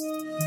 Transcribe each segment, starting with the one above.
Música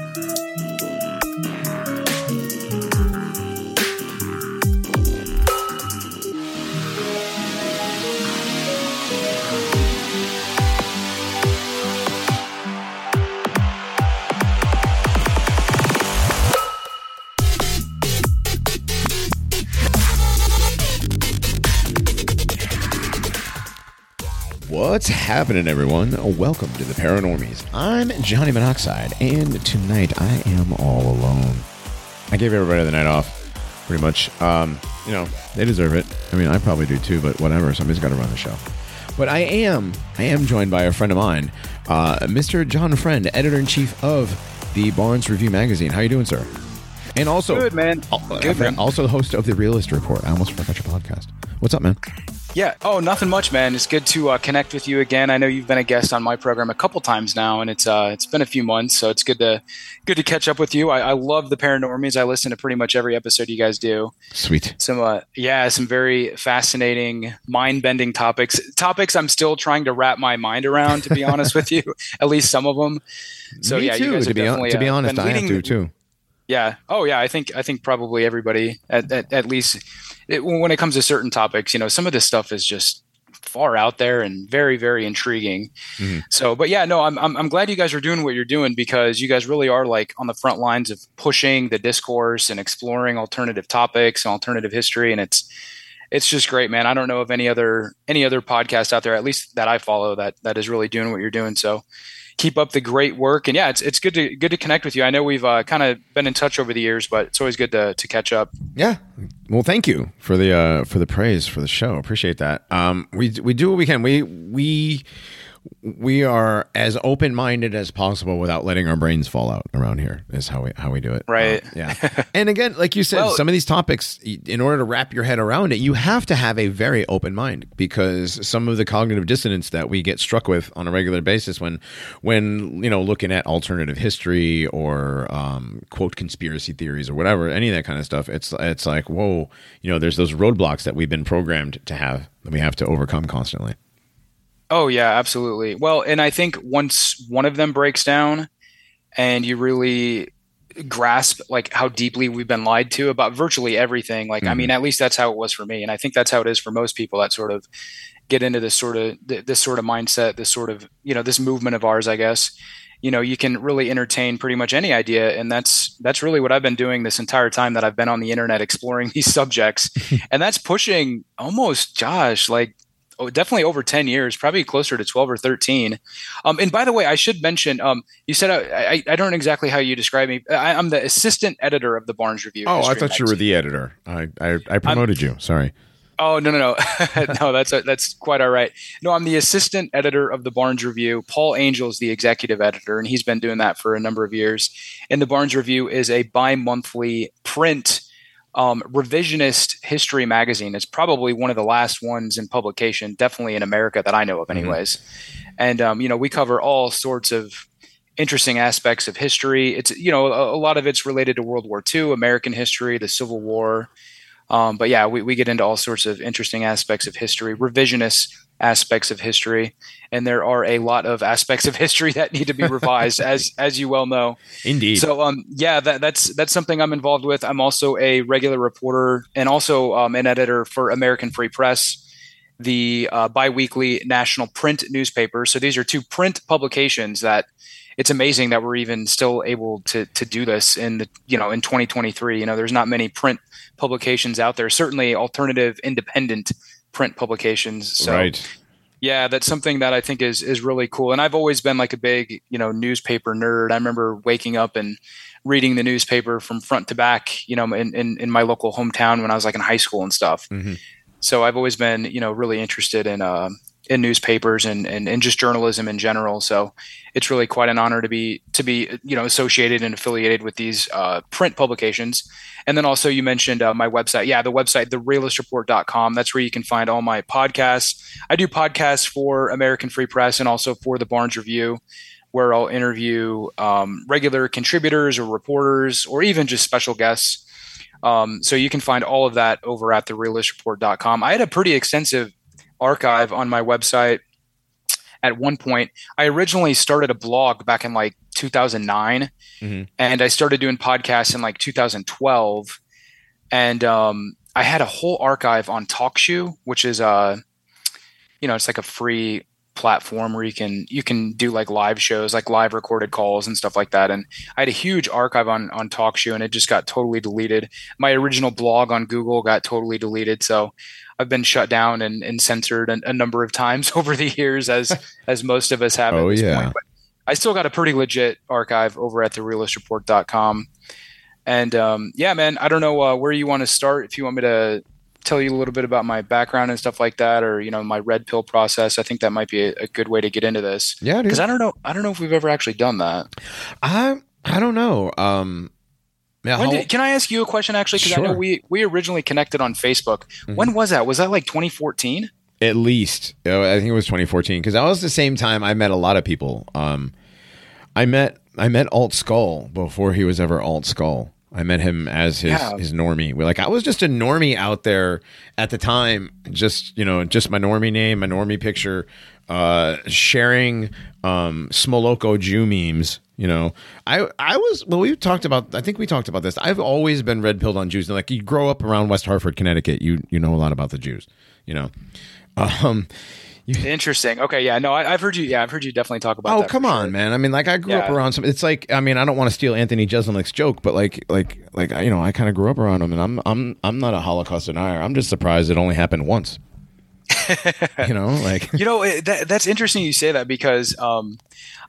What's happening, everyone? Welcome to the Paranormies. I'm Johnny Monoxide, and tonight I am all alone. I gave everybody the night off, pretty much. Um, you know, they deserve it. I mean, I probably do too, but whatever. Somebody's got to run the show. But I am, I am joined by a friend of mine, uh, Mr. John Friend, editor in chief of the Barnes Review magazine. How you doing, sir? And also, good man. Good man. Also, the host of the Realist Report. I almost forgot your podcast. What's up, man? Yeah. Oh, nothing much, man. It's good to uh, connect with you again. I know you've been a guest on my program a couple times now, and it's uh, it's been a few months, so it's good to good to catch up with you. I, I love the Paranormies. I listen to pretty much every episode you guys do. Sweet. Some uh, yeah, some very fascinating, mind bending topics. Topics I'm still trying to wrap my mind around. To be honest with you, at least some of them. So Me yeah, too, you guys to be, definitely, to be uh, honest, I have leading- to too. Yeah. Oh, yeah. I think I think probably everybody at at, at least it, when it comes to certain topics, you know, some of this stuff is just far out there and very very intriguing. Mhm. So, but yeah, no, I'm, I'm I'm glad you guys are doing what you're doing because you guys really are like on the front lines of pushing the discourse and exploring alternative topics and alternative history, and it's it's just great, man. I don't know of any other any other podcast out there, at least that I follow, that that is really doing what you're doing. So keep up the great work. And yeah, it's it's good to good to connect with you. I know we've uh, kind of been in touch over the years, but it's always good to to catch up. Yeah. Well, thank you for the uh, for the praise for the show. Appreciate that. Um, we we do what we can. We we we are as open minded as possible without letting our brains fall out around here. Is how we how we do it. Right. Uh, yeah. and again, like you said, Well- some of these topics, in order to wrap your head around it, you have to have a very open mind because some of the cognitive dissonance that we get struck with on a regular basis when when you know looking at alternative history or um, quote conspiracy theories or whatever, any of that kind of stuff, it's it's like whoa, you know, there's those roadblocks that we've been programmed to have that we have to overcome constantly. Oh yeah, absolutely. Well, and I think once one of them breaks down, and you really grasp like how deeply we've been lied to about virtually everything. Like, I Mhm. mean, at least that's how it was for me, and I think that's how it is for most people that sort of get into this sort of this sort of mindset, this sort of you know this movement of ours, I guess. You know, you can really entertain pretty much any idea, and that's that's really what I've been doing this entire time that I've been on the internet exploring these subjects, and that's pushing almost, Josh, like oh, definitely over 10 years, probably closer to 12 or 13. Um, and by the way, I should mention, um, you said, uh, I, I don't know exactly how you describe me. I, I'm the assistant editor of the Barnes Review. Oh, I History thought you were the editor. I I, I promoted you. Sorry. Oh, no, no, no. no, that's, that's quite all right. No, I'm the assistant editor of the Barnes Review. Paul Angel is the executive editor, and he's been doing that for a number of years. And the Barnes Review is a bi-monthly print um, revisionist history magazine. It's probably one of the last ones in publication, definitely in America that I know of, Mhm. anyways. And um, you know, we cover all sorts of interesting aspects of history. It's you know, a, a lot of it's related to World War II, American history, the Civil War. Um, but yeah, we, we get into all sorts of interesting aspects of history, revisionist aspects of history, and there are a lot of aspects of history that need to be revised, as as you well know. Indeed. So um yeah that that's that's something I'm involved with. I'm also a regular reporter and also um, an editor for American Free Press, the uh, biweekly national print newspaper. So these are two print publications that it's amazing that we're even still able to to do this in the you know in 2023. You know there's not many print publications out there. Certainly alternative independent print publications. So right. yeah, that's something that I think is is really cool. And I've always been like a big, you know, newspaper nerd. I remember waking up and reading the newspaper from front to back, you know, in, in, in my local hometown when I was like in high school and stuff. hmm So I've always been, you know, really interested in uh, in newspapers and, and and just journalism in general. So it's really quite an honor to be to be you know associated and affiliated with these uh, print publications. And then also you mentioned uh, my website. Yeah, the website, therealistreport.com. That's where you can find all my podcasts. I do podcasts for American Free Press and also for the Barnes Review, where I'll interview um, regular contributors or reporters or even just special guests. Um, so you can find all of that over at therealistreport.com. I had a pretty extensive archive on my website at one point. I originally started a blog back in like 2009, Mm-hmm. and I started doing podcasts in like 2012, and um, I had a whole archive on TalkShoe, which is a, you know, it's like a free platform where you can you can do like live shows, like live recorded calls and stuff like that. And I had a huge archive on on TalkShoe, and it just got totally deleted. My original blog on Google got totally deleted, so I've been shut down and, and censored a, a number of times over the years, as as most of us have. Oh, at this yeah. point. But I still got a pretty legit archive over at therealistreport.com. And um, yeah, man, I don't know uh, where you want to start. If you want me to tell you a little bit about my background and stuff like that, or you know, my red pill process, I think that might be a, a good way to get into this. Yeah. Because I don't know, I don't know if we've ever actually done that. I I don't know. Um, yeah, how- did, can I ask you a question actually? Because I know we we originally connected on Facebook. When was that? Was that like 2014? At least uh, I think it was 2014 because that was the same time I met a lot of people. Um, I met I met Alt Skull before he was ever Alt Skull. I met him as his Yeah. his normie. We're like I was just a normie out there at the time, just you know, just my normie name, my normie picture, uh, sharing um, Smoloko Jew memes. You know, I I was well. We talked about. I think we talked about this. I've always been red pilled on Jews. Like you grow up around West Hartford, Connecticut, you you know a lot about the Jews. You know, um, Interesting. Okay, yeah, no, I, I've heard you. Yeah, I've heard you definitely talk about. Oh come for on, sure. man! I mean, like I grew up around some. It's like I mean, I don't want to steal Anthony Jeselnik's joke, but like, like, like you know, I kind of grew up around him, and I'm, I'm, I'm not a Holocaust denier. I'm just surprised it only happened once. you know, like you know it, that, that's interesting you say that because um,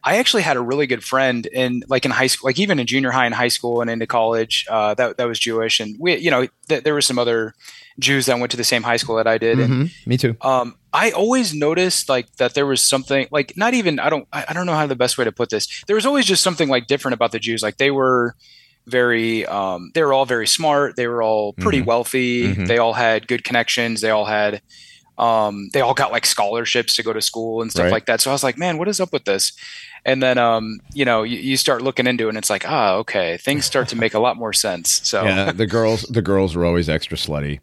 i actually had a really good friend in like in high school like even in junior high and high school and into college uh, that, that was jewish and we you know th- there were some other jews that went to the same high school that i did and Mhm, me too. um, I always noticed like that there was something like not even I don't I I don't know how the best way to put this. There was always just something like different about the Jews. Like they were very um, they were all very smart. They were all pretty Mhm. wealthy. Mhm. They all had good connections. They all had um, they all got like scholarships to go to school and stuff Right. like that. So I was like, man, what is up with this? And then um, you know you, you start looking into it and it's like ah okay things start to make a lot more sense. So Yeah, the girls, the girls were always extra slutty.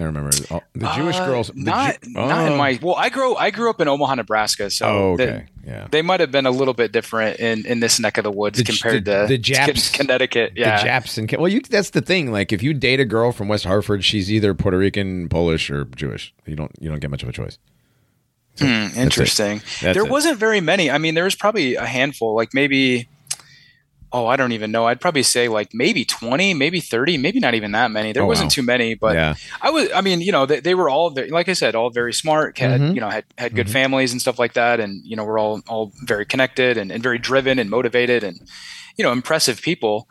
I remember oh, the Jewish Uh, girls. the not Ju- not in oh. my well I grew I grew up in Omaha Nebraska so Oh, okay, yeah. they might have been a little bit different in, in this neck of the woods The compared the- to the Japs- Connecticut. Yeah, The Japs and well, you that's the thing. Like, if you date a girl from West Hartford, she's either Puerto Rican, Polish, or Jewish. You don't you don't get much of a choice. Hmm, interesting. That's there it. wasn't very many. I mean, there was probably a handful, like maybe. Oh, I don't even know. I'd probably say like maybe twenty, maybe thirty, maybe not even that many. There Oh, wasn't wow. too many, but yeah, I was. I mean, you know, they, they were all very, like I said, all very smart. Had Mhm. you know had had good Mhm. families and stuff like that, and you know we're all all very connected and, and very driven and motivated and you know impressive people.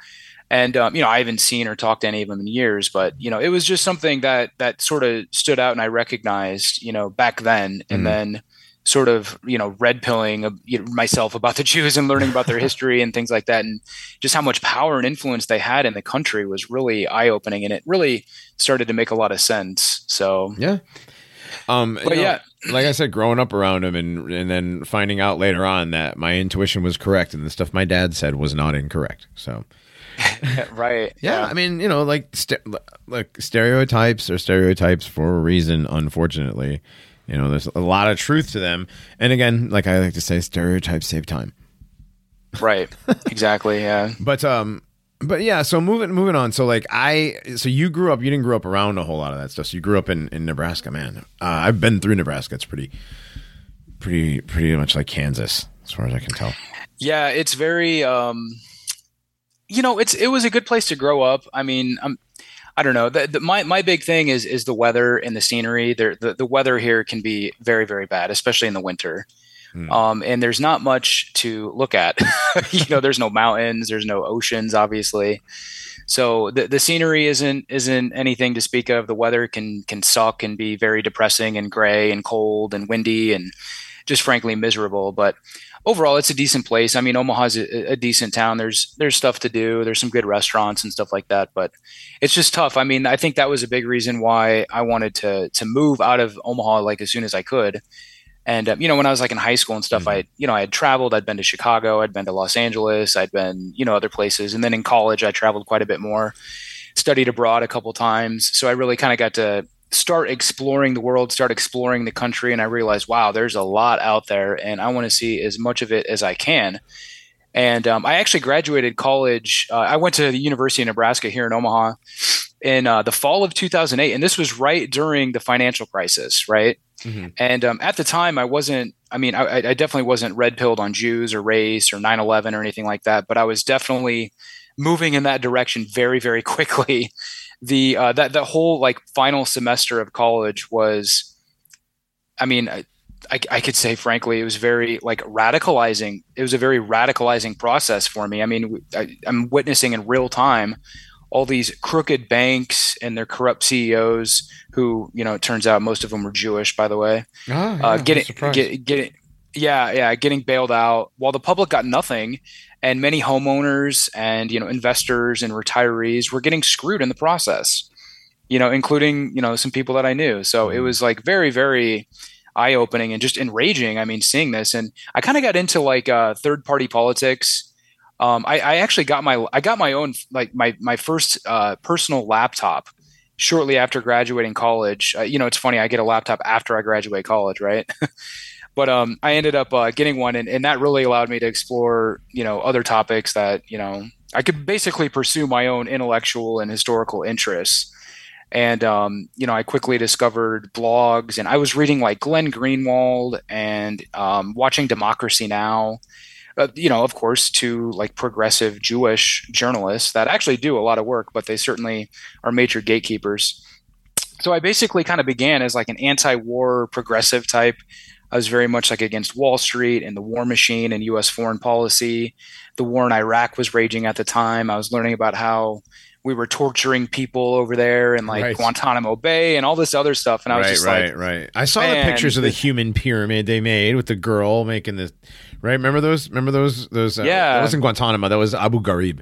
And um, you know I haven't seen or talked to any of them in years, but you know it was just something that that sort of stood out and I recognized you know back then, and Mhm. then sort of you know red pilling uh, myself about the Jews and learning about their history and things like that, and just how much power and influence they had in the country was really eye opening, and it really started to make a lot of sense. So, yeah. Um, but know, yeah, like I said, growing up around him and and then finding out later on that my intuition was correct and the stuff my dad said was not incorrect. So right, yeah, I mean, you know, like st- like stereotypes are stereotypes for a reason. Unfortunately, you know, there's a lot of truth to them. And again, like I like to say, stereotypes save time. right, exactly, yeah. But um, but yeah. So moving moving on. So like I, so you grew up. You didn't grow up around a whole lot of that stuff. So you grew up in in Nebraska, man. Uh, I've been through Nebraska. It's pretty, pretty, pretty much like Kansas, as far as I can tell. Yeah, it's very um you know, it's it was a good place to grow up. I mean, I'm I don't know. The, the, my my big thing is is the weather and the scenery. There the, the weather here can be very very bad, especially in the winter. Hmm. Um, and there's not much to look at. you know, there's no mountains, there's no oceans, obviously. So the, the scenery isn't isn't anything to speak of. The weather can can suck and be very depressing and gray and cold and windy and just frankly miserable. But overall, it's a decent place. I mean, Omaha's a, a decent town. There's there's stuff to do. There's some good restaurants and stuff like that. But it's just tough. I mean, I think that was a big reason why I wanted to to move out of Omaha like as soon as I could. And um, you know, when I was like in high school and stuff, Mhm. I you know I had traveled. I'd been to Chicago. I'd been to Los Angeles. I'd been you know other places. And then in college, I traveled quite a bit more. Studied abroad a couple times. So I really kind of got to start exploring the world, start exploring the country, and I realized, wow, there's a lot out there, and I want to see as much of it as I can. And um, I actually graduated college. Uh, I went to the University of Nebraska here in Omaha in uh, the fall of 2008, and this was right during the financial crisis, right? Mm-hmm. And um, at the time, I wasn't. I mean, I, I definitely wasn't red pilled on Jews or race or 9/11 or anything like that. But I was definitely moving in that direction very, very quickly. The uh, that the whole like final semester of college was, I mean, I, I, could say frankly, it was very like radicalizing. It was a very radicalizing process for me. I mean, I, I'm witnessing in real time all these crooked banks and their corrupt CEOs, who you know, it turns out most of them were Jewish, by the way. Oh, yeah, uh, getting get, getting yeah yeah getting bailed out while the public got nothing and many homeowners and you know investors and retirees were getting screwed in the process you know including you know some people that i knew. So it mm-hmm. was like very very eye opening and just enraging i mean seeing this. And i kind of got into like uh, third party politics. Um, I, I, actually got my i got my own like my my first uh, personal laptop shortly after graduating college. Uh, you know it's funny i get a laptop after i graduate college right but um, I ended up uh, getting one, and, and that really allowed me to explore, you know, other topics that you know I could basically pursue my own intellectual and historical interests. And um, you know, I quickly discovered blogs, and I was reading like Glenn Greenwald and um, watching Democracy Now. Uh, you know, of course, to like progressive Jewish journalists that actually do a lot of work, but they certainly are major gatekeepers. So I basically kind of began as like an anti-war progressive type I was very much like against Wall Street and the war machine and U.S. foreign policy. The war in Iraq was raging at the time. I was learning about how we were torturing people over there and like right. Guantanamo Bay and all this other stuff. And I was right, just right, like, right, right. I saw the pictures of the human pyramid they made with the girl making the right. Remember those? Remember those? Those? Uh, yeah, that wasn't Guantanamo. That was Abu Ghraib.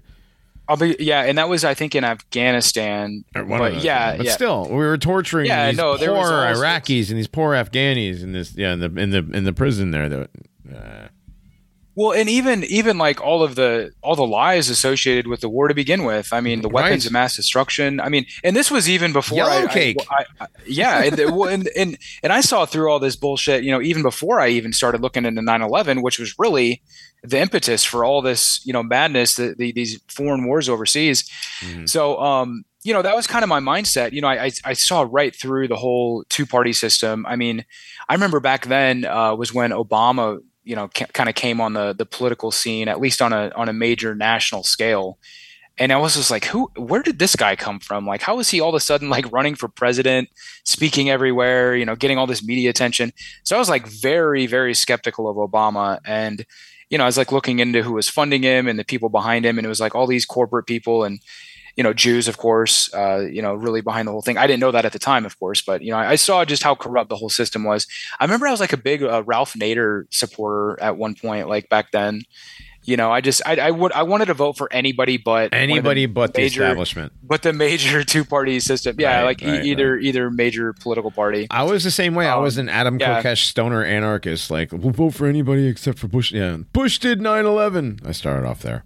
I'll be yeah, and that was I think in Afghanistan. But yeah, but yeah. still, we were torturing yeah, these no, poor Iraqis and these poor Afghanis in this yeah in the in the in the prison there. That, uh, well, and even even like all of the all the lies associated with the war to begin with. I mean, the weapons right. of mass destruction. I mean, and this was even before Yellow I, cake. I, I, yeah, and, and, and and I saw through all this bullshit. You know, even before I even started looking into 9/11, which was really the impetus for all this, you know, madness, the, the, these foreign wars overseas. Mm-hmm. So, um, you know, that was kind of my mindset. You know, I, I, I saw right through the whole two party system. I mean, I remember back then uh, was when Obama, you know, ca- kind of came on the the political scene, at least on a on a major national scale. And I was just like, who? Where did this guy come from? Like, how is he all of a sudden like running for president, speaking everywhere? You know, getting all this media attention. So I was like very, very skeptical of Obama, and you know, I was like looking into who was funding him and the people behind him, and it was like all these corporate people and you know Jews, of course, uh, you know, really behind the whole thing. I didn't know that at the time, of course, but you know, I, I saw just how corrupt the whole system was. I remember I was like a big uh, Ralph Nader supporter at one point, like back then, you know, I just I, I would I wanted to vote for anybody but anybody the but major, the establishment, but the major two party system. Yeah, right, like right, e- either right. either major political party. I was the same way. Um, I was an Adam yeah. Kokesh stoner anarchist. Like we'll vote for anybody except for Bush. Yeah, Bush did 9-11. I started off there.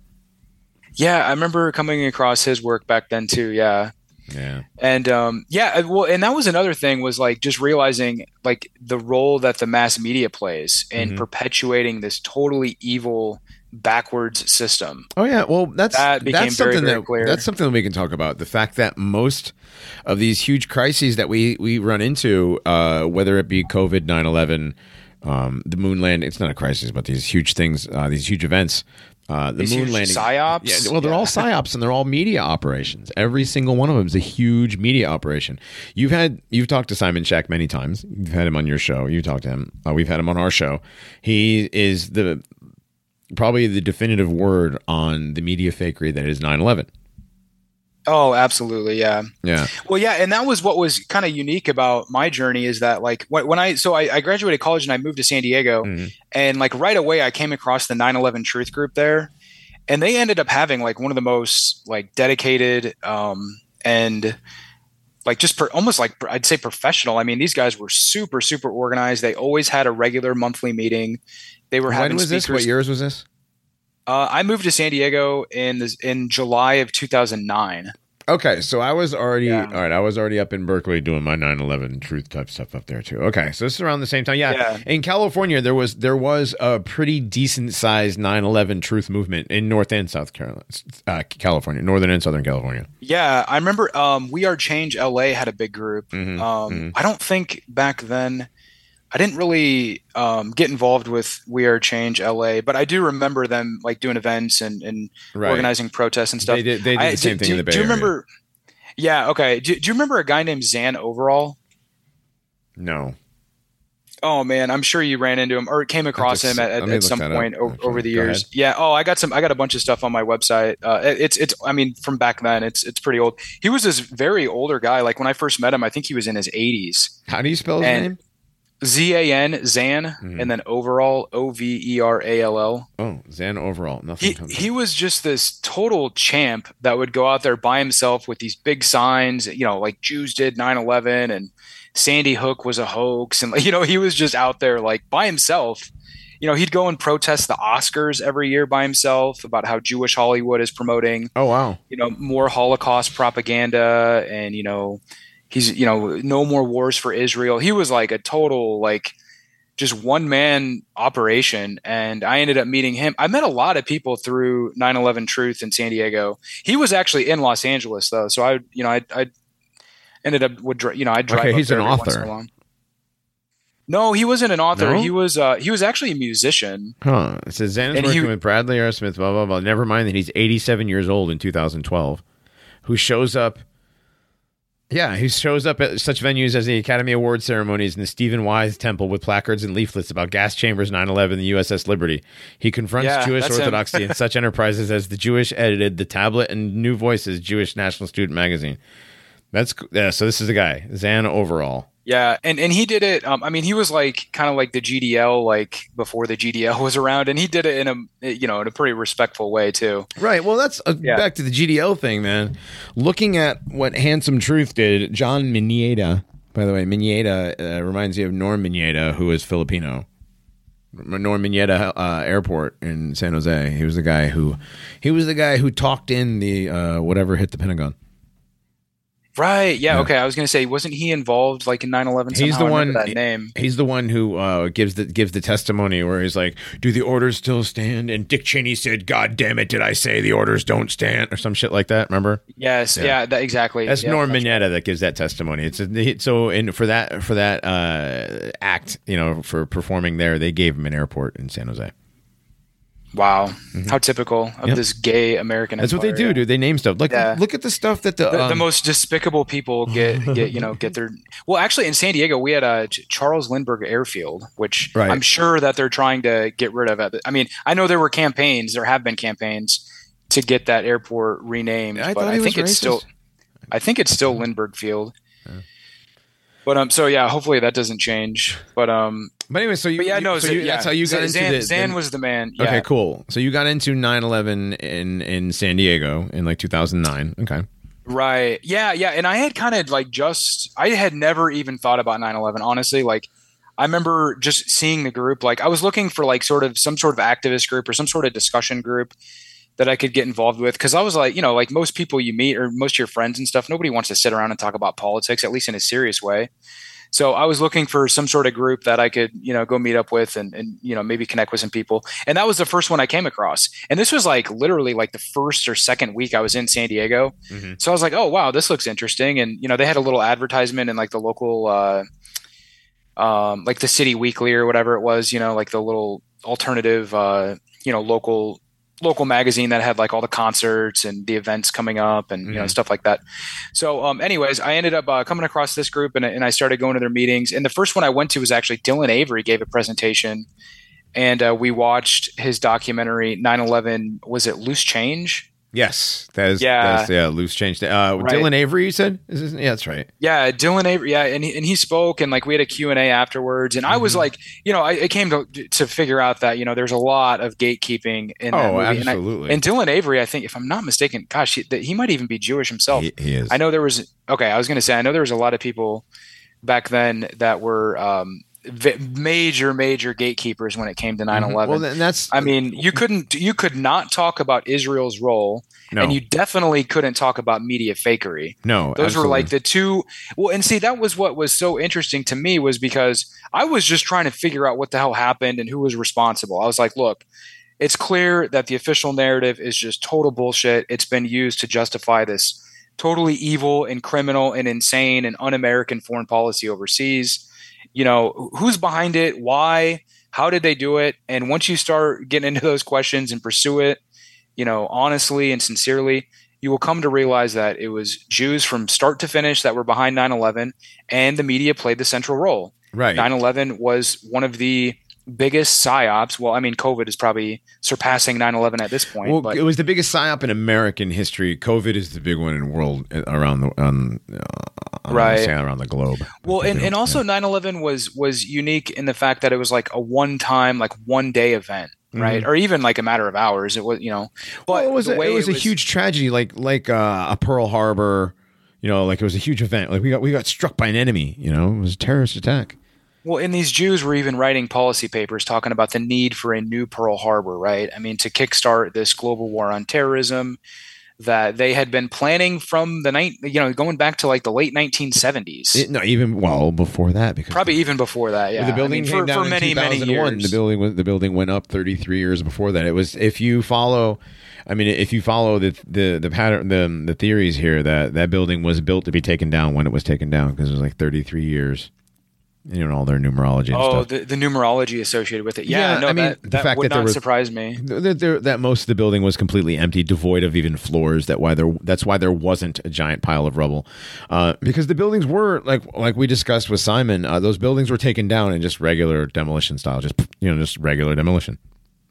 Yeah, I remember coming across his work back then too. Yeah. Yeah. And um, yeah, well, and that was another thing was like just realizing like the role that the mass media plays in mm-hmm. perpetuating this totally evil backwards system. Oh yeah, well that's that that's something very, very that clear. that's something that we can talk about. The fact that most of these huge crises that we we run into, uh, whether it be COVID, 9-11, um, the moon landing, it's not a crisis, but these huge things, uh, these huge events. Uh, the these moon landing, psyops. Yeah, well, they're yeah. all psyops, and they're all media operations. Every single one of them is a huge media operation. You've had, you've talked to Simon Shack many times. You've had him on your show. You talked to him. Uh, we've had him on our show. He is the probably the definitive word on the media fakery that is 9-11 oh absolutely yeah yeah well yeah and that was what was kind of unique about my journey is that like when, i so I, I, graduated college and i moved to san diego mm-hmm. and like right away i came across the 9-11 truth group there and they ended up having like one of the most like dedicated um and like just per, almost like I'd say professional. I mean, these guys were super super organized. They always had a regular monthly meeting. They were having. When was speakers. this? What years was this? Uh, I moved to San Diego in in July of 2009. Okay, so I was already Yeah. all right. I was already up in Berkeley doing my 9/11 truth type stuff up there too. Okay, so this is around the same time. Yeah, Yeah. in California there was there was a pretty decent sized 9/11 truth movement in North and South Carolina, uh, California, Northern and Southern California. Yeah, I remember um, We Are Change LA had a big group. Mhm, Um, mhm. I don't think back then I didn't really um, get involved with We Are Change LA, but I do remember them like doing events and, and Right. organizing protests and stuff. They did. They did I- the same do, thing in the do- Bay Do you Area. remember? Yeah. Okay. Do, do you remember a guy named Zan Overall? No. Oh man, I'm sure you ran into him or came across Let him at, at, at some point o- over the years. Yeah. Oh, I got some. I got a bunch of stuff on my website. Uh, it- it's it's. I mean, from back then, it's it's pretty old. He was this very older guy. Like when I first met him, I think he was in his 80s. How do you spell his And- name? Z A N Zan, Mhm. and then overall O V E R A L L. Oh, Zan overall. Nothing He he was just this total champ that would go out there by himself with these big signs, you know, like Jews did 9/11 and Sandy Hook was a hoax and you know, he was just out there like by himself. You know, he'd go and protest the Oscars every year by himself about how Jewish Hollywood is promoting oh wow. you know more holocaust propaganda and you know he's you know no more wars for israel he was like a total like just one man operation and i ended up meeting him i met a lot of people through 9-11 truth in san diego he was actually in los angeles though so i you know i, I ended up would you know i drive Okay, he's an author. no he wasn't an author No? he was uh he was actually a musician Huh. It says Zan is And working he- with Bradley R. Smith, blah, blah, blah. Never mind that he's 87 years old in 2012, who shows up. Yeah, he shows up at such venues as the Academy Award ceremonies and the Stephen Wise Temple with placards and leaflets about gas chambers, 9 11, the USS Liberty. He confronts Yeah, Jewish orthodoxy in such enterprises as the Jewish edited, the tablet, and New Voices, Jewish National Student Magazine. That's yeah. So this is the guy, Zan Overall. Yeah, and and he did it. Um, I mean, he was like kind of like the GDL, like before the GDL was around, and he did it in a you know in a pretty respectful way too. Right. Well, that's uh, Yeah. back to the GDL thing, man. Looking at what Handsome Truth did, John Minadeo, by the way, Minadeo uh, reminds you of Norm Mineta, who is Filipino. Norm Mineta uh, Airport in San Jose. He was the guy who, he was the guy who talked in the uh, whatever hit the Pentagon. Right? Yeah. Yeah. Okay. I was gonna say, wasn't he involved like in 9-11? He's the somehow? One- that name. He's the one who uh, gives the gives the testimony where he's like, "Do the orders still stand?" And Dick Cheney said, "God damn it, did I say the orders don't stand?" or some shit like that. Remember? Yes. Yeah. Yeah. that, exactly. That's yeah, Norm Mineta that gives that testimony. It's a, so and for that for that uh, act, you know, for performing there, they gave him an airport in San Jose. Wow. How typical of Mm-hmm. Yep. this gay American. That's what they do, dude. They name stuff. Like Yeah. look at the stuff that the, The, the um, most despicable people get get you know get their well actually in San Diego we had a Charles Lindbergh Airfield which Right. I'm sure that they're trying to get rid of it. I mean I know there were campaigns there have been campaigns to get that airport renamed I but I think it's still. I think it's still Lindbergh Field. But um so yeah hopefully that doesn't change but um But anyway, so you, but yeah you- no so so you, yeah that's how you got Zan, into the, Zan was the man yeah Okay, cool. So you got into 9/11 in in San Diego in like 2009. Okay. Right. Yeah, yeah. And I had kind of like just I had never even thought about 9/11 honestly. Like I remember just seeing the group like I was looking for like sort of some sort of activist group or some sort of discussion group that I could get involved with cuz I was like, you know, like most people you meet or most of your friends and stuff, nobody wants to sit around and talk about politics at least in a serious way. So I was looking for some sort of group that I could, you know, go meet up with and, and you know maybe connect with some people. And that was the first one I came across. And this was like literally like the first or second week I was in San Diego. Mhm. So I was like, oh wow, this looks interesting. And you know, they had a little advertisement in like the local, uh, um, like the City Weekly or whatever it was. You know, like the little alternative, uh, you know, local local magazine that had like all the concerts and the events coming up and you know Mhm. stuff like that. So, um, anyways, I ended up uh, coming across this group and, and I started going to their meetings. And the first one I went to was actually Dylan Avery gave a presentation, and uh, we watched his documentary 9/11. Was it Loose Change? Yes, that is Yeah. that's yeah, loose change. Uh, Right. Dylan Avery, you said? Is this, yeah, that's right. Yeah, Dylan Avery. Yeah, and he, and he spoke, and like we had a Q and A afterwards, and I was Mhm. like, you know, I, I came to to figure out that you know there's a lot of gatekeeping in that Oh, movie, and, I, absolutely. and Dylan Avery, I think, if I'm not mistaken, gosh, he, that he might even be Jewish himself. he, he is. I know there was okay. I was going to say I know there was a lot of people back then that were um, major major gatekeepers when it came to 9/11. Mm-hmm. Well, that's I mean, you couldn't you could not talk about Israel's role no. and you definitely couldn't talk about media fakery. No. Those absolutely. were like the two well and see that was what was so interesting to me was because I was just trying to figure out what the hell happened and who was responsible. I was like, look, it's clear that the official narrative is just total bullshit. It's been used to justify this totally evil and criminal and insane and un-American foreign policy overseas you know who's behind it why how did they do it? And once you start getting into those questions and pursue it you know honestly and sincerely you will come to realize that it was jews from start to finish that were behind 9-11 and the media played the central role. Right. 9-11 was one of the biggest psyops. Well, I mean, COVID is probably surpassing 9/11 at this point. Well, but. it was the biggest psyop in American history. COVID is the big one in world uh, around the um, uh, right around the globe. Well, and, and also 9/11 was was unique in the fact that it was like a one time, like one day event. Right, mm-hmm. or even like a matter of hours. It was, you know, but well, it was a, it was a huge tragedy, like like uh, a Pearl Harbor. You know, like it was a huge event. Like we got we got struck by an enemy. You know, it was a terrorist attack. Well, and these Jews were even writing policy papers talking about the need for a new Pearl Harbor, right? I mean, to kickstart this global war on terrorism that they had been planning from the night, you know, going back to like the late 1970s. It, no, even well before that, because probably even before that. Yeah, the building I mean, came for, down for many, many years. The building, the building went up 33 years before that. It was if you follow. I mean, if you follow the the the pattern, the the theories here that that building was built to be taken down when it was taken down because it was like 33 years you know all their numerology. oh, the, the, numerology associated with it. Yeah, yeah no, I mean, that, the that fact would that not was, surprise me. That, that most of the building was completely empty, devoid of even floors. That why there that's why there wasn't a giant pile of rubble, uh, because the buildings were like like we discussed with Simon. Uh, those buildings were taken down in just regular demolition style, just you know just regular demolition.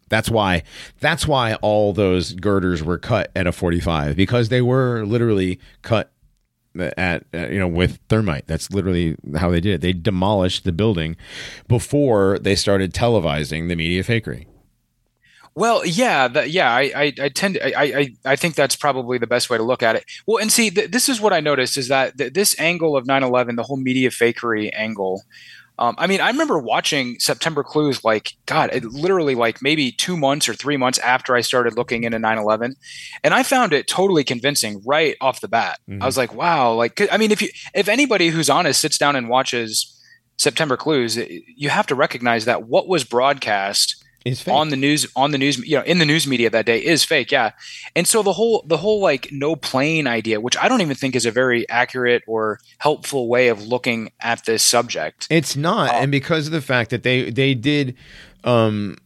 That's why that's why all those girders were cut at a 45 because they were literally cut at uh, you know with thermite. That's literally how they did it. They demolished the building before they started televising the media fakery. Well yeah that, yeah I, I, I tend to, I, I i think that's probably the best way to look at it. Well and see th- this is what i noticed is that th- this angle of 9-11 the whole media fakery angle um, I mean, I remember watching September Clues like, God, it, literally like maybe two months or three months after I started looking into 9 11. And I found it totally convincing right off the bat. Mm-hmm. I was like, wow. Like, I mean, if you, if anybody who's honest sits down and watches September Clues, you have to recognize that what was broadcast on the news on the news you know in the news media that day is fake yeah. And so the whole the whole like no plane idea which i don't even think is a very accurate or helpful way of looking at this subject. It's not um, and because of the fact that they they did um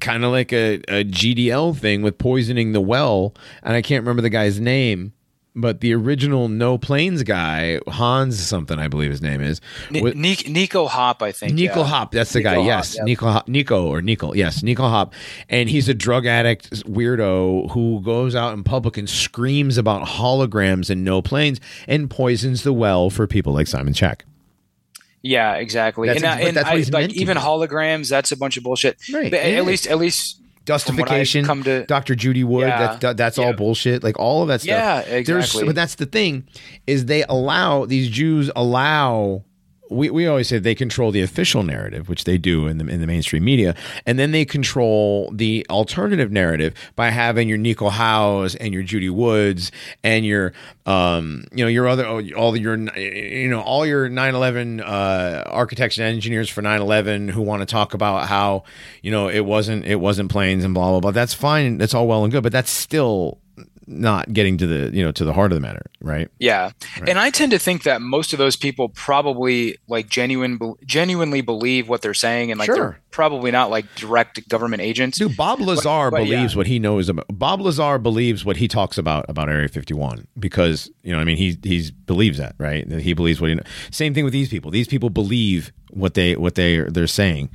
kind of like a, a gdl thing with poisoning the well and i can't remember the guy's name but the original No Planes guy, Hans something, I believe his name is. N- Nico Haupt, I think. Nico yeah. Haupt, that's the Nico guy. Haupt, yes, yep. Nico, Nico or Nico. Yes, Nico Haupt, and he's a drug addict weirdo who goes out in public and screams about holograms and no planes and poisons the well for people like Simon Shack. Yeah, exactly. That's and, uh, and I, like even holograms, that's a bunch of bullshit. Right. But at least, at least Dustification, come to, Dr. Judy Wood. Yeah, that, that's yeah. all bullshit. Like all of that stuff. Yeah, exactly. There's, but that's the thing is they allow these Jews allow we, we always say they control the official narrative, which they do in the in the mainstream media, and then they control the alternative narrative by having your Nico Haupts and your Judy Woods and your um you know your other all your you know all your 9/11 uh, architects and engineers for 9/11 who want to talk about how you know it wasn't it wasn't planes and blah blah blah. That's fine. That's all well and good, but that's still not getting to the you know to the heart of the matter right yeah right. and i tend to think that most of those people probably like genuine genuinely believe what they're saying and like sure. they're probably not like direct government agents dude bob lazar but, but believes yeah. what he knows about bob lazar believes what he talks about about area 51 because you know i mean he he believes that right he believes what he knows. same thing with these people these people believe what they what they they're saying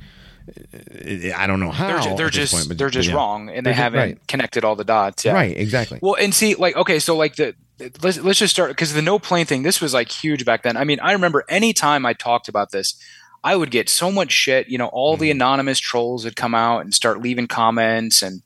I don't know how they're, they're just point, but, they're just yeah. wrong and they haven't right. connected all the dots. Yeah. Right, exactly. Well, and see, like, okay, so like the let's let's just start because the no plane thing. This was like huge back then. I mean, I remember any time I talked about this, I would get so much shit. You know, all mm the mm-hmm. anonymous trolls would come out and start leaving comments and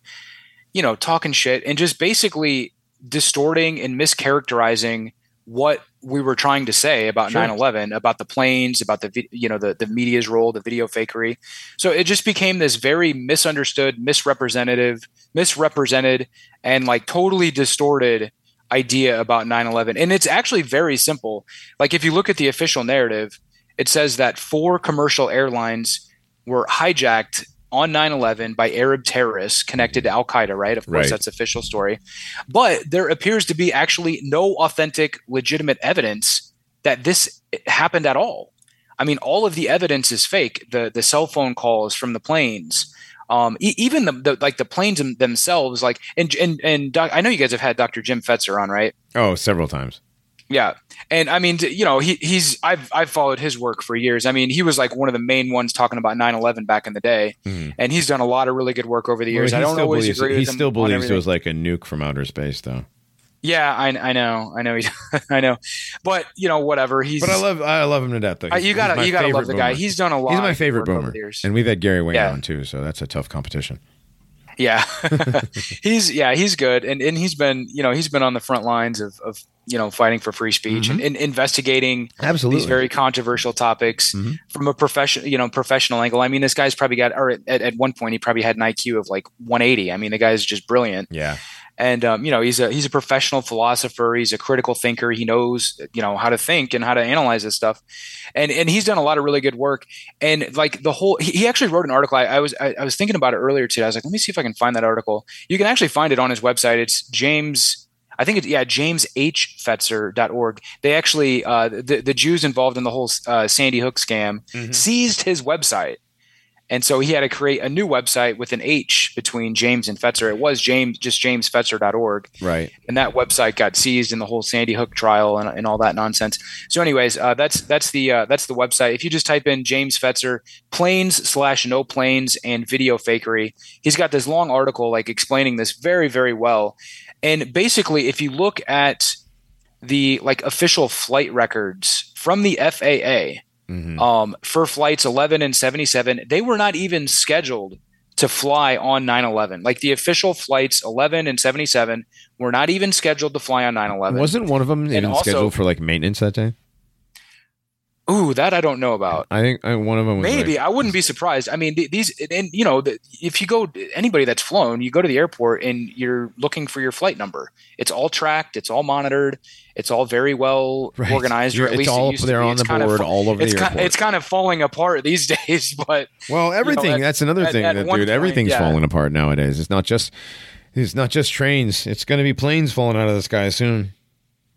you know talking shit and just basically distorting and mischaracterizing what we were trying to say about Sure. 9/11, about the planes, about the you know the the media's role, the video fakery. So it just became this very misunderstood, misrepresentative, misrepresented, and like totally distorted idea about 9/11. And it's actually very simple. Like if you look at the official narrative, it says that four commercial airlines were hijacked on 9/11 by Arab terrorists connected to Al Qaeda, right? Of course, Right. that's official story. But there appears to be actually no authentic, legitimate evidence that this happened at all. I mean, all of the evidence is fake. The the cell phone calls from the planes, um, e- even the, the like the planes themselves. Like, and and and doc, I know you guys have had Dr. Jim Fetzer on, right? Oh, several times. Yeah, and I mean, you know, he he's I've I've followed his work for years. I mean, he was like one of the main ones talking about 9/11 back in the day, Mhm. and he's done a lot of really good work over the years. Well, I don't always believes, agree He with him still believes it was like a nuke from outer space, though. Yeah, I, I know, I know, he, I know, but you know, whatever. He's But I love I love him to death. Though. He's- you gotta you gotta love the guy. He's done a lot. He's my favorite boomer, and we've had Gary Wayne Yeah. on too, so that's a tough competition. Yeah, he's yeah he's good, and and he's been you know he's been on the front lines of of you know fighting for free speech and, and investigating Absolutely. these very controversial topics Mhm. from a professional you know professional angle. I mean, this guy's probably got or at, at one point he probably had an IQ of like 180. I mean, the guy's just brilliant. yeah. And um, you know he's a he's a professional philosopher. He's a critical thinker. He knows you know how to think and how to analyze this stuff. And and he's done a lot of really good work. And like the whole he, actually wrote an article. I, I was I, I was thinking about it earlier today. I was like let me see if i can find that article. You can actually find it on his website. It's james I think it's yeah, jameshfetzer.org. They actually uh, the the Jews involved in the whole uh, Sandy Hook scam Mhm. seized his website, and so he had to create a new website with an H between James and Fetzer. It was James just jamesfetzer.org, Right. and that website got seized in the whole Sandy Hook trial and, and all that nonsense. So, anyways, uh, that's that's the uh, that's the website. If you just type in James Fetzer planes slash no planes and video fakery, he's got this long article like explaining this very very well. And basically, if you look at the like official flight records from the FAA Mhm. um, for flights 11 and 77, they were not even scheduled to fly on 9/11. Like the official flights 11 and 77 were not even scheduled to fly on 9/11. Wasn't one of them even also- scheduled for like maintenance that day? Ooh, that I don't know about. I think uh, one of them was Maybe like- I wouldn't be surprised. I mean, these and you know, if you go anybody that's flown, you go to the airport and you're looking for your flight number. It's all tracked. It's all monitored. It's all very well Right. organized. Or at it's least it all used to there be. on the of board fa- all over It's the kind, airport. it's kind of falling apart these days, but Well, everything. at- that's another thing at that, dude. point, everything's yeah. falling apart nowadays. It's not just. It's not just trains. It's going to be planes falling out of the sky soon.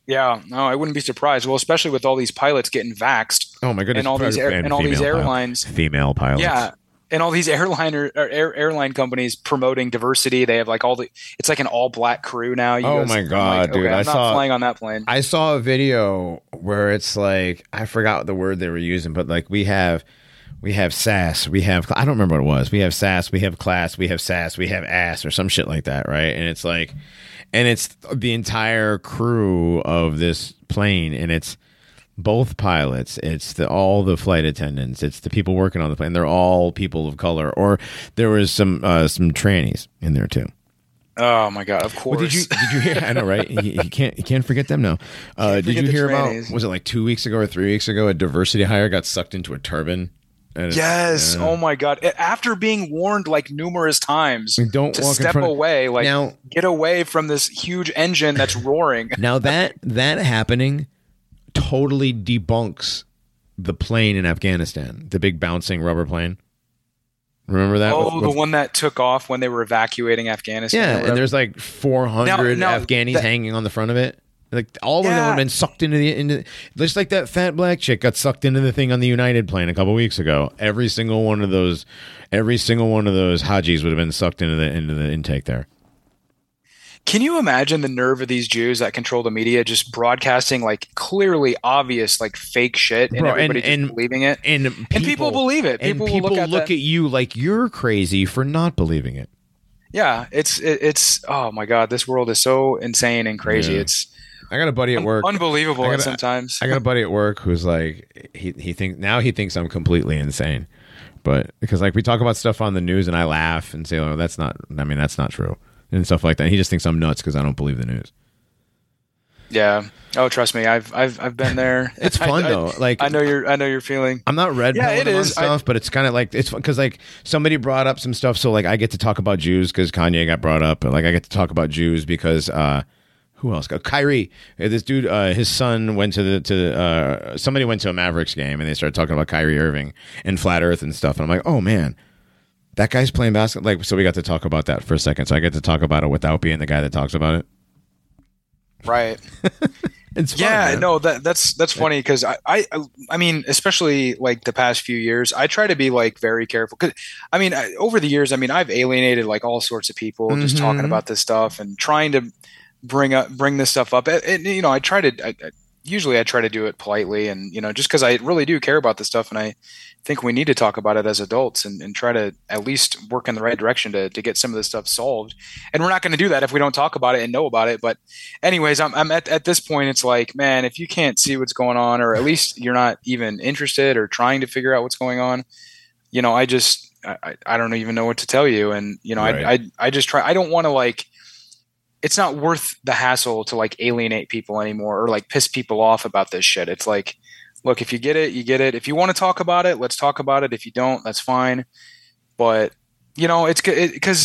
Yeah, no, I wouldn't be surprised. Well, especially with all these pilots getting vaxxed Oh my goodness! and all these air, and all these airlines. female pilots. Yeah. And all these airliner or air, airline companies promoting diversity. They have like all the. It's like an all black crew now. You Oh guys- my God, like, dude, Okay, I I'm not saw- flying on that plane. I saw a video where it's like I forgot the word they were using, but like we have we have sass, we have I don't remember what it was. We have sass, we have class, we have sass, we have ass or some shit like that, right? And it's like and it's the entire crew of this plane and it's both pilots, it's the all the flight attendants, it's the people working on the plane. They're all people of color or there was some uh some trannies in there too. oh my god! Of course. Well, did you did you hear? I know, right? You, you can't you can't forget them now. Uh, did you hear about? Was it like two weeks ago or three weeks ago? A diversity hire got sucked into a turbine. Yes. yeah. Oh my god! After being warned like numerous times Don't step front of- away, like now, get away from this huge engine that's roaring. now that that happening totally debunks the plane in Afghanistan, the big bouncing rubber plane. Remember that? oh, With- the one that took off when they were evacuating Afghanistan. yeah, and there's like 400 Now- now Afghanis that- hanging on the front of it. Like all of them have been sucked into the into just like that fat black chick got sucked into the thing on the United plane a couple weeks ago. Every single one of those, every single one of those Hajis would have been sucked into the into the intake there. Can you imagine the nerve of these Jews that control the media just broadcasting like clearly obvious like fake shit and Bro, and- everybody just and- believing it? And people, and people believe it. and People, people look at look at you like you're crazy for not believing it. yeah, it's it, it's oh my god, this world is so insane and crazy. Yeah. It's I got a buddy at work. unbelievable I gotta- sometimes. I got a buddy at work who's like he he think now he thinks I'm completely insane. But because like we talk about stuff on the news and I laugh and say, "Oh, that's not I mean, that's not true." And stuff like that. And He just thinks I'm nuts cuz I don't believe the news. Yeah. Oh, trust me, I've I've I've been there. It's fun I, though. like I know you're I know you're feeling. I'm not red Yeah, it them on. I- stuff, but it's kind of like it's because like somebody brought up some stuff, so like I get to talk about Jews because Kanye got brought up, and like I get to talk about Jews because uh, who else? got Kyrie, Uh, this dude, uh, his son went to the to uh, somebody went to a Mavericks game, and they started talking about Kyrie Irving and flat Earth and stuff, and I'm like, oh man. That guy's playing basketball. Like, so we got to talk about that for a second. So I get to talk about it without being the guy that talks about it. Right. It's fun, yeah. man. No, that that's that's funny because I, I I mean, especially like the past few years, I try to be like very careful. Cause I mean, I, over the years, I mean, I've alienated like all sorts of people just Mhm. talking about this stuff and trying to bring up bring this stuff up. And, you know, I try to. I, I, usually, I try to do it politely and you know, just because I really do care about this stuff, and I think we need to talk about it as adults and, and try to at least work in the right direction to, to get some of this stuff solved. And we're not going to do that if we don't talk about it and know about it. But anyways, I'm, I'm at, at this point, it's like, man, if you can't see what's going on, or at least you're not even interested or trying to figure out what's going on, you know, I just, I, I- I don't even know what to tell you. And, you know, I, I, I just try, I don't want to like, it's not worth the hassle to like alienate people anymore or like piss people off about this shit. It's like, look, if you get it, you get it. If you want to talk about it, let's talk about it. If you don't, that's fine. But, you know, it's because,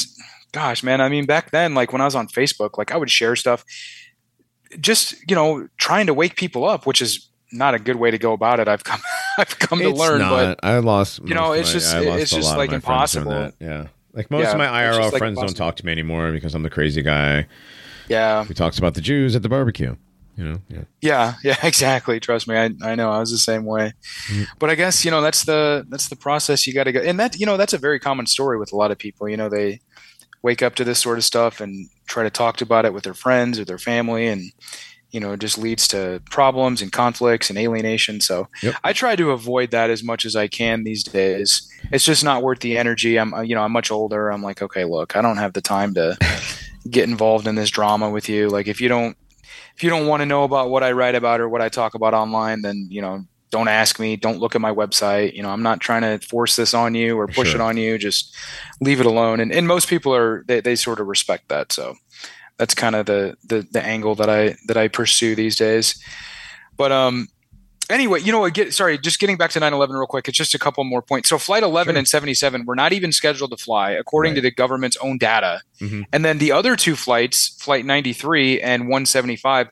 gosh, man, I mean, back then, like when I was on Facebook, like I would share stuff just, you know, trying to wake people up, which is not a good way to go about it. I've come, I've come to It's learn, but. I lost. you know, it's my- just- it's just, like, my friends doing impossible. Yeah, like most Yeah, of my IRL like, friends don't talk to me anymore because I'm the crazy guy yeah, who talks about the Jews at the barbecue. You know, yeah. yeah, yeah, exactly. Trust me, I, I know I was the same way. Mm. But I guess you know that's the that's the process you got to go, and that you know that's a very common story with a lot of people. You know, they wake up to this sort of stuff and try to talk about it with their friends or their family, and you know, it just leads to problems and conflicts and alienation. So Yep. I try to avoid that as much as I can these days. It's just not worth the energy. I'm uh, you know I'm much older. I'm like, okay, look, I don't have the time to get involved in this drama with you. Like if you don't if you don't want to know about what I write about or what I talk about online, then you know don't ask me. Don't look at my website. You know I'm not trying to force this on you or push Sure. it on you. Just leave it alone. And and most people are they, they sort of respect that. So that's kind of the, the the angle that I that I pursue these days. But um anyway, you know what? Get sorry, just getting back to 9/11 real quick. It's just a couple more points. So flight 11 Sure. and 77 were not even scheduled to fly according to the government's own data. Mhm. And then the other two flights, flight 93 and 175,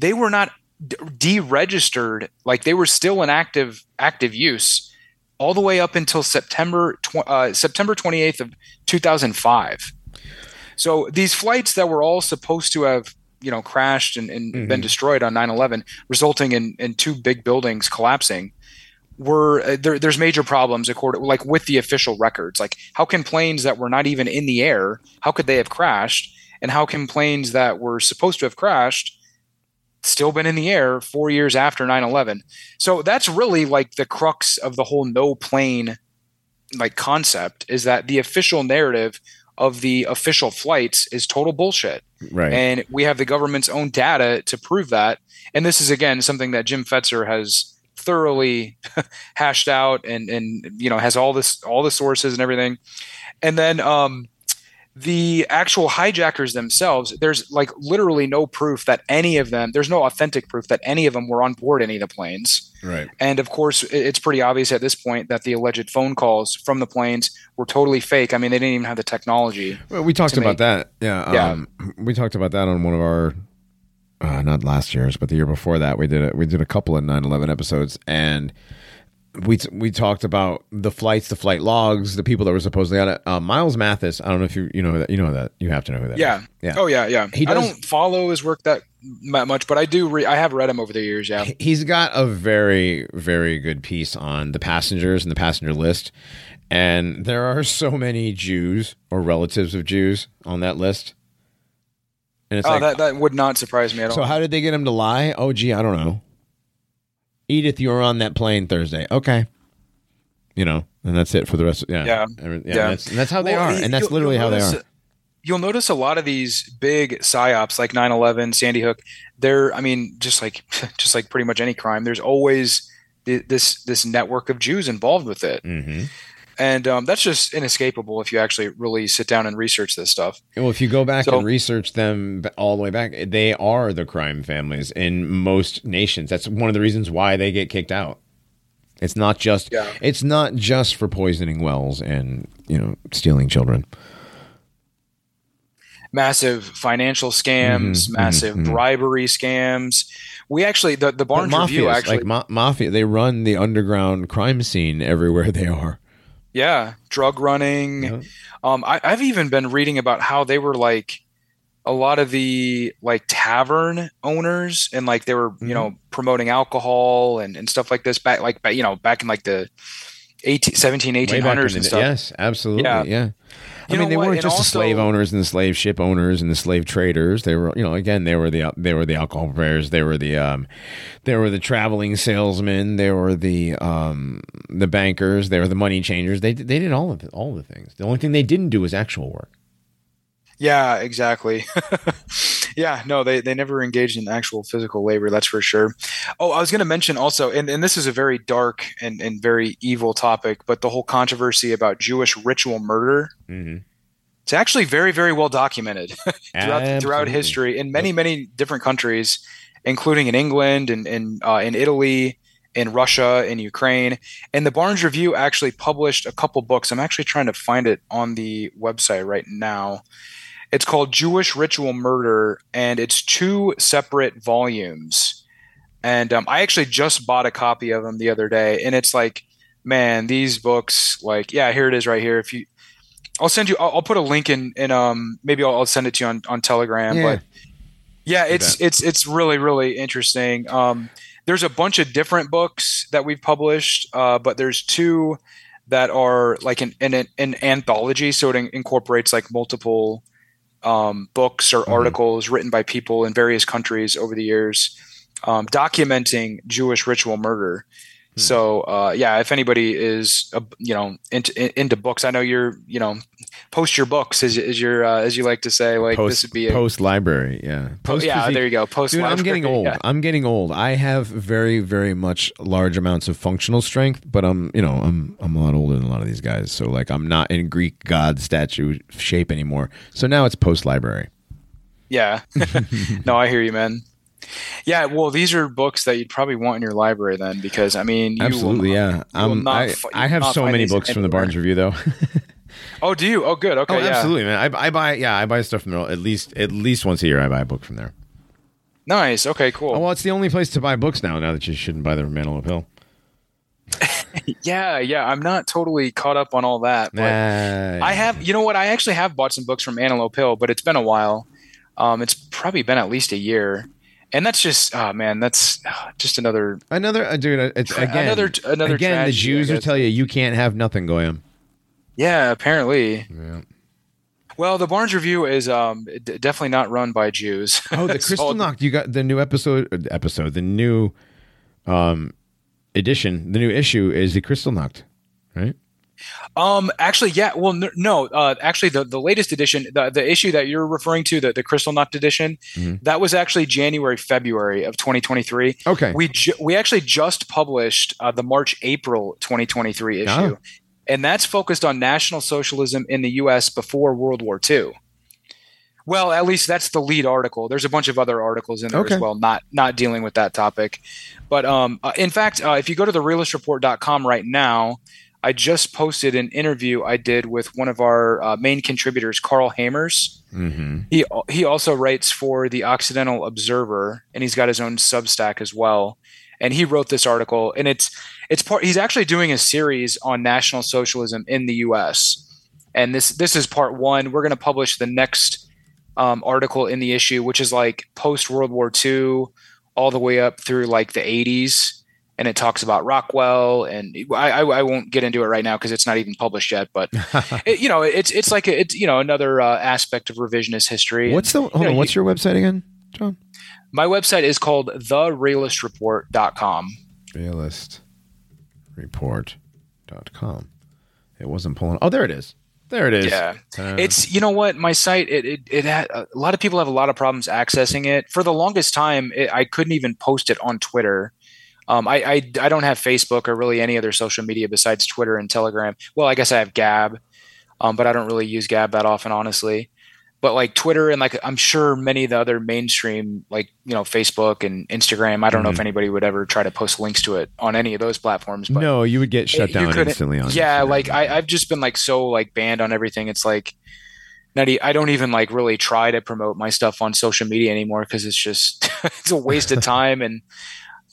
they were not d- deregistered. Like they were still in active active use all the way up until September tw- uh, September 28th of 2005. So these flights that were all supposed to have you know crashed and, and been Mhm. destroyed on 9/11, resulting in in two big buildings collapsing, were uh, there, there's major problems according like with the official records. Like how can planes that were not even in the air, how could they have crashed? And how can planes that were supposed to have crashed still been in the air four years after 9-11 so that's really like the crux of the whole no plane like concept is that the official narrative of the official flights is total bullshit. Right. and we have the government's own data to prove that. And this is again something that jim fetzer has thoroughly hashed out and and you know has all this all the sources and everything. And then um the actual hijackers themselves there's like literally no proof that any of them there's no authentic proof that any of them were on board any of the planes right. and of course, it's pretty obvious at this point that the alleged phone calls from the planes were totally fake. I mean, they didn't even have the technology. Well, we talked about make- that. Yeah. Yeah. Um, we talked about that on one of our, uh, not last year's, but the year before that. We did it. We did a couple of 9/11 episodes, and we we talked about the flights, the flight logs, the people that were supposedly on it. Uh, Miles Mathis. I don't know if you you know that you know that you have to know who that. Yeah. is. Yeah. Oh yeah, yeah. He I does- don't follow his work that much, but I do. Re- I have read him over the years. Yeah. He's got a very, very good piece on the passengers and the passenger list. And there are so many Jews or relatives of Jews on that list. And it's Oh, like, that that would not surprise me at all. so how did they get him to lie? Oh, gee, I don't know. Edith, you were on that plane Thursday. Okay. You know, and that's it for the rest of yeah. Yeah. Yeah, Yeah. That's, and that's how they Well, are. And that's literally how they are. You'll notice a lot of these big psyops like 9/11, Sandy Hook. They're, I mean, just like just like pretty much any crime. There's always this this network of Jews involved with it. hmm and um, that's just inescapable if you actually really sit down and research this stuff. Well, if you go back So- and research them all the way back, they are the crime families in most nations. That's one of the reasons why they get kicked out. It's not just Yeah. it's not just for poisoning wells and you know stealing children. Massive financial scams, Mhm, massive mhm, mhm. bribery scams. We actually the the Barnes Review actually like ma- mafia, they run the underground crime scene everywhere they are. Yeah drug running. Yeah. Um, I, I've even been reading about how they were like a lot of the like tavern owners and like they were Mm-hmm. you know promoting alcohol and, and stuff like this back like you know back in like the 18, 17 Way back in 1800s and stuff Yes, absolutely. Yeah. Yeah. I mean, they what? weren't And just the slave owners and the slave ship owners and the slave traders. They were, you know, again, they were the they were the alcohol purveyors. They were the um, they were the traveling salesmen. They were the um, the bankers. They were the money changers. They they did all of the, all the things. The only thing they didn't do was actual work. Yeah, exactly. yeah, no, they, they never engaged in actual physical labor, that's for sure. Oh, I was going to mention also, and, and this is a very dark and, and very evil topic, but the whole controversy about Jewish ritual murder. Mm-hmm. It's actually very, very well documented throughout, throughout history in many, many different countries, including in England and in, uh, in Italy, in Russia, in Ukraine. And the Barnes Review actually published a couple books. I'm actually trying to find it on the website right now. It's called Jewish Ritual Murder, and it's two separate volumes. And um, I actually just bought a copy of them the other day, and it's like, man, these books, like, yeah, here it is right here. If you, I'll send you, I'll, I'll put a link in, in um, maybe I'll, I'll send it to you on, on Telegram. Yeah. But yeah, it's it's it's really really interesting. Um, there's a bunch of different books that we've published, uh, but there's two that are like an an, an anthology, so it in- incorporates like multiple um, books or Mhm. articles written by people in various countries over the years, um, documenting Jewish ritual murder. Hmm. So uh, yeah, if anybody is uh, you know into into books, I know you're you know post your books as, as your uh, as you like to say. Like post, this would be a post library. Yeah. Oh, Post yeah, physique. there you go. Post Dude, I'm getting old. yeah. I'm getting old. I have very, very much large amounts of functional strength, but I'm, you know, I'm, I'm a lot older than a lot of these guys. So like, I'm not in Greek god statue shape anymore. So now it's post library. Yeah. no, I hear you, man. Yeah, well, these are books that you'd probably want in your library then, because I mean, you Absolutely, will, yeah. Um, not I, I have so many books from the. Barnes Review, though. Oh, do you? Oh, good. Okay, oh, yeah. absolutely, man. I, I buy, yeah, I buy stuff from there at least, at least once a year. I buy a book from there. Nice. Okay, cool. Oh, well, it's the only place to buy books now. Now that you shouldn't buy them the Antelope Hill. yeah, yeah. I'm not totally caught up on all that, but Nah, I have. You know what? I actually have bought some books from Antelope Hill, but it's been a while. Um, it's probably been at least a year, and that's just, oh man, that's uh, just another another uh, dude. uh, It's again, another- another again. The Jews will tell you you can't have nothing, goyim. Yeah, apparently. Yeah. Well, the Barnes Review is um, d- definitely not run by Jews. Oh, the Knocked. You got the new episode. uh, Episode. The new um edition. The new issue is the Kristallnacht. Right. Um, actually, yeah. Well, no. Uh, actually, the, the latest edition, the, the issue that you're referring to, the, the Kristallnacht edition, Mhm. that was actually January, February of 2023. Okay. We ju- we actually just published uh, the March April 2023 issue, Oh. and that's focused on National Socialism in the U.S. before World War II. Well, at least that's the lead article. There's a bunch of other articles in there Okay. as well, not not dealing with that topic. But um, uh, in fact, uh, if you go to the realistreport.com right now, I just posted an interview I did with one of our uh, main contributors, Karl Haemers. mm-hmm. He he also writes for the Occidental Observer, and he's got his own Substack as well. And he wrote this article, and it's it's part. He's actually doing a series on National Socialism in the U.S. And this this is part one. We're going to publish the next um, article in the issue, which is like post World War II, all the way up through like the 80s. And it talks about Rockwell, and I, I, I won't get into it right now because it's not even published yet. But it, you know, it's it's like a, it's you know another uh, aspect of revisionist history. What's the? Hold know, on. What's your website again, John? My website is called therealistreport.com. Realistreport.com. It wasn't pulling. Oh, there it is. There it is. Yeah. Uh, It's you know what my site it it, it had a lot of people have a lot of problems accessing it. For the longest time, it, I couldn't even post it on Twitter. Um, I, I I don't have Facebook or really any other social media besides Twitter and Telegram. Well, I guess I have Gab, um, but I don't really use Gab that often, honestly. But like Twitter and like I'm sure many of the other mainstream like you know Facebook and Instagram. I don't know if Mhm. anybody would ever try to post links to it on any of those platforms. But no, you would get shut you down instantly on. yeah Instagram. like I, i've just been like so like banned on everything it's like not i don't even like really try to promote my stuff on social media anymore because it's just it's a waste of time and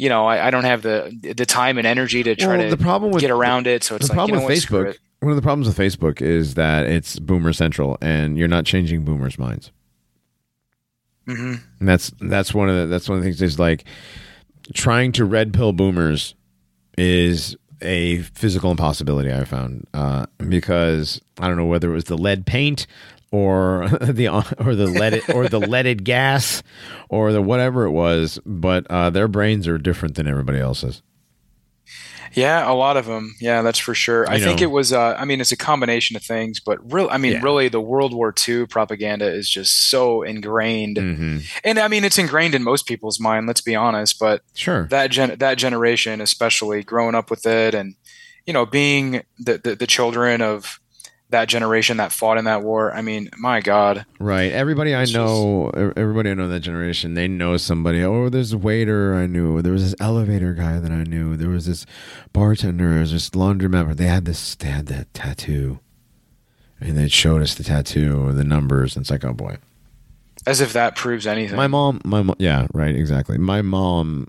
you know I, I don't have the the time and energy to try Well, to the problem with get around it so it's the like problem you know with what, Facebook. One of the problems with Facebook is that it's boomer central, and you're not changing boomers' minds. Mhm. And that's that's one of the that's one of the things is like trying to red pill boomers is a physical impossibility I found uh, because I don't know whether it was the lead paint or the or the leaded or the leaded gas or the whatever it was, but uh, their brains are different than everybody else's. yeah a lot of them yeah that's for sure i You think it was uh, i mean it's a combination of things but real i mean Yeah. really the world war ii propaganda is just so ingrained Mm-hmm. and i mean it's ingrained in most people's mind let's be honest but Sure. that gen- that generation, especially growing up with it, and you know, being the, the the children of that generation that fought in that war. I mean, my God, Right. Everybody I It's know, e- everybody I know that generation, they know somebody. Oh, there's a waiter I knew. There was this elevator guy that I knew. There was this bartender. There was this laundromat. They had this. They had that tattoo, and they showed us the tattoo or the numbers. And it's like, oh boy. as if that proves anything. My mom. My mom. Yeah. Right. Exactly. My mom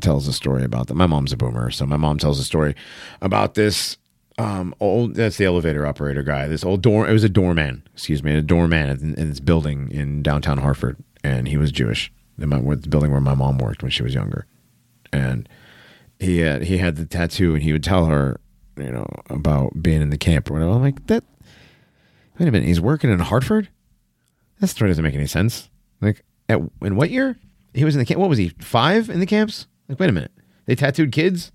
tells a story about that. My mom's a boomer, so my mom tells a story about this um old that's the elevator operator guy this old door it was a doorman excuse me a doorman in, in this building in downtown hartford and he was jewish. The, my, the building where my mom worked when she was younger. And he had he had the tattoo and he would tell her you know about being in the camp or whatever. I'm like that wait a minute he's working in hartford? That story doesn't make any sense. Like at in what year? He was in the camp what was he five in the camps? Like wait a minute they tattooed kids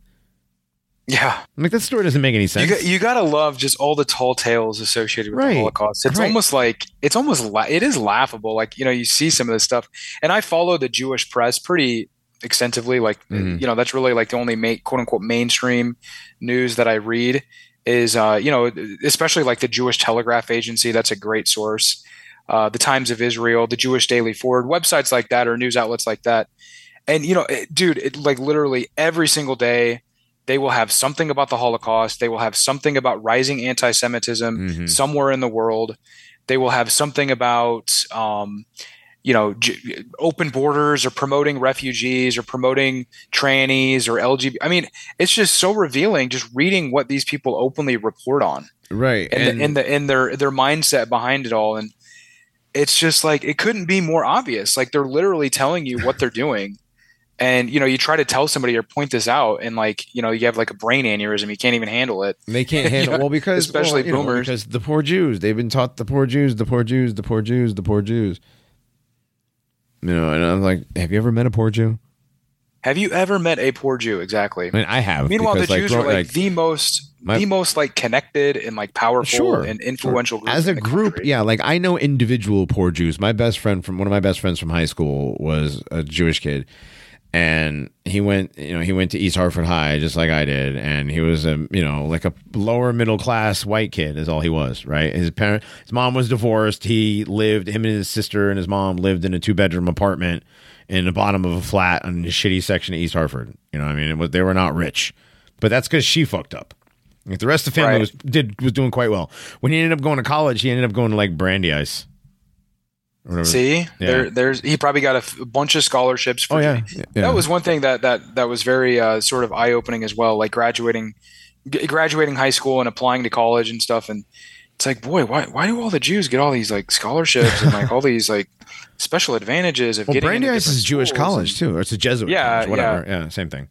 yeah, I'm like that story doesn't make any you sense got, you gotta love just all the tall tales associated with Right. the Holocaust. It's Right. almost like it's almost la- it is laughable. Like you know, you see some of this stuff, and I follow the Jewish press pretty extensively. Like Mhm. you know, that's really like the only ma- quote unquote mainstream news that I read is uh, you know, especially like the Jewish Telegraph Agency. That's a great source. Uh, the Times of Israel, the Jewish Daily Forward, websites like that or news outlets like that. And you know, it, dude, it, like literally every single day, they will have something about the Holocaust. They will have something about rising anti-Semitism Mhm. somewhere in the world. They will have something about, um, you know, j- open borders or promoting refugees or promoting trannies or LGBT. I mean, it's just so revealing just reading what these people openly report on right and, and, the, and the and their their mindset behind it all. And it's just like it couldn't be more obvious. Like they're literally telling you what they're doing. And you know, you try to tell somebody or point this out, and like you know, you have like a brain aneurysm. You can't even handle it. They can't handle Yeah, well because especially well, you know, boomers. because the poor Jews they've been taught the poor Jews the poor Jews the poor Jews the poor Jews. You know, and I'm like, have you ever met a poor Jew? Have you ever met a poor Jew? Exactly. I mean, I have. Meanwhile, the because, Jews grow- are like, the most, my- the most like connected and like powerful Sure. and influential group as a in the group, country. yeah. Like I know individual poor Jews. My best friend from one of my best friends from high school was a Jewish kid, and he went, you know, he went to East Hartford High just like I did, and he was a, you know, like a lower middle class white kid is all he was, right? His parent, his mom was divorced. He lived, him and his sister and his mom lived in a two bedroom apartment in the bottom of a flat in a shitty section of East Hartford. You know, what I mean, it was, they were not rich, but that's because she fucked up. Like the rest of the family Right. was did was doing quite well. When he ended up going to college, he ended up going to like Brandeis. Or whatever. See, Yeah. there, there's he probably got a, f- a bunch of scholarships. For Oh yeah, yeah. that was one thing that that that was very uh, sort of eye opening as well. Like graduating, g- graduating high school and applying to college and stuff. And it's like, boy, why why do all the Jews get all these like scholarships and like all these like special advantages of well, getting Brandy into is Jewish college and- too, or it's a Jesuit Yeah, college, whatever. Yeah. same thing.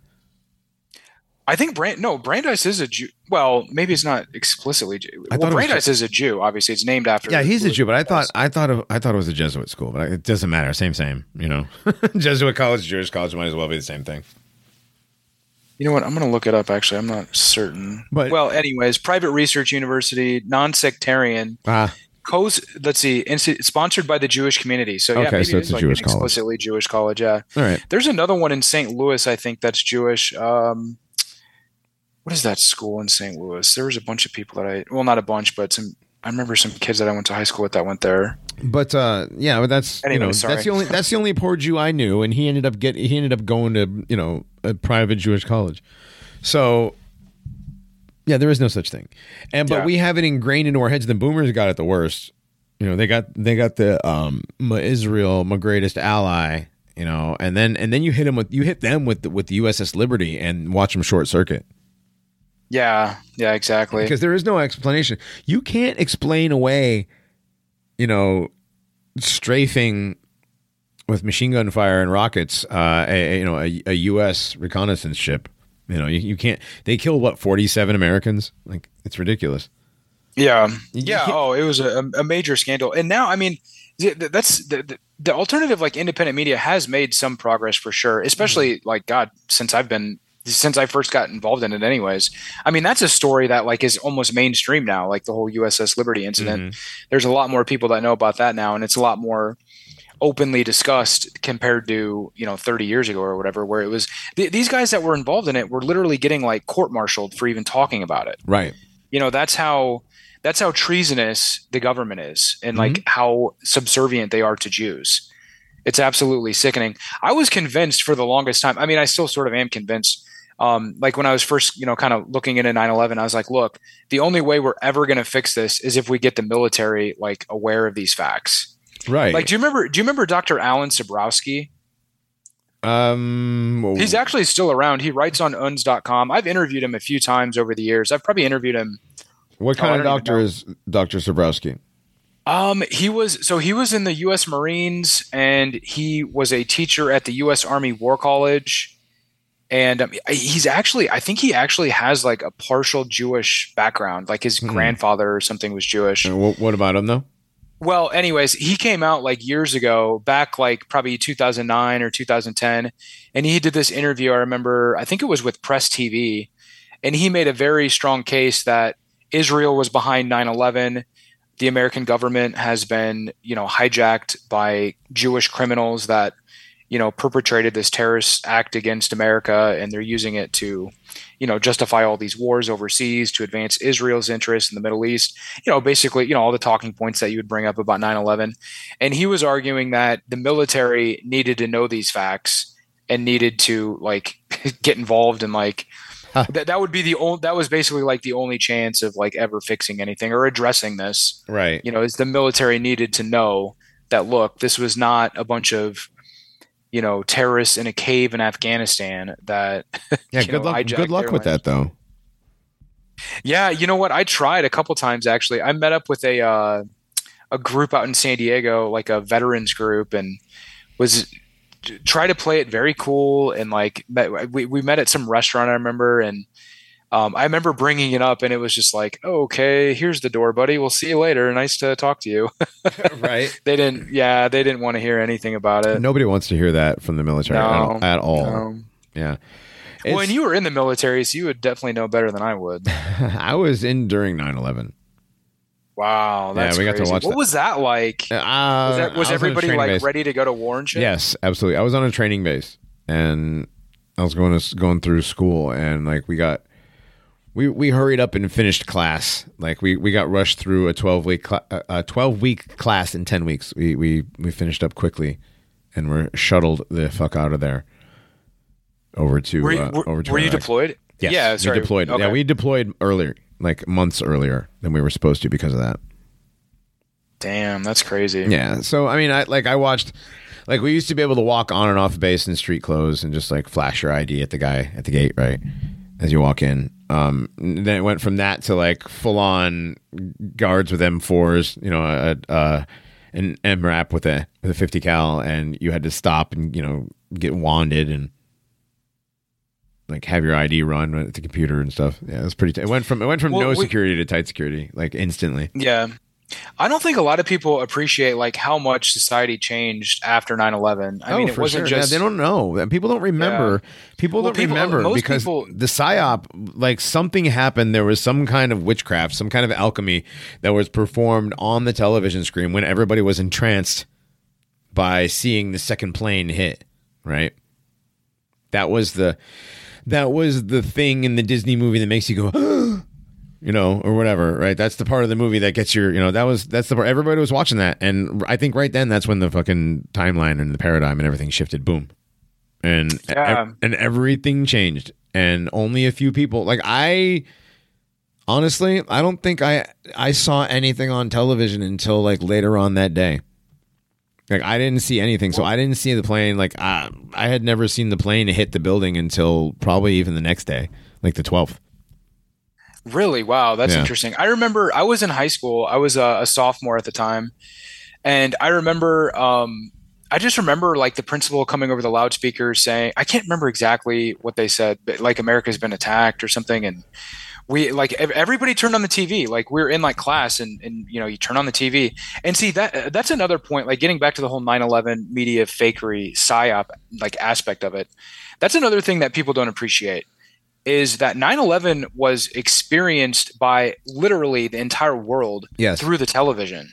I think Brand no Brandeis is a Jew. Well, maybe it's not explicitly Jew. I Well, Brandeis is a Jew. Obviously, it's named after. Yeah, he's a Jew, but I thought I thought of, I thought it was a Jesuit school, but it doesn't matter. Same, same. You know, Jesuit college, Jewish college might as well be the same thing. You know what? I'm going to look it up. Actually, I'm not certain. But- well, anyways, private research university, non-sectarian, Ah, Co's, let's see, insti- sponsored by the Jewish community. So yeah, Okay, maybe so it it's a like Jewish an college. explicitly Jewish college. Yeah, All right. there's another one in St. Louis, I think that's Jewish. Um, what is that school in St. Louis? There was a bunch of people that I, well, not a bunch, but some. I remember some kids that I went to high school with that went there. But uh, yeah, but that's you Anyway, know sorry. that's the only that's the only poor Jew I knew, and he ended up get he ended up going to you know a private Jewish college. So yeah, there is no such thing, and but Yeah. we have it ingrained into our heads. The boomers got it the worst. You know, they got they got the um my Israel, my greatest ally. You know, and then and then you hit them with you hit them with the, with the USS Liberty and watch them short circuit Yeah, yeah, exactly. because there is no explanation. You can't explain away, you know, strafing with machine gun fire and rockets, uh, a, you know, a, a U.S. reconnaissance ship. You know, you, you can't. They killed what forty-seven Americans. Like it's ridiculous. Yeah, yeah. Oh, it was a, a major scandal, and now I mean, th- th- that's the, the, the alternative. Like independent media has made some progress for sure, especially Mm-hmm. like God since I've been since I first got involved in it. Anyways, I mean that's a story that like is almost mainstream now. Like the whole USS Liberty incident. Mm-hmm. There's a lot more people that know about that now, and it's a lot more openly discussed compared to you know 30 years ago or whatever where it was th- these guys that were involved in it were literally getting like court-martialed for even talking about it Right. you know that's how that's how treasonous the government is and like Mm-hmm. how subservient they are to jews it's absolutely sickening i was convinced for the longest time i mean i still sort of am convinced um, like when i was first you know kind of looking into 9-11 i was like look the only way we're ever going to fix this is if we get the military like aware of these facts Right. like do you remember do you remember dr alan Sabrosky? um. he's actually still around he writes on unz.com i've interviewed him a few times over the years i've probably interviewed him what Oh, kind I of doctor is Doctor Sabrosky? Um, he was so he was in the U.S. Marines and he was a teacher at the U.S. Army War College, and um, he's actually I think he actually has like a partial Jewish background, like his Hmm. grandfather or something was Jewish. What, what about him though? Well, anyways, he came out like years ago, back like probably 2009 or 2010, and he did this interview. I remember, I think it was with Press TV, and he made a very strong case that Israel was behind 9/11. The American government has been, you know, hijacked by Jewish criminals that, you know, perpetrated this terrorist act against America, and they're using it to, you know, justify all these wars overseas to advance Israel's interests in the Middle East you know, basically, you know, all the talking points that you would bring up about 9 11. And he was arguing that the military needed to know these facts and needed to, like, get involved in, like, Huh. that, that would be the only, that was basically like the only chance of, like, ever fixing anything or addressing this, Right. you know, is the military needed to know that, look, this was not a bunch of, you know, terrorists in a cave in Afghanistan that, Yeah. Good know, luck. Good luck with that though. Yeah, you know what? I tried a couple times actually. I met up with a uh, a group out in San Diego, like a veterans group, and was try to play it very cool and like met, we we met at some restaurant I remember and um, I remember bringing it up and it was just like okay here's the door buddy we'll see you later nice to talk to you right. they didn't yeah they didn't want to hear anything about it Nobody wants to hear that from the military at, No, all, at all. Um, Yeah. well and you were in the military so you would definitely know better than I would I was in during 9/11. wow that's we got to watch what that. was that like Uh, was, that, I was everybody like base. ready to go to war and shit? Yes, absolutely. I was on a training base, and I was going to going through school, and like we got we we hurried up and finished class. Like we we got rushed through a twelve week uh, a twelve week class in ten weeks. We we we finished up quickly, and we're shuttled the fuck out of there over to Were you, uh, were, over to were you deployed? Yes, yeah, sorry. we deployed. Okay. Yeah, we deployed earlier, like months earlier than we were supposed to because of that. Damn, that's crazy. Yeah. So I mean, I like I watched. Like we used to be able to walk on and off base in street clothes and just like flash your ID at the guy at the gate, right, as you walk in. Um, then it went from that to like full on guards with M4s, you know, a, a an MRAP with a with a 50 cal, and you had to stop and you know get wanded and like have your ID run at the computer and stuff. Yeah, it was pretty. T- it went from it went from Well, no we- security to tight security like instantly. Yeah. I don't think a lot of people appreciate like how much society changed after 9/11. I oh, mean, it wasn't sure. just yeah, they don't know. People don't remember. People Well, don't people- remember because people- the psyop, like something happened. There was some kind of witchcraft, some kind of alchemy that was performed on the television screen when everybody was entranced by seeing the second plane hit. Right. That was the that was the thing in the Disney movie that makes you go. Oh, you know, or whatever, right? That's the part of the movie that gets your, you know, that was that's the part everybody was watching that, and I think right then that's when the fucking timeline and the paradigm and everything shifted. Boom, and Yeah. ev- and everything changed, and only a few people. Like I, honestly, I don't think I I saw anything on television until like later on that day. Like I didn't see anything, so I didn't see the plane. Like I, I had never seen the plane hit the building until probably even the next day, like the twelfth. Really? Wow, that's Yeah. interesting. I remember I was in high school. I was a, a sophomore at the time, and I remember. Um, I just remember like the principal coming over the loudspeakers saying, I can't remember exactly what they said, but like America's been attacked or something, and we like everybody turned on the TV. Like we are in like class, and and you know you turn on the TV and see that that's another point. Like getting back to the whole 9/11 media fakery psyop like aspect of it. That's another thing that people don't appreciate is that 9/11 was experienced by literally the entire world Yes. through the television.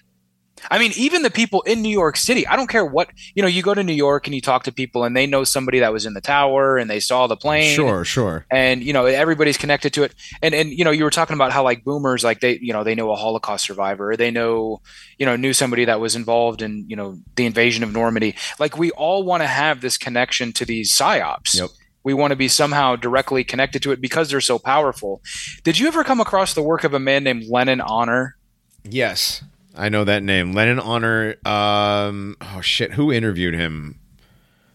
I mean, even the people in New York City, I don't care what, you know, you go to New York and you talk to people and they know somebody that was in the tower and they saw the plane. Sure, sure. And, you know, everybody's connected to it. And, and, you know, you were talking about how like boomers, like they, you know, they know a Holocaust survivor, they know, you know, knew somebody that was involved in, you know, the invasion of Normandy. Like we all want to have this connection to these psyops. Yep. We want to be somehow directly connected to it because they're so powerful. Did you ever come across the work of a man named Lenon Honor? Yes, I know that name. Lenon Honor. Um. Oh shit. Who interviewed him?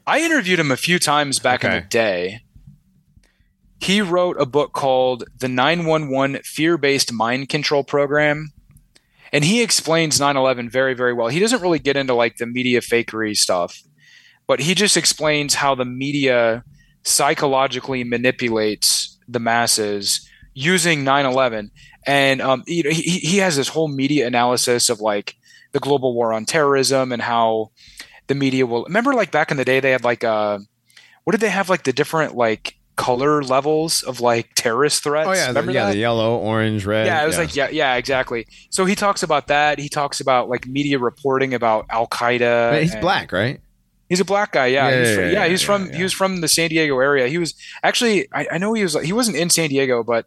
I interviewed him a few times back in the day. He wrote a book called The 911 Fear Based Mind Control Program. And he explains 9 11 very, very well. He doesn't really get into like the media fakery stuff, but he just explains how the media psychologically manipulates the masses using 9 11. And um, you know, he, he has this whole media analysis of like the global war on terrorism and how the media will remember like back in the day they had like uh what did they have like the different like color levels of like terrorist threats Oh yeah, the, yeah, that? the yellow, orange, red. yeah it was like yeah yeah exactly so he talks about that he talks about like media reporting about al-qaeda he's and- black, right? He's a black guy yeah, Yeah, he's yeah, from, yeah, yeah, yeah, he's yeah, from yeah. he was from the san diego area he was actually I, I know he was he wasn't in san diego but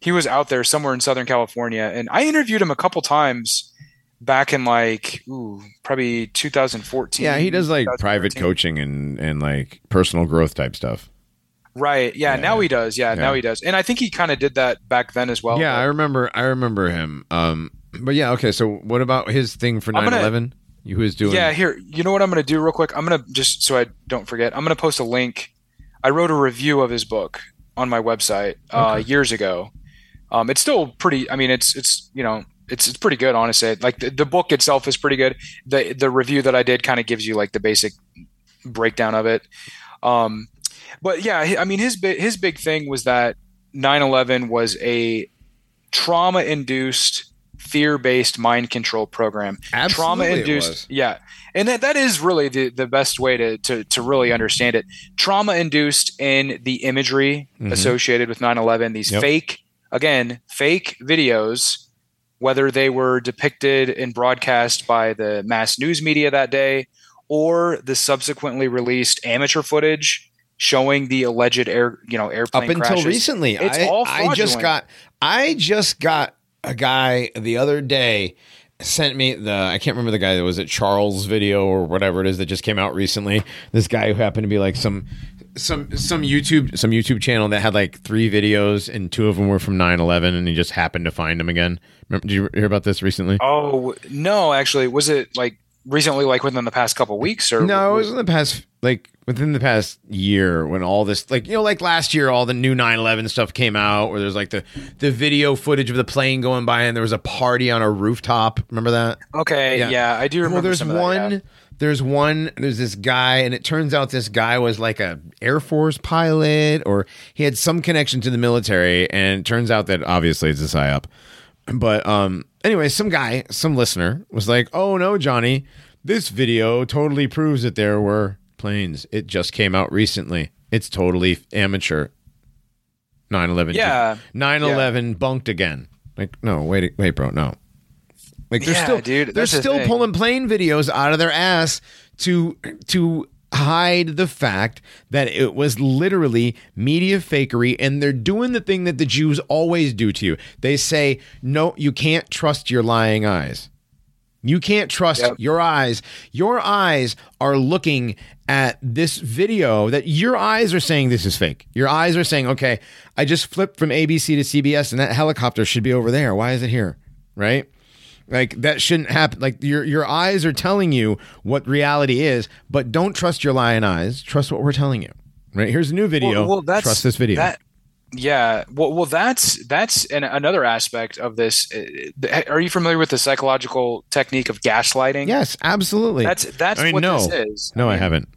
he was out there somewhere in southern california and i interviewed him a couple times back in like ooh probably 2014 Yeah, he does like private coaching and and like personal growth type stuff. Right. Yeah, Yeah. Now he does. Yeah, Now he does. And I think he kind of did that back then as well. yeah, I remember. I remember him. Um. But yeah, okay. So what about his thing for I'm 9/11? You was doing? yeah. Here, you know what I'm going to do real quick. I'm going to just so I don't forget. I'm going to post a link. I wrote a review of his book on my website uh, Okay. years ago. Um, it's still pretty. I mean, it's it's you know it's it's pretty good. Honestly, like the, the book itself is pretty good. the The review that I did kind of gives you like the basic breakdown of it. Um, but yeah, I mean, his his big thing was that 9/11 was a trauma induced fear based mind control program trauma Absolutely it induced was. yeah and that, that is really the, the best way to, to, to really understand it trauma induced in the imagery Mhm. associated with 9-11 these Yep. fake again fake videos whether they were depicted and broadcast by the mass news media that day or the subsequently released amateur footage showing the alleged air you know airplane Up until crashes. recently, It's I, all I just got. I just got a guy the other day sent me the I can't remember the guy that was at Charles video or whatever it is that just came out recently. This guy who happened to be like some some some YouTube some YouTube channel that had like three videos and two of them were from 9/11 and he just happened to find them again. Remember, did you hear about this recently? oh no actually was it like recently like within the past couple weeks or No, it was in the past, like within the past year when all this, like you know, like last year, all the new 9/11 stuff came out, where there's like the the video footage of the plane going by, and there was a party on a rooftop. Remember that? Okay, Yeah. yeah, I do remember. Well, there's some of that, one. yeah. There's one. There's this guy, and it turns out this guy was like a Air Force pilot, or he had some connection to the military. And it turns out that obviously it's a psyop. But um, anyway, some guy, some listener was like, "Oh no, Johnny, this video totally proves that there were planes. It just came out recently. It's totally amateur." 9/11. Yeah. 9/11 bunked again. Like, no, wait, wait, bro, no. Like they're Yeah, still dude, they're that's the still pulling plane videos out of their ass to to hide the fact that it was literally media fakery and they're doing the thing that the Jews always do to you. They say, "No, you can't trust your lying eyes." You can't trust Yep. your eyes. Your eyes are looking at this video that your eyes are saying this is fake. Your eyes are saying, okay, I just flipped from ABC to CBS and that helicopter should be over there. Why is it here? Right? Like that shouldn't happen. Like your your eyes are telling you what reality is, but don't trust your lying eyes. Trust what we're telling you. Right? Here's a new video. trust this video. That, yeah. Well, well, that's that's an, another aspect of this. Uh, Are you familiar with the psychological technique of gaslighting? yes, absolutely. That's that's I mean, what no. this is. no, I mean, haven't.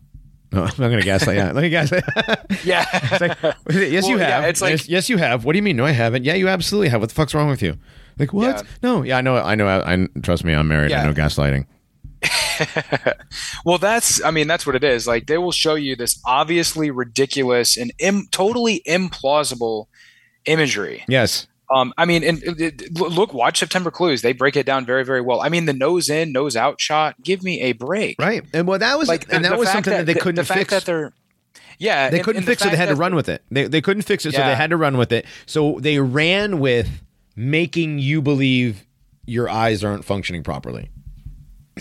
No, I'm not going to gaslight. Yeah, let me gaslight. Yeah. yes, you Well, yeah, have. it's like- yes, yes, you have. What do you mean? No, I haven't. Yeah, you absolutely have. What the fuck's wrong with you? Like what? Yeah. No, yeah, I know. I know. I, I trust me. I'm married. I know gaslighting. well, that's I mean that's what it is. Like they will show you this obviously ridiculous and Im- totally implausible imagery. Yes. Um, I mean, and it, it- look, watch September Clues. They break it down very, very well. I mean, the nose in, nose out shot. Give me a break. Right. And well, that was Like, and the- that the was something that, they couldn't the fact fix. that they're, yeah, they and- couldn't and fix it. They had to run with it. They they couldn't fix it, so they had to run with it. So they ran with making you believe your eyes aren't functioning properly.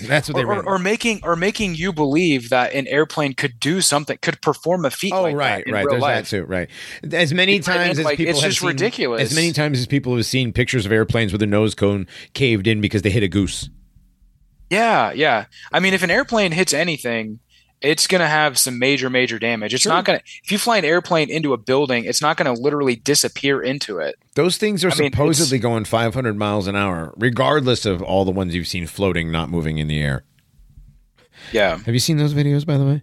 That's what they Or, ran. or, or making or making you believe that an airplane could do something, could perform a feat Oh like right, right. There's life. that too. Right. As many what I times mean? as Like, people it's have just seen, ridiculous. As many times as people have seen pictures of airplanes with a nose cone caved in because they hit a goose. Yeah, yeah. I mean, if an airplane hits anything, it's going to have some major, major damage. It's Sure. not going to. If you fly an airplane into a building, it's not going to literally disappear into it. Those things are I mean, supposedly going 500 miles an hour, regardless of all the ones you've seen floating, not moving in the air. Yeah. Have you seen those videos, by the way?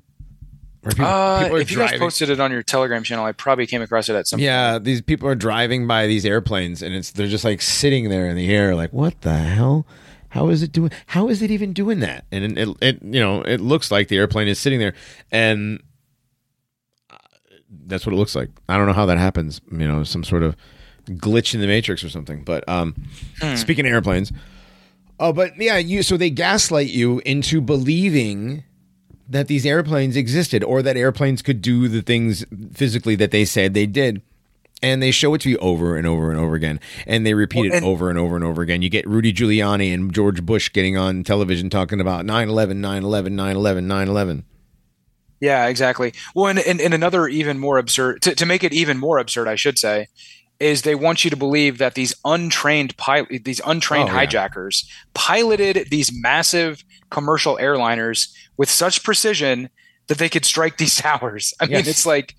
People, Uh, people if you guys posted it on your Telegram channel, I probably came across it at some. Yeah, these people are driving by these airplanes, and it's they're just like sitting there in the air, like what the hell? How is it doing? How is it even doing that? And it, it you know, it looks like the airplane is sitting there, and uh, that's what it looks like. I don't know how that happens. You know, some sort of glitch in the matrix or something. But um, speaking of airplanes, oh, but yeah, you so they gaslight you into believing that these airplanes existed or that airplanes could do the things physically that they said they did. And they show it to you over and over and over again. And they repeat Well, it over and over and over again. You get Rudy Giuliani and George Bush getting on television talking about 9 11, 9 11, 9 11, 9 11. Yeah, exactly. Well, and, and, and another even more absurd, to, to make it even more absurd, I should say, is they want you to believe that these untrained pilot, these untrained Oh, yeah. hijackers piloted these massive commercial airliners with such precision that they could strike these towers. I mean, it's like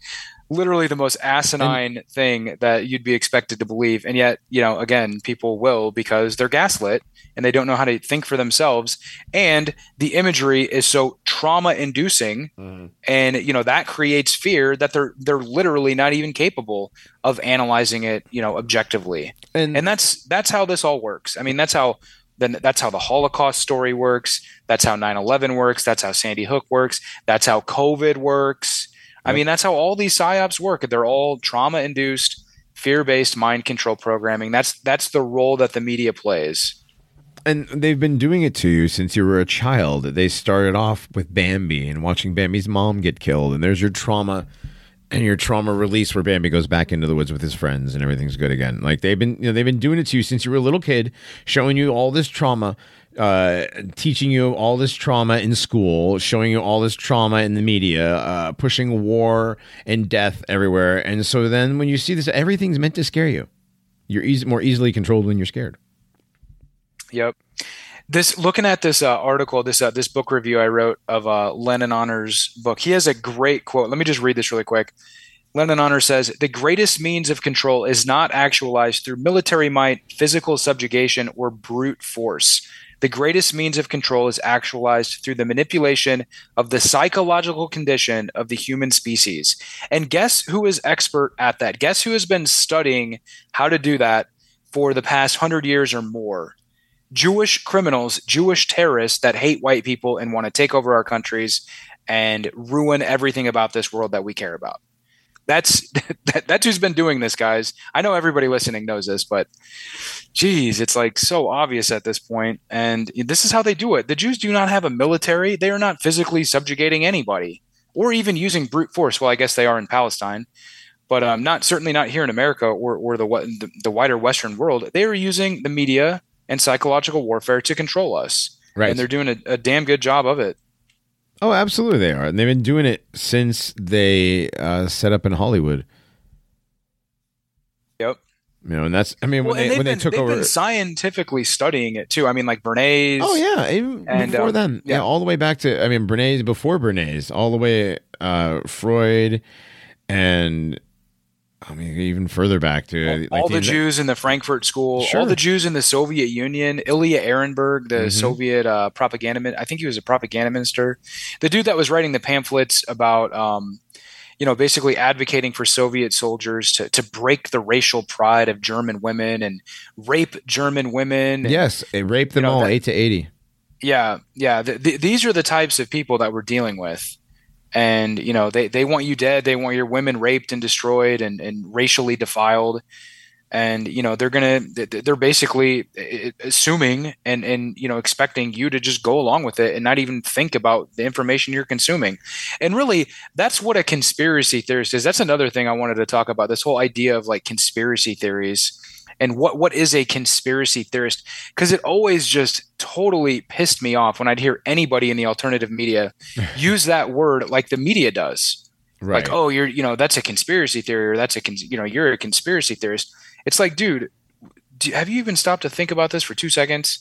literally the most asinine thing that you'd be expected to believe. And yet, you know, again, people will because they're gaslit and they don't know how to think for themselves. And the imagery is so trauma inducing mm-hmm. and you know that creates fear that they're they're literally not even capable of analyzing it you know objectively. And, and that's that's how this all works. I mean that's how then that's how the holocaust story works. That's how 9-11 works. That's how sandy hook works. That's how covid works i mean that's how all these psyops work they're all trauma induced fear-based mind control programming that's that's the role that the media plays and they've been doing it to you since you were a child. They started off with Bambi and watching Bambi's mom get killed, and there's your trauma and your trauma release where Bambi goes back into the woods with his friends and everything's good again. Like they've been, you know, they've been doing it to you since you were a little kid, showing you all this trauma, uh, teaching you all this trauma in school, showing you all this trauma in the media, uh, pushing war and death everywhere. And so then when you see this, everything's meant to scare you. You're eas more easily controlled when you're scared. Yep. This looking at this uh, article, this uh, this book review I wrote of uh, Lenon Honor's book. He has a great quote. Let me just read this really quick. Lenon Honor says, "The greatest means of control is not actualized through military might, physical subjugation, or brute force. The greatest means of control is actualized through the manipulation of the psychological condition of the human species. And guess who is expert at that? Guess who has been studying how to do that for the past hundred years or more? Jewish criminals, Jewish terrorists that hate white people and want to take over our countries and ruin everything about this world that we care about. That's that, that's who's been doing this, guys. I know everybody listening knows this, but geez, it's like so obvious at this point. And this is how they do it. The Jews do not have a military. They are not physically subjugating anybody or even using brute force. Well, I guess they are in Palestine, but um, not certainly not here in America or, or the, the the wider Western world. They are using the media and psychological warfare to control us, Right. and they're doing a, a damn good job of it. Oh, absolutely, they are, and they've been doing it since they uh, set up in Hollywood. Yep. You know, and that's I mean Well, when they they've when they been, took they've over. been scientifically studying it too. I mean, like Bernays. Oh yeah, even And, before uh, then, yeah. yeah. all the way back to I mean Bernays before Bernays, all the way uh, Freud, and I mean even further back to like all the the- Jews in the Frankfurt School, Sure. all the Jews in the Soviet Union, Ilya Ehrenburg, the Mhm. Soviet uh, propaganda, I think he was a propaganda minister, the dude that was writing the pamphlets about, um, you know, basically advocating for Soviet soldiers to, to break the racial pride of German women and rape German women. and- Yes, raped them You know, all, that- eight to eighty. yeah, yeah. Th- th- these are the types of people that we're dealing with. And, you know, they, they want you dead. They want your women raped and destroyed and, and racially defiled. And, you know, they're to, they're basically assuming and, and, you know, expecting you to just go along with it and not even think about the information you're consuming. And really, that's what a conspiracy theorist is. That's another thing I wanted to talk about this whole idea of like conspiracy theories and what what is a conspiracy theorist because it always just totally pissed me off when I'd hear anybody in the alternative media use that word like the media does. Right. Like, oh, you're you know that's a conspiracy theory or that's a cons- you know you're a conspiracy theorist. It's like, dude, do, have you even stopped to think about this for two seconds?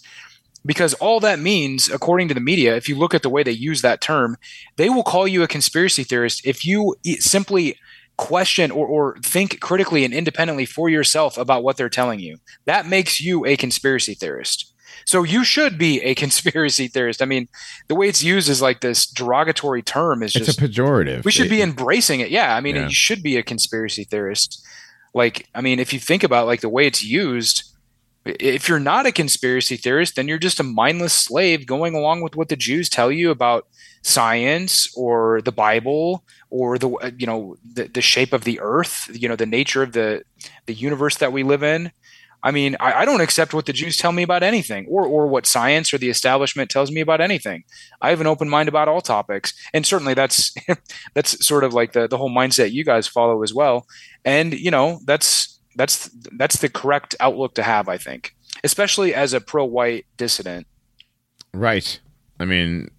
Because all that means, according to the media, if you look at the way they use that term, they will call you a conspiracy theorist if you simply question or, or think critically and independently for yourself about what they're telling you. That makes you a conspiracy theorist. So you should be a conspiracy theorist. I mean, the way it's used is like this derogatory term is it's just a pejorative. we should be embracing it. Yeah, I mean, Yeah. you should be a conspiracy theorist. Like, I mean, if you think about like the way it's used, if you're not a conspiracy theorist, then you're just a mindless slave going along with what the Jews tell you about science or the Bible or the uh, you know the, the shape of the earth, you know, the nature of the the universe that we live in. I mean, I, I don't accept what the Jews tell me about anything, or or what science or the establishment tells me about anything. I have an open mind about all topics, and certainly that's that's sort of like the the whole mindset you guys follow as well. And you know, that's that's that's the correct outlook to have, I think, especially as a pro-white dissident. Right. I mean,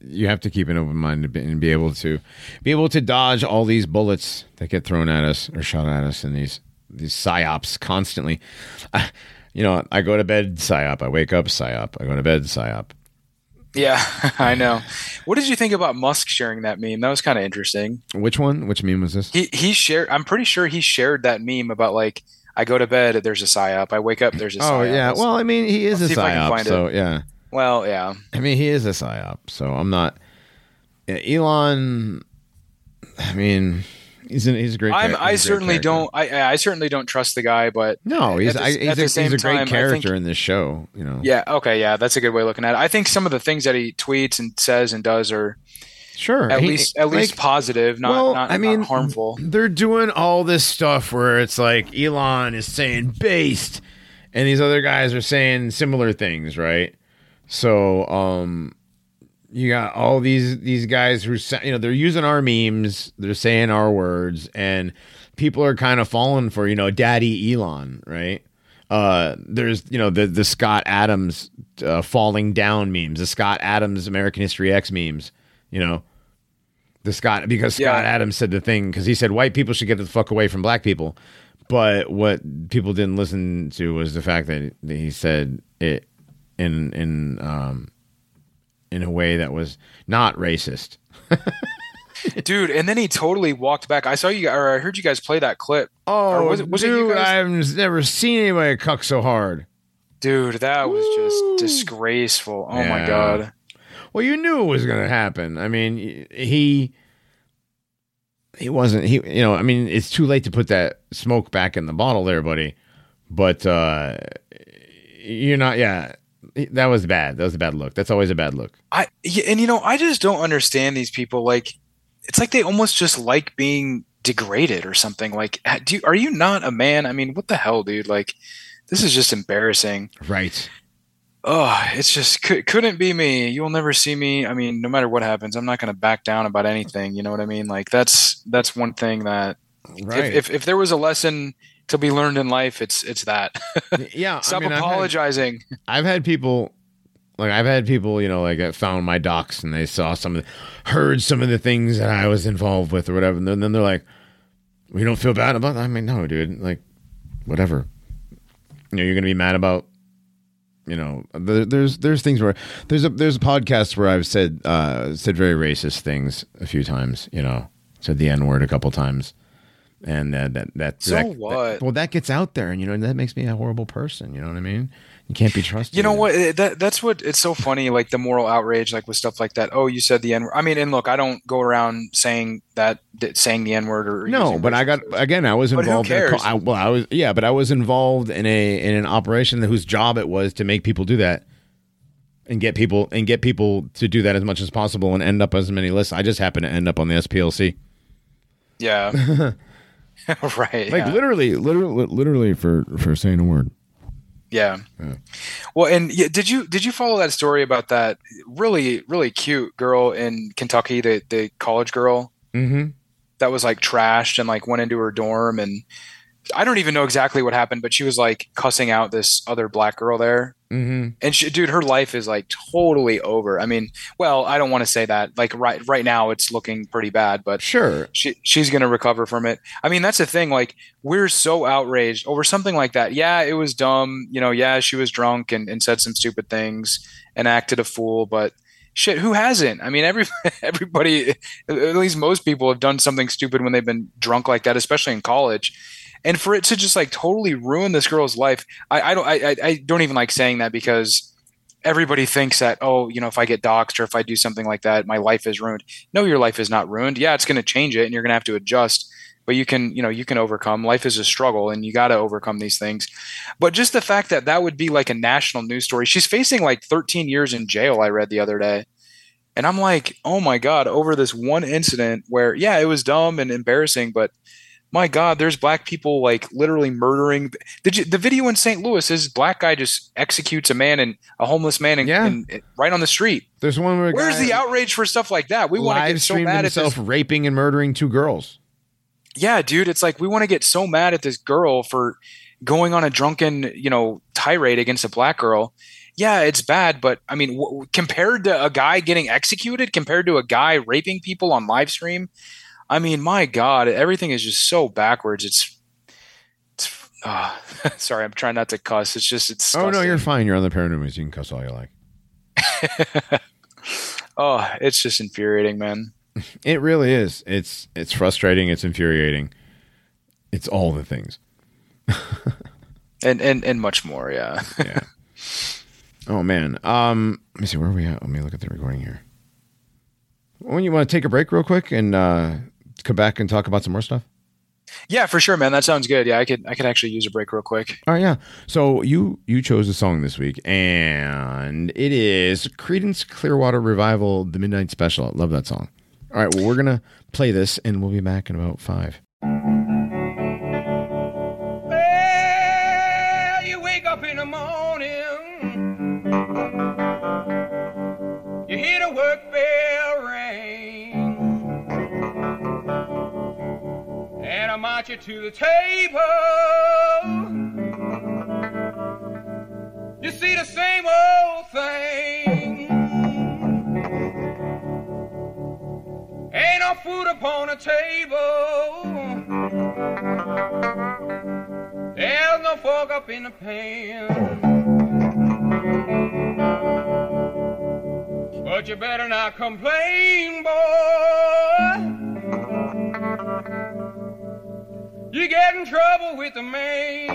you have to keep an open mind and be able to be able to dodge all these bullets that get thrown at us or shot at us in these these psyops constantly. I, you know, I go to bed psyop, I wake up psyop, I go to bed psyop. Yeah, I know. What did you think about Musk sharing that meme? That was kind of interesting. Which one? Which meme was this? He he shared. I'm pretty sure he shared that meme about like I go to bed, there's a psyop. I wake up, there's a oh, psyop. Oh yeah. Well, I mean, he is let's a see if I can psyop, find it. so yeah. Well, yeah. I mean, he is a psyop, so I'm not. Yeah, Elon. I mean, he's an, he's a great. I'm, I he's a great certainly character. don't. I I certainly don't trust the guy, but No, he's the- I, he's, a, he's a great time, character think- in this show. You know. yeah, okay, yeah, that's a good way of looking at it. I think some of the things that he tweets and says and does are Sure. at He- least at least positive, not well, not, I mean, not harmful. they're doing all this stuff where it's like Elon is saying based, and these other guys are saying similar things, right? So, um, you got all these these guys who you know they're using our memes, they're saying our words, and people are kind of falling for you know Daddy Elon, right? Uh, there's you know the the Scott Adams uh, falling down memes, the Scott Adams American History X memes, you know the Scott because Scott Yeah. Adams said the thing because he said white people should get the fuck away from black people, but what people didn't listen to was the fact that he said it in in um in a way that was not racist. Dude, and then he totally walked back. I saw you or I heard you guys play that clip. Oh, was it- was it dude, guys? I've never seen anybody cuck so hard. Dude, that was just disgraceful. Oh my god. Well, you knew it was going to happen. I mean, he he wasn't he you know, I mean, it's too late to put that smoke back in the bottle there, buddy. But uh you're not yeah, that was bad. That was a bad look. That's always a bad look. I and you know I just don't understand these people. Like it's like they almost just like being degraded or something. Like, do you, are you not a man? I mean, what the hell, dude? Like, this is just embarrassing. Right. Oh, it's just couldn't be me. You'll never see me. I mean, no matter what happens, I'm not going to back down about anything. You know what I mean? Like that's that's one thing that right. if, if if there was a lesson to be learned in life, it's it's that. yeah, stop I mean, apologizing. I've had, I've had, people like I've had people, you know, like found my docs and they saw some of, the, heard some of the things that I was involved with or whatever, and then, then they're like, "We don't feel bad about." That? I mean, no, dude. Like, whatever. You know, you're gonna be mad about you know there's there's things where there's a there's a podcast where I've said uh said very racist things a few times you know said the n word a couple times and uh, that that so that, what that, well that gets out there and you know that makes me a horrible person you know what I mean you can't be trusted. You know what? Eh, that that's what it's so funny. Like the moral outrage, like with stuff like that. Oh, you said the n. word. I mean, and look, I don't go around saying that, saying the n word or no. But I got again. I was involved. In a, I, well, I was yeah, but I was involved in a in an operation whose job it was to make people do that and get people and get people to do that as much as possible and end up as many lists. I just happened to end up on the SPLC. Yeah. right. Like yeah. literally, literally, literally for for saying a word. Yeah. yeah. Well, and yeah, did you did you follow that story about that really really cute girl in Kentucky, the the college girl mm-hmm. that was like trashed and like went into her dorm and I don't even know exactly what happened, but she was like cussing out this other black girl there. Mm-hmm. And she, dude, her life is like totally over. I mean, well, I don't want to say that. Like right right now, it's looking pretty bad, but sure, she she's gonna recover from it. I mean, that's the thing. Like we're so outraged over something like that. Yeah, it was dumb. You know, yeah, she was drunk and, and said some stupid things and acted a fool, but shit who hasn't i mean every everybody at least most people have done something stupid when they've been drunk like that especially in college and for it to just like totally ruin this girl's life i, I don't I, I don't even like saying that because everybody thinks that oh you know if i get doxxed or if i do something like that my life is ruined. No your life is not ruined. Yeah it's going to change it and you're going to have to adjust but you can you know you can overcome. Life is a struggle and you got to overcome these things. But just the fact that that would be like a national news story. She's facing like 13 years in jail i read the other day. And i'm like oh my god over this one incident where yeah it was dumb and embarrassing but my God, there's black people like literally murdering. Did you, the video in St. Louis is black guy just executes a man and a homeless man and, yeah. and, and right on the street. There's one where where's the outrage for stuff like that? We want to get so mad himself at this. raping and murdering two girls. Yeah, dude, it's like we want to get so mad at this girl for going on a drunken, you know, tirade against a black girl. Yeah, it's bad, but I mean, w- compared to a guy getting executed, compared to a guy raping people on live stream, I mean, my God, everything is just so backwards. It's, it's uh, sorry, I'm trying not to cuss. It's just it's. Oh no, you're fine. You're on the Paranormies. You can cuss all you like. oh, it's just infuriating, man. It really is. It's it's frustrating. It's infuriating. It's all the things. and and and much more. Yeah. yeah. Oh man. Um. Let me see. Where are we at? Let me look at the recording here. When you want to take a break real quick and uh, come back and talk about some more stuff? Yeah, for sure, man. That sounds good. Yeah, I could I could actually use a break real quick. All right, yeah. So you you chose a song this week, and it is Creedence Clearwater Revival, the Midnight Special. I love that song. All right, well, we're gonna play this, and we'll be back in about five. Well, you wake up in the morning, you hear the work bell and I march you to the table. You see the same old thing. Ain't no food upon the table. There's no fork up in the pan. But you better not complain, boy. You get in trouble with the man.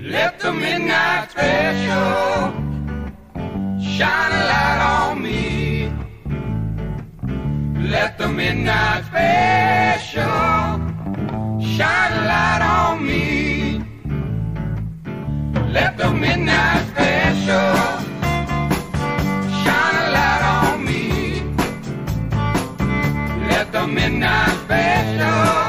Let the midnight special shine a light on me. Let the midnight special shine a light on me. Let the midnight special. the midnight special.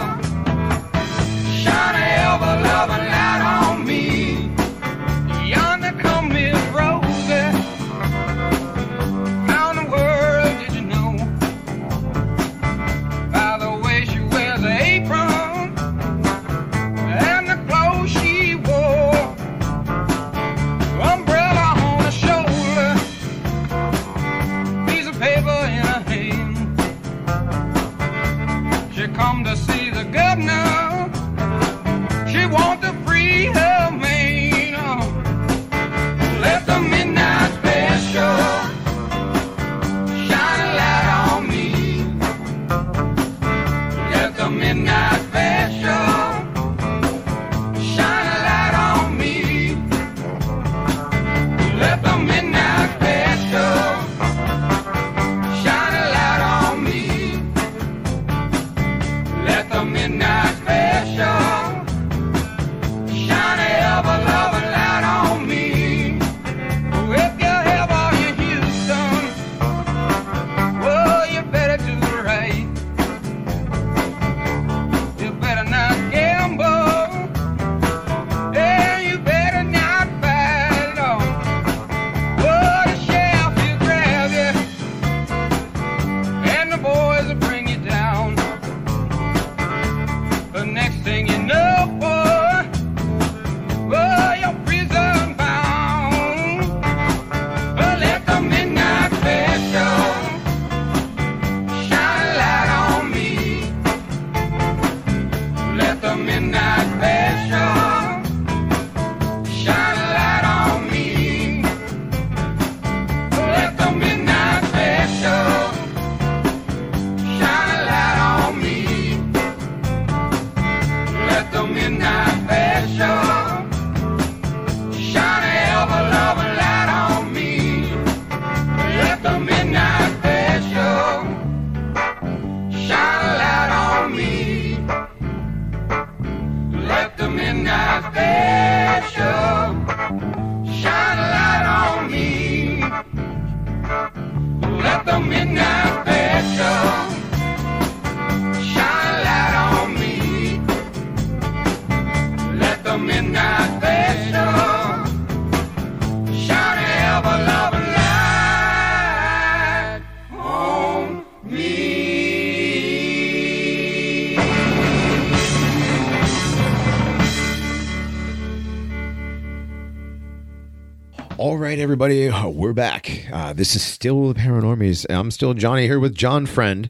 Right, everybody, we're back. Uh, this is still the Paranormies. I'm still Johnny here with John Friend.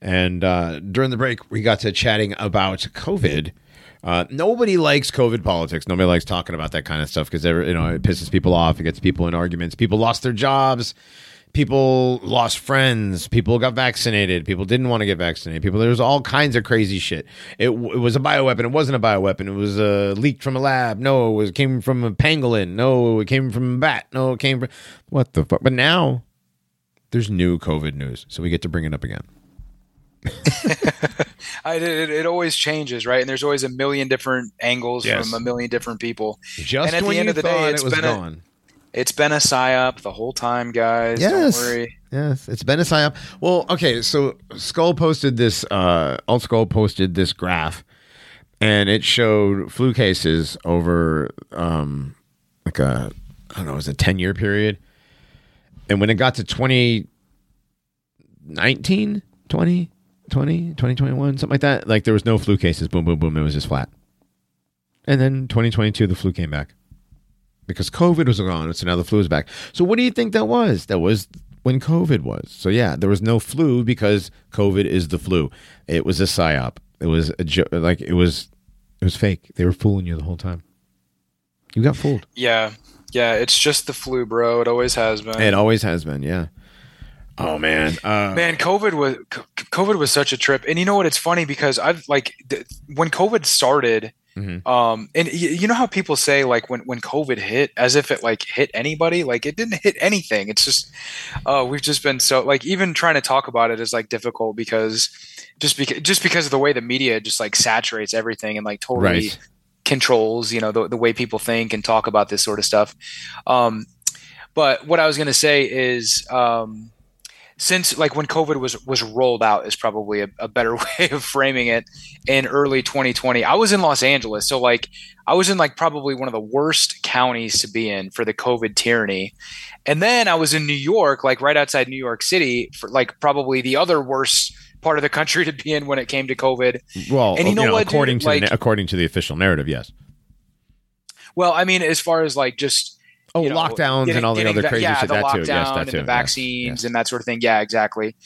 And uh, during the break, we got to chatting about COVID. Uh, nobody likes COVID politics. Nobody likes talking about that kind of stuff because you know it pisses people off. It gets people in arguments. People lost their jobs. People lost friends. People got vaccinated. People didn't want to get vaccinated. People there was all kinds of crazy shit. It, it was a bioweapon. It wasn't a bioweapon. It was uh, leaked from a lab. No, it was came from a pangolin. No, it came from a bat. No, it came from what the fuck. But now there's new COVID news, so we get to bring it up again. I, it, it always changes, right? And there's always a million different angles Yes. from a million different people. Just And at the end of the day, it's it was been a- gone. It's been a psyop the whole time, guys. Yes. Don't worry. Yes, it's been a psyop. Well, okay, so Skull posted this. Uh, Alt Skull posted this graph, and it showed flu cases over um, like a I don't know, it was a ten year period, and when it got to 2019, 20, 20, 2021, something like that, like there was no flu cases. Boom, boom, boom. It was just flat. And then 2022, the flu came back because COVID was gone. So now the flu is back. So what do you think that was? That was when COVID was. So yeah, there was no flu because COVID is the flu. It was a psyop. It was a jo- like it was it was fake. They were fooling you the whole time. You got fooled. Yeah. Yeah. It's just the flu, bro. It always has been. It always has been. Yeah. Oh man. Uh, Man, COVID was COVID was such a trip, and you know what? It's funny because I've like th- when COVID started, Mhm. um, and y- you know how people say like when when COVID hit, as if it like hit anybody, like it didn't hit anything. It's just, uh, we've just been so like even trying to talk about it is like difficult because just because just because of the way the media just like saturates everything and like totally Right. controls you know the, the way people think and talk about this sort of stuff um, but what i was going to say is um, since like when COVID was was rolled out is probably a, a, better way of framing it in early 2020. I was in Los Angeles, so like I was in like probably one of the worst counties to be in for the COVID tyranny, and then I was in New York, like right outside New York City, for like probably the other worst part of the country to be in when it came to COVID. Well, and you know, you know what, according dude? to like, the, according to the official narrative, yes. Well, I mean, as far as like just Oh, you know, lockdowns getting, and all the other crazy yeah, shit. that too. Yes, that and too. the vaccines yes, yes. and that sort of thing. Yeah, exactly.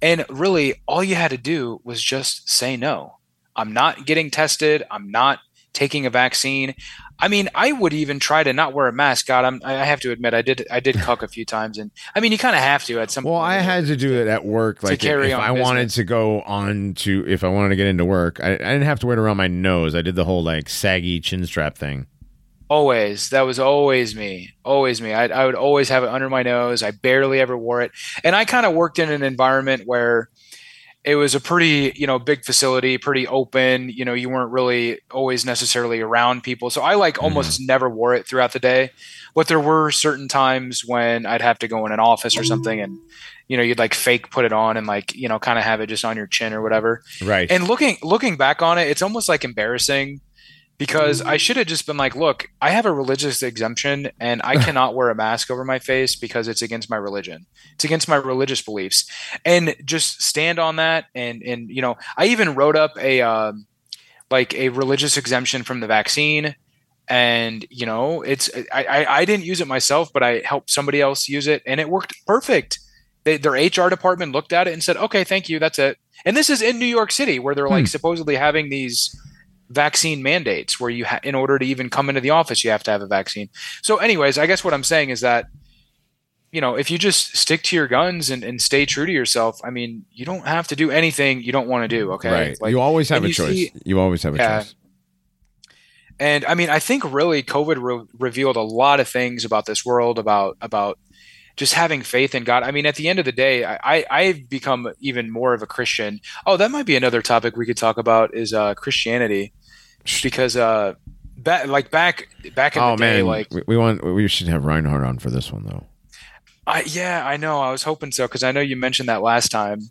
And really, all you had to do was just say no. I'm not getting tested. I'm not taking a vaccine. I mean, I would even try to not wear a mask. God, I'm, I have to admit, I did, I did cuck a few times, and I mean, you kind of have to at some. Well, point I had to do it at work. Like, if, if I business. wanted to go on to, if I wanted to get into work, I, I didn't have to wear it around my nose. I did the whole like saggy chin strap thing. Always. That was always me. Always me. I, I would always have it under my nose. I barely ever wore it. And I kind of worked in an environment where it was a pretty, you know, big facility, pretty open. You know, you weren't really always necessarily around people. So I like almost mm. never wore it throughout the day. But there were certain times when I'd have to go in an office or something and you know, you'd like fake put it on and like, you know, kind of have it just on your chin or whatever. Right. And looking looking back on it, it's almost like embarrassing because I should have just been like, look, I have a religious exemption and I cannot wear a mask over my face because it's against my religion. It's against my religious beliefs. And just stand on that and and you know, I even wrote up a um, like a religious exemption from the vaccine and you know, it's I, I I didn't use it myself, but I helped somebody else use it and it worked perfect. They, their HR department looked at it and said, "Okay, thank you. That's it." And this is in New York City where they're like hmm. supposedly having these vaccine mandates where you ha- in order to even come into the office you have to have a vaccine. So anyways i guess what i'm saying is that you know if you just stick to your guns and, and stay true to yourself i mean you don't have to do anything you don't want to do okay? Right. Like, you always have a choice see, you always have a yeah, choice. And i mean i think really covid re- revealed a lot of things about this world about about just having faith in God. I mean, at the end of the day, I, I have become even more of a Christian. Oh, that might be another topic we could talk about is uh, Christianity because uh, back like back back in oh, the day, man. like we, we, want we should have Reinhardt on for this one though. I yeah, I know. I was hoping so because I know you mentioned that last time.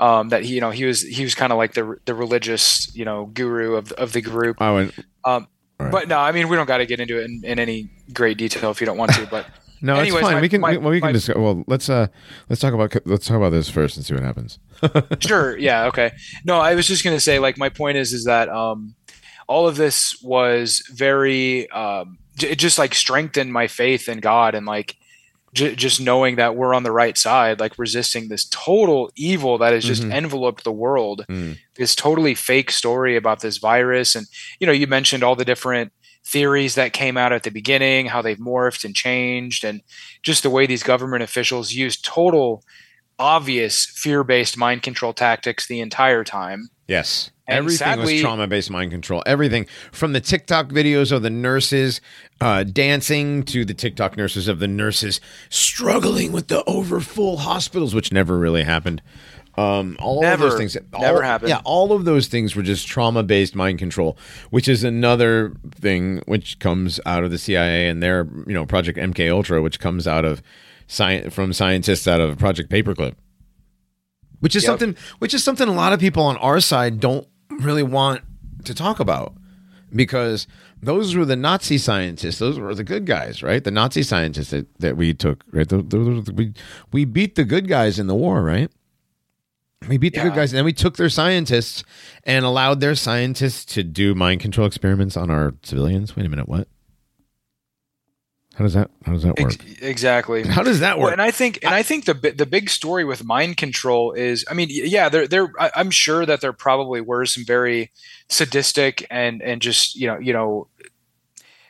Um, that he, you know, he was he was kind of like the the religious, you know, guru of of the group. Oh, and, um, right. but no, I mean, we don't got to get into it in, in any great detail if you don't want to. But no, anyways, it's fine. My, we can my, we, well, we can discuss. Well, let's uh let's talk about let's talk about this first and see what happens. sure. Yeah. Okay. No, I was just gonna say like my point is is that um all of this was very um, j- it just like strengthened my faith in God and like j- just knowing that we're on the right side, like resisting this total evil that has just mm-hmm. enveloped the world. Mm. This totally fake story about this virus, and you know, you mentioned all the different theories that came out at the beginning, how they've morphed and changed, and just the way these government officials use total obvious fear-based mind control tactics the entire time. Yes. Everything sadly, was trauma based mind control. Everything from the TikTok videos of the nurses uh, dancing to the TikTok nurses of the nurses struggling with the overfull hospitals, which never really happened. Um, all never, of those things all, never happened. Yeah, all of those things were just trauma based mind control, which is another thing which comes out of the CIA and their you know Project MK Ultra, which comes out of science from scientists out of Project Paperclip which is yep. something which is something a lot of people on our side don't really want to talk about because those were the Nazi scientists. Those were the good guys, right? The Nazi scientists that, that we took, right? Those, those, we we beat the good guys in the war, right? We beat the yeah. good guys, and then we took their scientists and allowed their scientists to do mind control experiments on our civilians. Wait a minute, what? How does that how does that work? Exactly. How does that work? Well, and I think and I think the the big story with mind control is I mean yeah there there I'm sure that there probably were some very sadistic and and just you know you know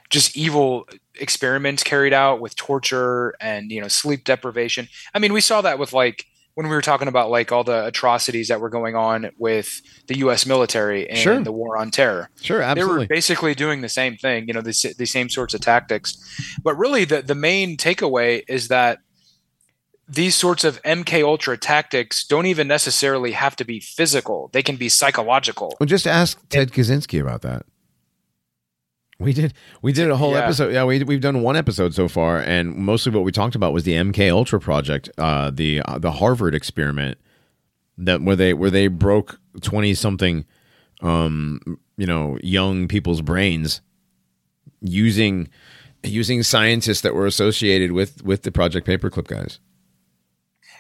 just evil experiments carried out with torture and you know sleep deprivation. I mean we saw that with like when we were talking about like all the atrocities that were going on with the U.S. military and sure. the war on terror. Sure, absolutely. They were basically doing the same thing, you know, the, the same sorts of tactics. But really, the the main takeaway is that these sorts of MK Ultra tactics don't even necessarily have to be physical; they can be psychological. Well, just ask Ted Kaczynski about that. We did we did a whole Yeah. episode. Yeah, we we've done one episode so far, and mostly what we talked about was the MK Ultra project, uh, the uh, the Harvard experiment that where they where they broke twenty something, um, you know, young people's brains using using scientists that were associated with with the Project Paperclip guys.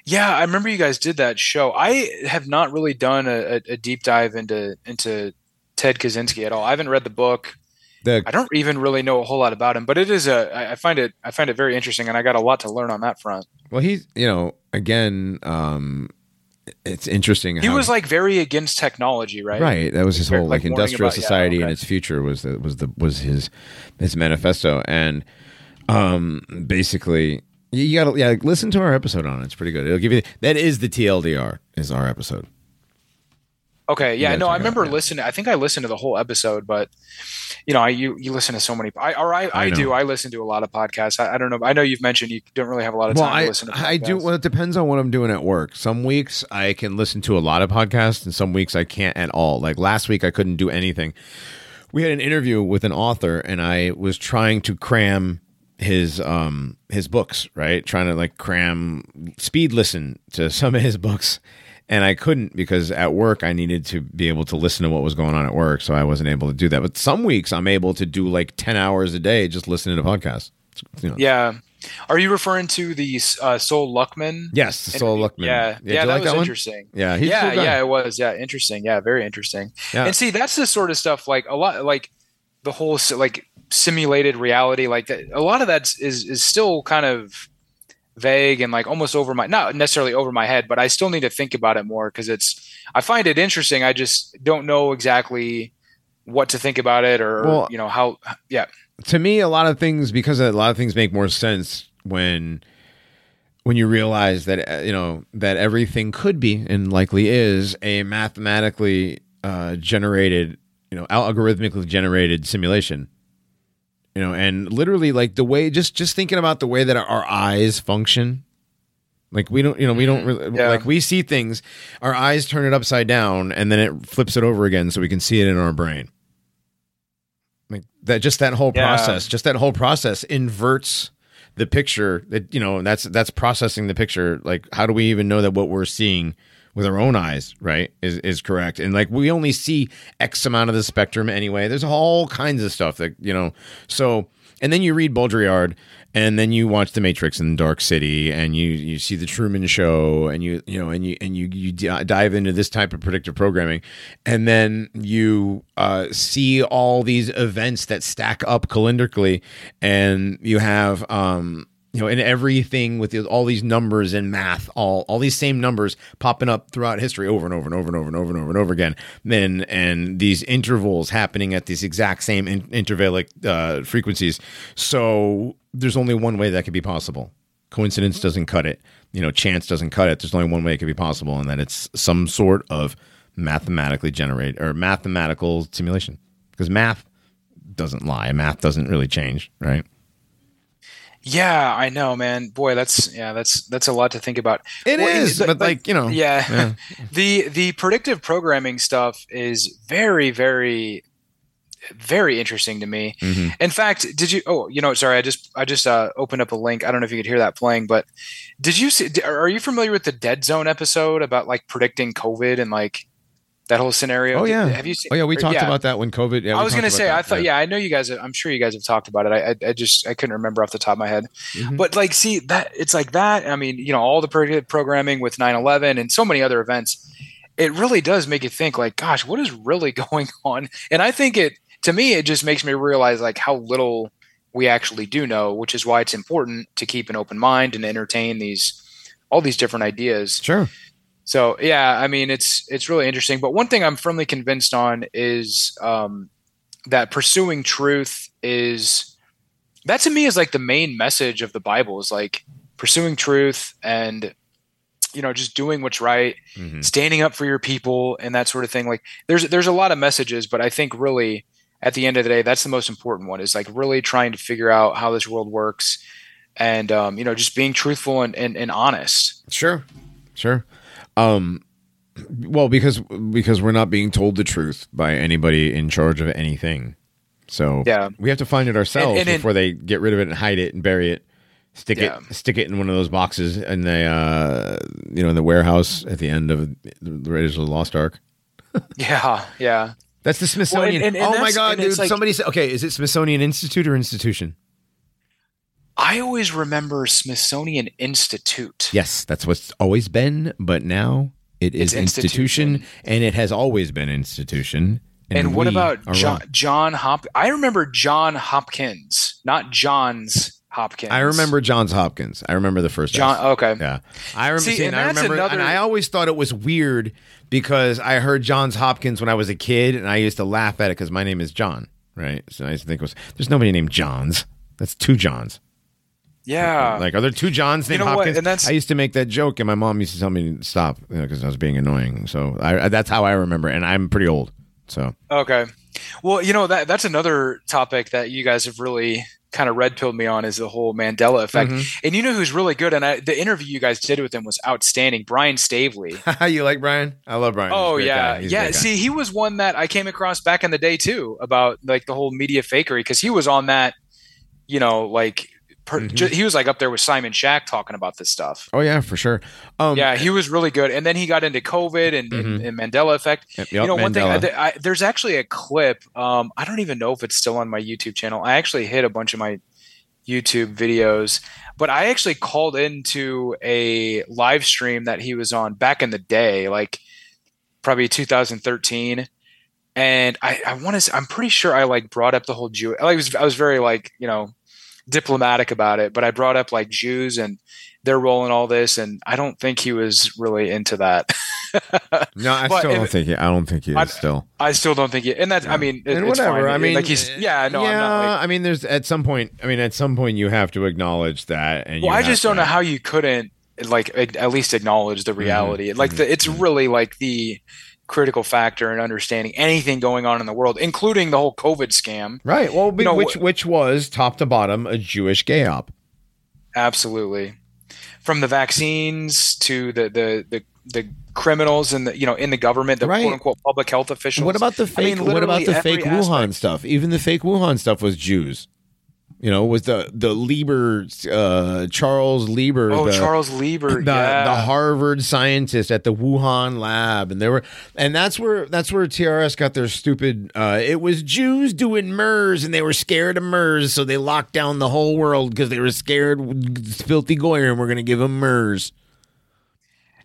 Yeah, I remember you guys did that show. I have not really done a, a, a deep dive into into Ted Kaczynski at all. I haven't read the book. The I don't even really know a whole lot about him, but it is a I find it. I find it very interesting, and I got a lot to learn on that front. well, he's you know again, um, it's interesting. He was like very against technology, right? Right. That was his whole like, like, industrial about- yeah, society and its future was the was the was his his manifesto and um basically you you gotta yeah listen to our episode on it. It's pretty good. It'll give you that is the TLDR is our episode. Okay. Yeah. No, I it out, remember yeah. listening. I think I listened to the whole episode, but you know, I you you listen to so many. I or I, I, I do. I listen to a lot of podcasts. I, I don't know. I know you've mentioned you don't really have a lot of Well, time I to listen. to I do. Well, it depends on what I'm doing at work. Some weeks I can listen to a lot of podcasts, and some weeks I can't at all. Like last week, I couldn't do anything. We had an interview with an author, and I was trying to cram his um his books, right? Trying to like cram speed listen to some of his books. And I couldn't because at work I needed to be able to listen to what was going on at work, so I wasn't able to do that. But some weeks I'm able to do like ten hours a day just listening to podcasts. You know, Yeah. Are you referring to the uh, Sol Luckman? Yes, the Sol Luckman. Yeah, did yeah, that like was one? interesting. Yeah, he's yeah, cool yeah, it was. Yeah, interesting. Yeah, very interesting. Yeah. And see, that's the sort of stuff like a lot, like the whole like simulated reality. Like that, a lot of that is is still kind of vague and like almost over my not necessarily over my head, but I still need to think about it more because it's. I find it interesting. I just don't know exactly what to think about it or Well- you know how. Yeah, to me, a lot of things because a lot of things make more sense when when you realize that uh, you know that everything could be and likely is a mathematically uh, generated, you know, algorithmically generated simulation. You know, and literally, like the way just just thinking about the way that our eyes function. Like we don't, you know, we don't mm-hmm. really, Yeah. like we see things. Our eyes turn it upside down, and then it flips it over again, so we can see it in our brain. Like that, just that whole Yeah. process, just that whole process inverts the picture. That you know, that's that's processing the picture. Like, how do we even know that what we're seeing with our own eyes, right, is is correct? And like, we only see X amount of the spectrum anyway. There's all kinds of stuff that you know. So, and then you read Baudrillard, and then you watch The Matrix and Dark City, and you you see the Truman Show, and you you know, and you and you you dive into this type of predictive programming, and then you uh, see all these events that stack up calendrically, and you have um you know, and everything with all these numbers and math, all all these same numbers popping up throughout history over and over and over and over and over and over and over again. Then and these intervals happening at these exact same in, intervallic uh, frequencies. So there's only one way that could be possible. Coincidence doesn't cut it. You know, chance doesn't cut it. There's only one way it could be possible, and that it's some sort of mathematically generated or mathematical simulation. Because math doesn't lie. Math doesn't really change, right? Yeah, I know, man. Boy, that's yeah, that's that's a lot to think about. It is, Well, but like you know, yeah. yeah. the the predictive programming stuff is very very very interesting to me Mhm. in fact did you oh you know sorry i just i just uh, opened up a link i don't know if you could hear that playing but did you see are you familiar with the dead zone episode about like predicting covid and like that whole scenario Oh Did- yeah. have you seen Oh yeah, we or- talked about that when COVID. Yeah, I was gonna say, about I thought, yeah, I know you guys. I'm sure you guys have talked about it. I, I, I just, I couldn't remember off the top of my head. Mhm. But like, see that it's like that. I mean, you know, all the programming with 9/11 and so many other events. It really does make you think, like, gosh, what is really going on? And I think it, to me, it just makes me realize like how little we actually do know, which is why it's important to keep an open mind and entertain these all these different ideas. Sure. So yeah, I mean it's it's really interesting. But one thing I'm firmly convinced on is um, that pursuing truth is that to me is like the main message of the Bible is like pursuing truth and you know just doing what's right, Mhm. standing up for your people and that sort of thing. Like there's there's a lot of messages, but I think really at the end of the day, that's the most important one is like really trying to figure out how this world works and um, you know just being truthful and, and, and honest. Sure. Sure. Um well because because we're not being told the truth by anybody in charge of anything. So Yeah. we have to find it ourselves And- and in- before they get rid of it and hide it and bury it. Stick Yeah. it, stick it in one of those boxes in the, uh, you know, in the warehouse at the end of the Raiders of the Lost Ark. Yeah, yeah. That's the Smithsonian. and- and oh my god, dude! like- Somebody said, okay, is it Smithsonian Institute or institution? I always remember Smithsonian Institute. Yes, that's what's always been, but now it is institution, institution. and it has always been institution. And, what about John, wrong. John Hop? I remember John Hopkins, not Johns Hopkins. I remember Johns Hopkins. I remember the first John. S. Okay. Yeah, I remember. See, See, and and I that's remember, and I always thought it was weird because I heard Johns Hopkins when I was a kid, and I used to laugh at it because my name is John, right? So I used to think it was there's nobody named Johns. That's two Johns. Yeah. Like, are there two Johns named know what? Hopkins? And that's- I used to make that joke, and my mom used to tell me to stop because I was being annoying. So I, that's how I remember, and I'm pretty old. So Okay. Well, you know that that's another topic that you guys have really kind of red pilled me on is the whole Mandela effect. Mm-hmm. And you know who's really good? And I, the interview you guys did with him was outstanding. Brian Staveley. you like Brian? I love Brian. Oh yeah, guy. He's a yeah. See, he was one that I came across back in the day too about like the whole media fakery because he was on that. You know, like per, Mhm. ju- he was like up there with Simon Shack talking about this stuff. Oh yeah, for sure. Um, yeah, he was really good. And then he got into COVID and, and, and Mandela effect. Yep, you know, one thing, Mm-hmm. I, I, there's actually a clip. Um, I don't even know if it's still on my YouTube channel. I actually hit a bunch of my YouTube videos, but I actually called into a live stream that he was on back in the day, like probably 2013. And I, I want to, I'm pretty sure I like brought up the whole Jew. I was, I was very like, you know, diplomatic about it, but I brought up like Jews and their role in all this. And I don't think he was really into that. no, I still don't if- think he. I don't think he is I- still. I still don't think he, and that's, I mean, it, and it's whatever. fine. I mean, like he's, yeah, no, yeah. I'm not like, I mean, there's at some point. I mean, at some point, you have to acknowledge that. And well, you I just don't know how you couldn't like at least acknowledge Mm-hmm. the reality. Like the, it's really like the critical factor in understanding anything going on in the world, including the whole COVID scam. Right. Well, You know, which which was top to bottom a Jewish gay op. Absolutely, from the vaccines to the the the, the criminals and the you know in the government, the Right. quote unquote public health officials. What about the I fake? mean, what about the fake Wuhan aspect. stuff? Even the fake Wuhan stuff was Jews. You know, was the the Lieber, uh, Charles Lieber, Oh, the, Charles Lieber, the yeah. the Harvard scientist at the Wuhan lab, and they were, and that's where that's where TRS got their stupid. Uh, it was Jews doing MERS, and they were scared of MERS, so they locked down the whole world because they were scared. Filthy Goyer, and we're going to give them MERS.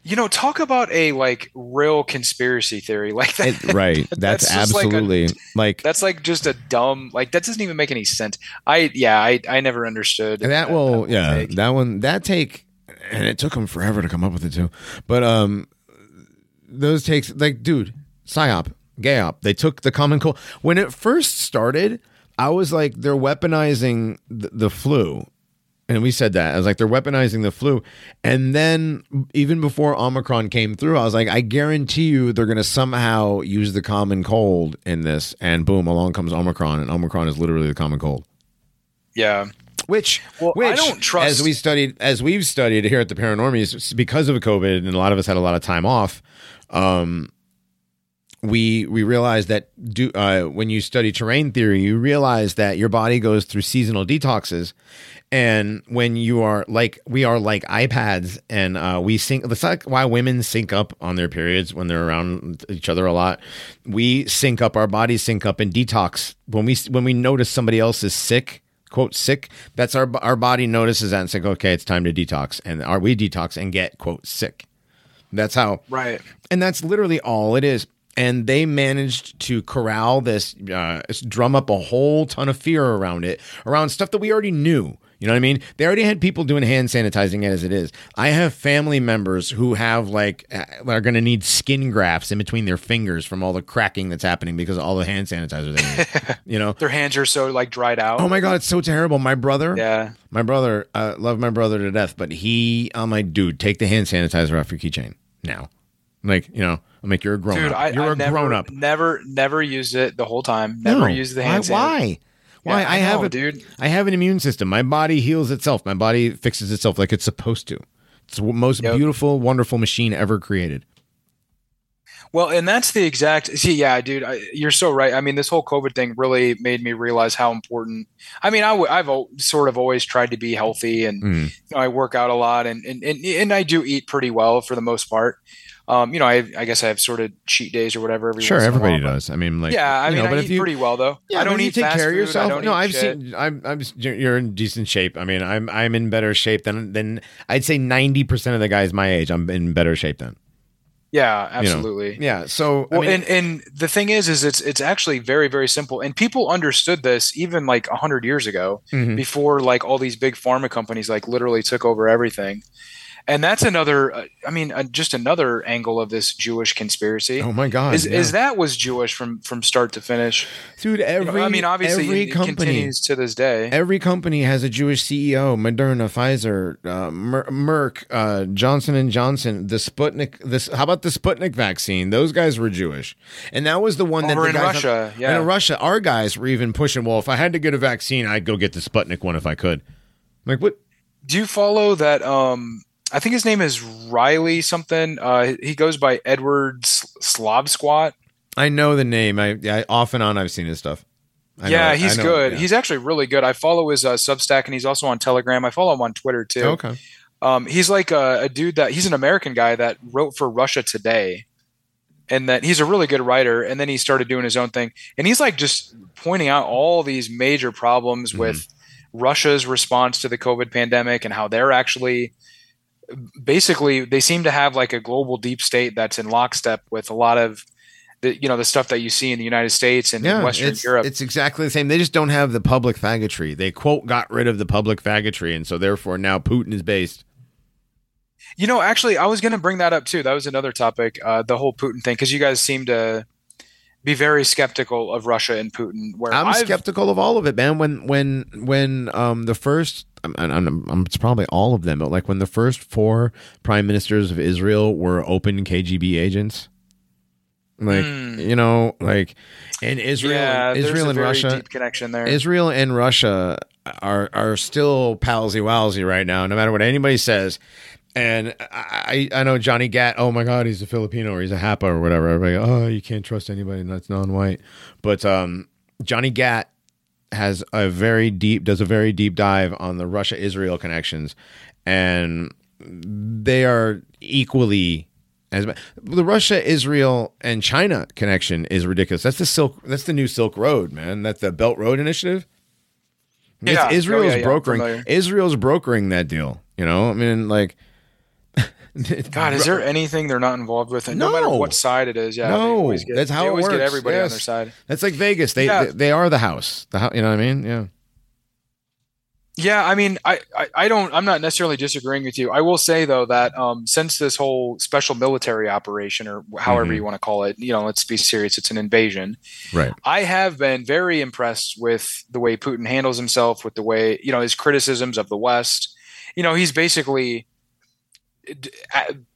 You know, talk about a like real conspiracy theory like that. It- right? That's, That's just like a- absolutely like, That's like just a dumb like that doesn't even make any sense. I yeah, I I never understood that. Will whole yeah, take. that one that take, and it took them forever to come up with it too. But um, those takes like, dude, psyop, gayop. They took the common cold when it first started. I was like, they're weaponizing the, the flu. And we said that. I was like, they're weaponizing the flu. And then even before Omicron came through, I was like, I guarantee you they're going to somehow use the common cold in this. And boom, along comes Omicron. And Omicron is literally the common cold. yeah. Which, Well, which I don't trust- as we studied, as we've studied here at the Paranormies, because of COVID, and a lot of us had a lot of time off. Um, we we realized that do uh, when you study terrain theory, you realize that your body goes through seasonal detoxes, and when you are like we are like iPads, and uh, we sync. That's like why women sync up on their periods when they're around each other a lot. We sync up, our bodies sync up and detox when we when we notice somebody else is sick quote sick that's our our body notices that and it's like okay it's time to detox and are we detox and get quote sick that's how Right. and that's literally all it is and they managed to corral this uh, drum up a whole ton of fear around it around stuff that we already knew you know what i mean they already had people doing hand sanitizing as it is i have family members who have like uh, are going to need skin grafts in between their fingers from all the cracking that's happening because of all the hand sanitizer they use you know Their hands are so like dried out. oh my god it's so terrible my brother Yeah. my brother, uh, love my brother to death, but he, I'm like, dude, take the hand sanitizer off your keychain now. Like, you know, I'm like, you're a grown Dude, up. I, you're I a never, grown up. Never, never used it the whole time. Never No. used the why? hand sanitizer. Why? Why? Yeah, I, I have know, a, dude. I have an immune system. My body heals itself. My body fixes itself like it's supposed to. It's the most Yep. beautiful, wonderful machine ever created. Well, and that's the exact. See, yeah, dude, I, you're so right. I mean, this whole COVID thing really made me realize how important. I mean, i w- I've al- sort of always tried to be healthy, and Mm. you know, I work out a lot, and, and and and I do eat pretty well for the most part. Um, you know, I, I guess I have sort of cheat days or whatever. Every Sure, once in a everybody while, does. I mean, like, yeah, I mean, know, but I if eat you, pretty well though. Yeah, I don't but if eat take fast care of food, yourself. don't No, I've shit. seen. I'm. I'm. You're in decent shape. I mean, I'm. I'm in better shape than than I'd say ninety percent of the guys my age. I'm in better shape than. Yeah, you know. absolutely. Yeah. So I Well, mean, and and the thing is, is it's it's actually very very simple, and people understood this even like a hundred years ago, Mhm. before like all these big pharma companies like literally took over everything, and that's another. Uh, I mean, uh, just another angle of this Jewish conspiracy. oh my god, is yeah. is that was Jewish from from start to finish? dude? You know, Every I mean, obviously, every company. continues to this day. Every company has a Jewish CEO. Moderna, Pfizer, uh, Mer- Merck, uh, Johnson and Johnson, the Sputnik. This. How about the Sputnik vaccine? Those guys were Jewish, and that was the one that Over in Russia, yeah. in Russia, our guys were even pushing. Well, if I had to get a vaccine, I'd go get the Sputnik one if I could. I'm like what? Do you follow that? Um, I think his name is Riley something. Uh, he goes by Edward S- Slavsquat. I know the name. I, I off and on I've seen his stuff. I yeah. I he's know good. yeah. He's actually really good. I follow his uh, Substack, and he's also on Telegram. I follow him on Twitter too. okay. Um, he's like a, a dude that he's an American guy that wrote for Russia Today, and that he's a really good writer. And then he started doing his own thing, and he's like just pointing out all these major problems Mhm. with Russia's response to the COVID pandemic and how they're actually basically they seem to have like a global deep state that's in lockstep with a lot of the you know the stuff that you see in the United States and in Yeah, Western it's, Europe. it's exactly the same. They just don't have the public faggotry. They quote got rid of the public faggotry, and so therefore now Putin is based. You know, actually, I was going to bring that up too. That was another topic, uh, the whole Putin thing, because you guys seem to be very skeptical of Russia and Putin. Where I'm I've- skeptical of all of it, man. When when when um the first, I'm, I'm, I'm, it's probably all of them, but like when the first four prime ministers of Israel were open KGB agents, like Hmm. you know, like in Israel, yeah, Israel and Russia, deep connection there. Israel and Russia are are still palsy walsy right now, no matter what anybody says. And I I know Johnny Gat. Oh my God, he's a Filipino or he's a Hapa or whatever. Everybody, oh, you can't trust anybody that's non-white. But um, Johnny Gat has a very deep does a very deep dive on the Russia Israel connections, and they are equally as the Russia Israel and China connection is ridiculous. That's the silk. That's the new Silk Road, man. That's the Belt Road Initiative. It's- Yeah. Oh, Israel's yeah, yeah, brokering. familiar. Israel's brokering that deal. You know, I mean, like, God, is there anything they're not involved with? And no, matter what side it is, yeah, No, get, that's how they it always get works, everybody on their side. That's like Vegas. They Yeah. they, they are the house. The house. You know what I mean? Yeah. Yeah, I mean, I, I, I don't. I'm not necessarily disagreeing with you. I will say though that um, since this whole special military operation, or however Mhm. you want to call it, you know, let's be serious, it's an invasion. Right. I have been very impressed with the way Putin handles himself, with the way you know his criticisms of the West. You know, he's basically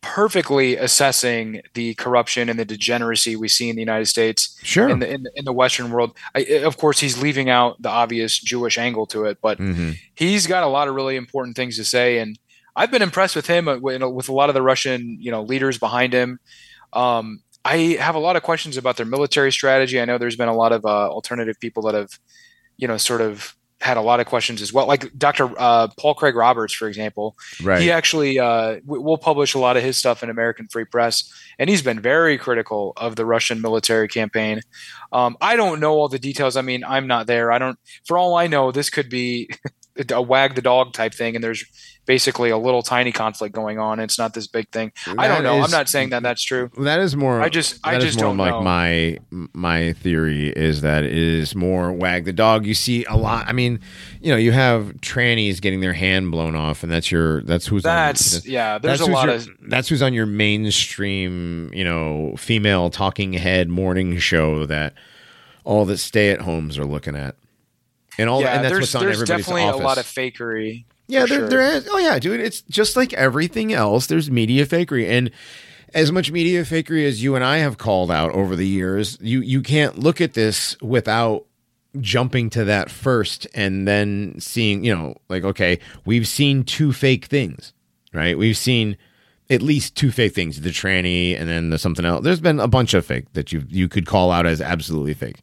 perfectly assessing the corruption and the degeneracy we see in the United States Sure. in the in the, in the Western world. I, of course, he's leaving out the obvious Jewish angle to it, but hmm he's got a lot of really important things to say, and I've been impressed with him uh, with, with a lot of the Russian you know leaders behind him. Um, I have a lot of questions about their military strategy. I know there's been a lot of uh, alternative people that have you know sort of had a lot of questions as well, like Dr. Uh, Paul Craig Roberts, for example. Right. He actually uh, w- will publish a lot of his stuff in American Free Press, and he's been very critical of the Russian military campaign. Um, I don't know all the details. I mean, I'm not there. I don't. For all I know, this could be a wag the dog type thing, and there's basically a little tiny conflict going on. It's not this big thing. I don't That know. I'm not saying that that's true. That is more. I just, I that is just more don't like know. my my theory is that it is more wag the dog. You see a lot. I mean, you know, you have trannies getting their hand blown off, and that's your that's who's that's on, yeah. There's that's a lot your- of that's who's on your mainstream, you know, female talking head morning show that all the stay at homes are looking at, and all yeah. and that's there's what's on there's everybody's definitely office. a lot of fakery. Yeah, there, sure. there is. Oh yeah, dude. It's just like everything else. There's media fakery, and as much media fakery as you and I have called out over the years, you you can't look at this without jumping to that first, and then seeing, you know, like okay, we've seen two fake things, right? We've seen at least two fake things: the tranny and then the something else. There's been a bunch of fake that you you could call out as absolutely fake.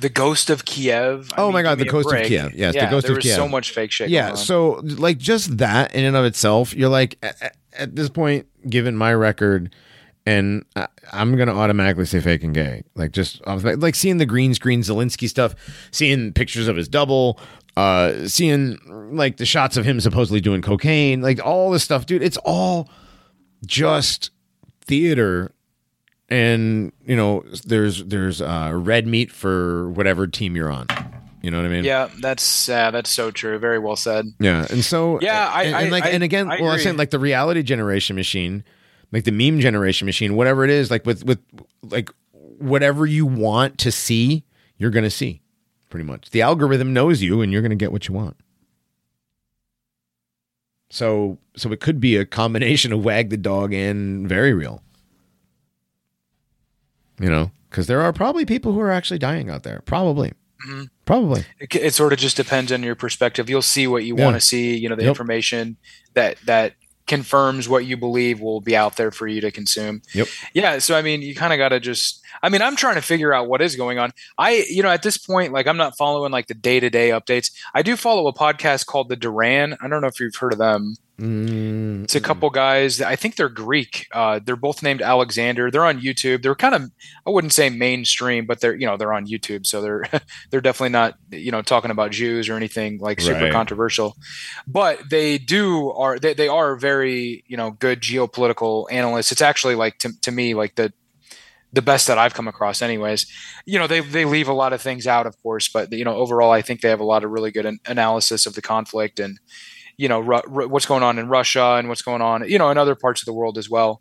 The Ghost of Kiev. I Oh mean, my God, the Ghost of. Kiev. Yes, the Yeah, Ghost there of was Kiev. so much fake shit. yeah going on. so like just that in and of itself you're like at, at this point given my record and I, i'm gonna automatically say fake and gay like just like, like seeing the green screen zelensky stuff seeing pictures of his double uh seeing like the shots of him supposedly doing cocaine like all this stuff dude it's all just theater and you know there's there's uh red meat for whatever team you're on you know what i mean Yeah, that's uh, that's so true. Very well said. yeah, and so Yeah, I- and, and like I- and again, I well, I'm saying like the reality generation machine, like the meme generation machine, whatever it is, like with with like whatever you want to see, you're gonna see, pretty much. The algorithm knows you, and you're gonna get what you want. So so it could be a combination of wag the dog and very real. You know, because there are probably people who are actually dying out there. Probably, Mhm. probably. It, it sort of just depends on your perspective. You'll see what you Yeah. want to see. You know, the Yep. information that that confirms what you believe will be out there for you to consume. Yep. Yeah. So I mean, you kind of got to just. I mean, I'm trying to figure out what is going on. I, you know, at this point, like I'm not following like the day to day updates. I do follow a podcast called the Duran. I don't know if you've heard of them. Mm, It's a couple guys. I think they're Greek. Uh, they're both named Alexander. They're on YouTube. They're kind of, I wouldn't say mainstream, but they're you know they're on YouTube, so they're they're definitely not you know talking about Jews or anything like super Right. controversial. But they do are they, they are very you know good geopolitical analysts. It's actually like to to me like the the best that I've come across, anyways. You know, they they leave a lot of things out, of course, but you know, overall, I think they have a lot of really good an- analysis of the conflict and you know Ru- Ru- what's going on in Russia and what's going on, you know, in other parts of the world as well.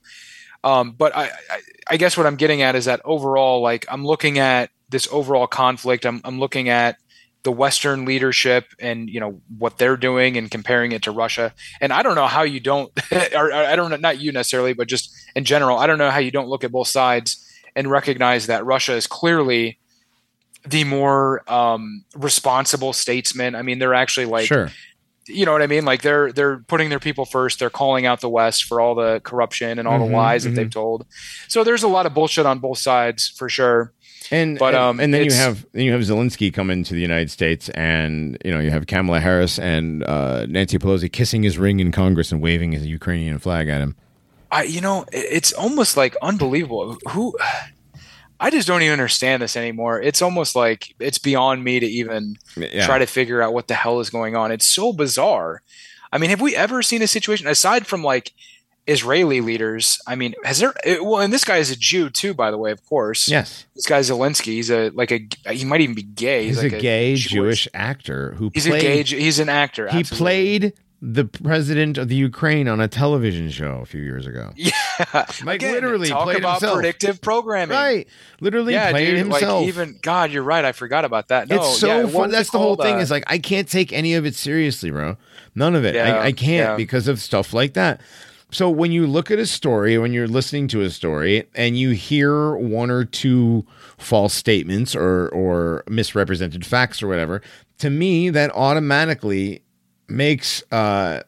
Um, but I, I, I guess what I'm getting at is that overall, like I'm looking at this overall conflict. I'm, I'm looking at the Western leadership and you know what they're doing and comparing it to Russia. And I don't know how you don't, or, I don't know, not you necessarily, but just in general, I don't know how you don't look at both sides and recognize that Russia is clearly the more um, responsible statesman. I mean, they're actually like sure. You know what I mean? Like they're they're putting their people first. They're calling out the West for all the corruption and all Mhm, the lies that mhm. they've told. So there's a lot of bullshit on both sides for sure. And But, and, um, and then you have then you have Zelensky come into the United States, and you know you have Kamala Harris and uh, Nancy Pelosi kissing his ring in Congress and waving his Ukrainian flag at him. I you know it's almost like unbelievable. Who I just don't even understand this anymore. It's almost like it's beyond me to even Yeah. try to figure out what the hell is going on. It's so bizarre. I mean, have we ever seen a situation aside from like Israeli leaders? I mean, has there? It, well, and this guy is a Jew too, by the way, of course. yes, this guy Zelensky. He's a like a he might even be gay. he's, like a gay Jewish, actor who He's played. a gay. He's an actor. he played the president of the Ukraine on a television show a few years ago. Yeah, Like, Again, literally talk played about himself. predictive programming. Right, literally Yeah, played dude. himself. Like even God, you're right. I forgot about that. No, it's so yeah, fun. That's the whole thing. Uh, is like I can't take any of it seriously, bro. None of it. Yeah, I, I can't yeah. because of stuff like that. So when you look at a story, when you're listening to a story, and you hear one or two false statements or or misrepresented facts or whatever, to me that automatically makes uh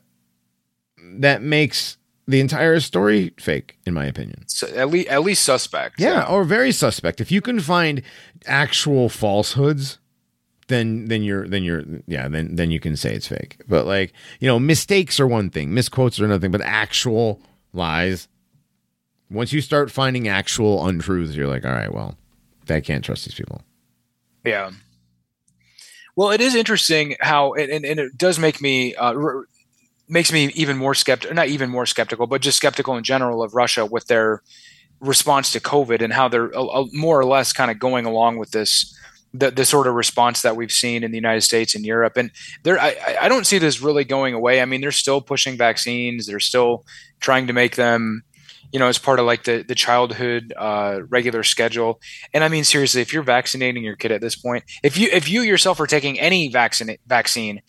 that makes the entire story fake, in my opinion. so at least at least suspect. Yeah, or very suspect. If you can find actual falsehoods, then then you're then you're yeah, then then you can say it's fake. But like, you know, mistakes are one thing, misquotes are another thing, but actual lies once you start finding actual untruths, you're like, all right, well, I can't trust these people. Yeah. Well, it is interesting how, and, and, it does make me, uh, makes me even more skeptical, not even more skeptical, but just skeptical in general of Russia with their response to COVID and how they're more or less kind of going along with this, the, the sort of response that we've seen in the United States and Europe. And there, I- I don't see this really going away. I mean, they're still pushing vaccines. They're still trying to make them, you know, as part of like the the childhood uh, regular schedule. And I mean, seriously, if you're vaccinating your kid at this point, if you if you yourself are taking any vaccine vaccine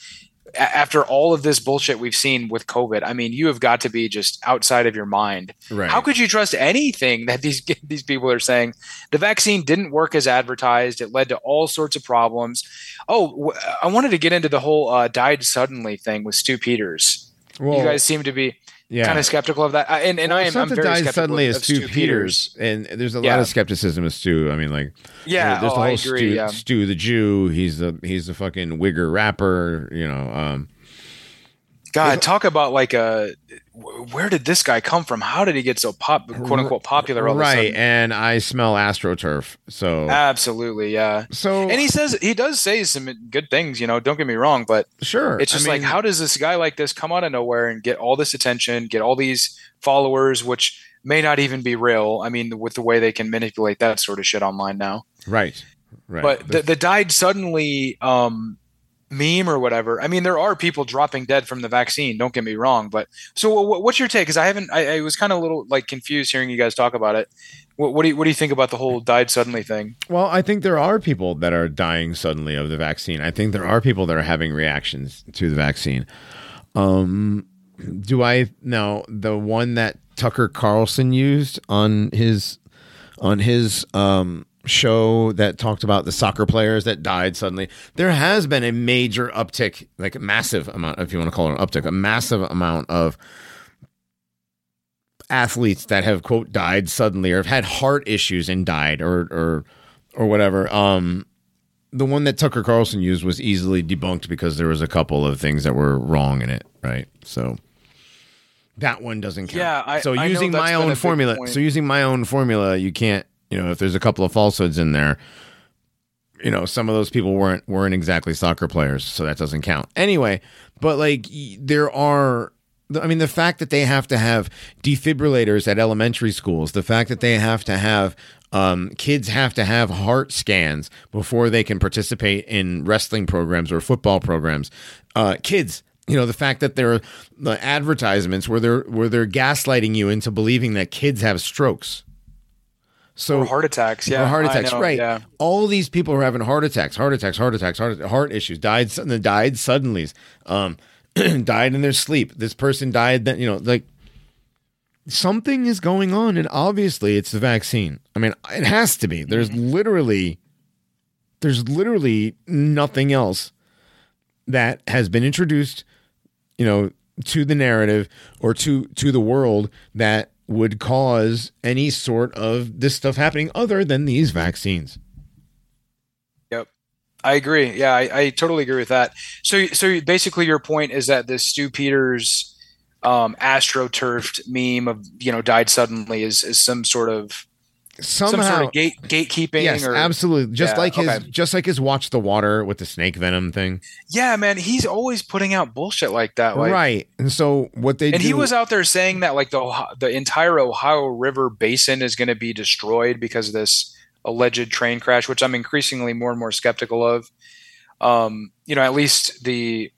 after all of this bullshit we've seen with COVID, I mean, you have got to be just outside of your mind. Right. How could you trust anything that these these people are saying? The vaccine didn't work as advertised. It led to all sorts of problems. Oh, w- I wanted to get into the whole uh, died suddenly thing with Stu Peters you guys seem to be yeah. kind of skeptical of that. I, and and Well, I am I'm something very died skeptical suddenly of, is of Stu Peters, and there's a lot of skepticism of Stu. I mean, like, Yeah, there's oh, the I whole agree. Stu, yeah. Stu the Jew. He's the he's the fucking wigger rapper. You know, um, God, talk about like a where did this guy come from? How did he get so pop, quote unquote, popular? All of a right? And I smell astroturf. So Absolutely, yeah. so And he says he does say some good things. You know, don't get me wrong, but sure. it's just I like how does this guy like this come out of nowhere and get all this attention, get all these followers, which may not even be real. I mean, with the way they can manipulate that sort of shit online now. right, right. But the, the died suddenly um, meme or whatever. I mean, there are people dropping dead from the vaccine. Don't get me wrong. But so, what's your take? Because I haven't. I, I was kind of a little like confused hearing you guys talk about it. What, what do you What do you think about the whole died suddenly thing? Well, I think there are people that are dying suddenly of the vaccine. I think there are people that are having reactions to the vaccine. Um, do I now the one that Tucker Carlson used on his on his um show that talked about the soccer players that died suddenly. There has been a major uptick, like a massive amount, if you want to call it an uptick, a massive amount of athletes that have quote died suddenly or have had heart issues and died or or or whatever. Um the one that Tucker Carlson used was easily debunked because there was a couple of things that were wrong in it, right? So that one doesn't count. Yeah, I- so using my own formula, so using my own formula, you can't, you know, if there's a couple of falsehoods in there, you know, some of those people weren't weren't exactly soccer players, so that doesn't count. Anyway, but like there are I mean the fact that they have to have defibrillators at elementary schools, the fact that they have to have um, kids have to have heart scans before they can participate in wrestling programs or football programs. Uh, kids, you know, the fact that there are the advertisements where they're where they're gaslighting you into believing that kids have strokes. So Or heart attacks? Yeah, heart attacks, know, right? Yeah. All these people are having heart attacks, heart attacks, heart attacks, heart heart issues. Died, died suddenly. Um, died in their sleep. This person died. That you know, like something is going on, and obviously it's the vaccine. I mean, it has to be. There's literally, there's literally nothing else that has been introduced, you know, to the narrative or to to the world that would cause any sort of this stuff happening other than these vaccines. Yep. I agree. Yeah, I, I totally agree with that. So, so basically, your point is that this Stu Peters um, astroturfed meme of you know died suddenly is is some sort of some sort Somehow, of gate gatekeeping. yes, or, absolutely. Just Yeah, like his, okay. just like his watch the water with the snake venom thing, Yeah, man, he's always putting out bullshit like that. Like, right? And so what they And do, he was out there saying that like the the entire Ohio River basin is going to be destroyed because of this alleged train crash, which I'm increasingly more and more skeptical of. Um, you know, at least the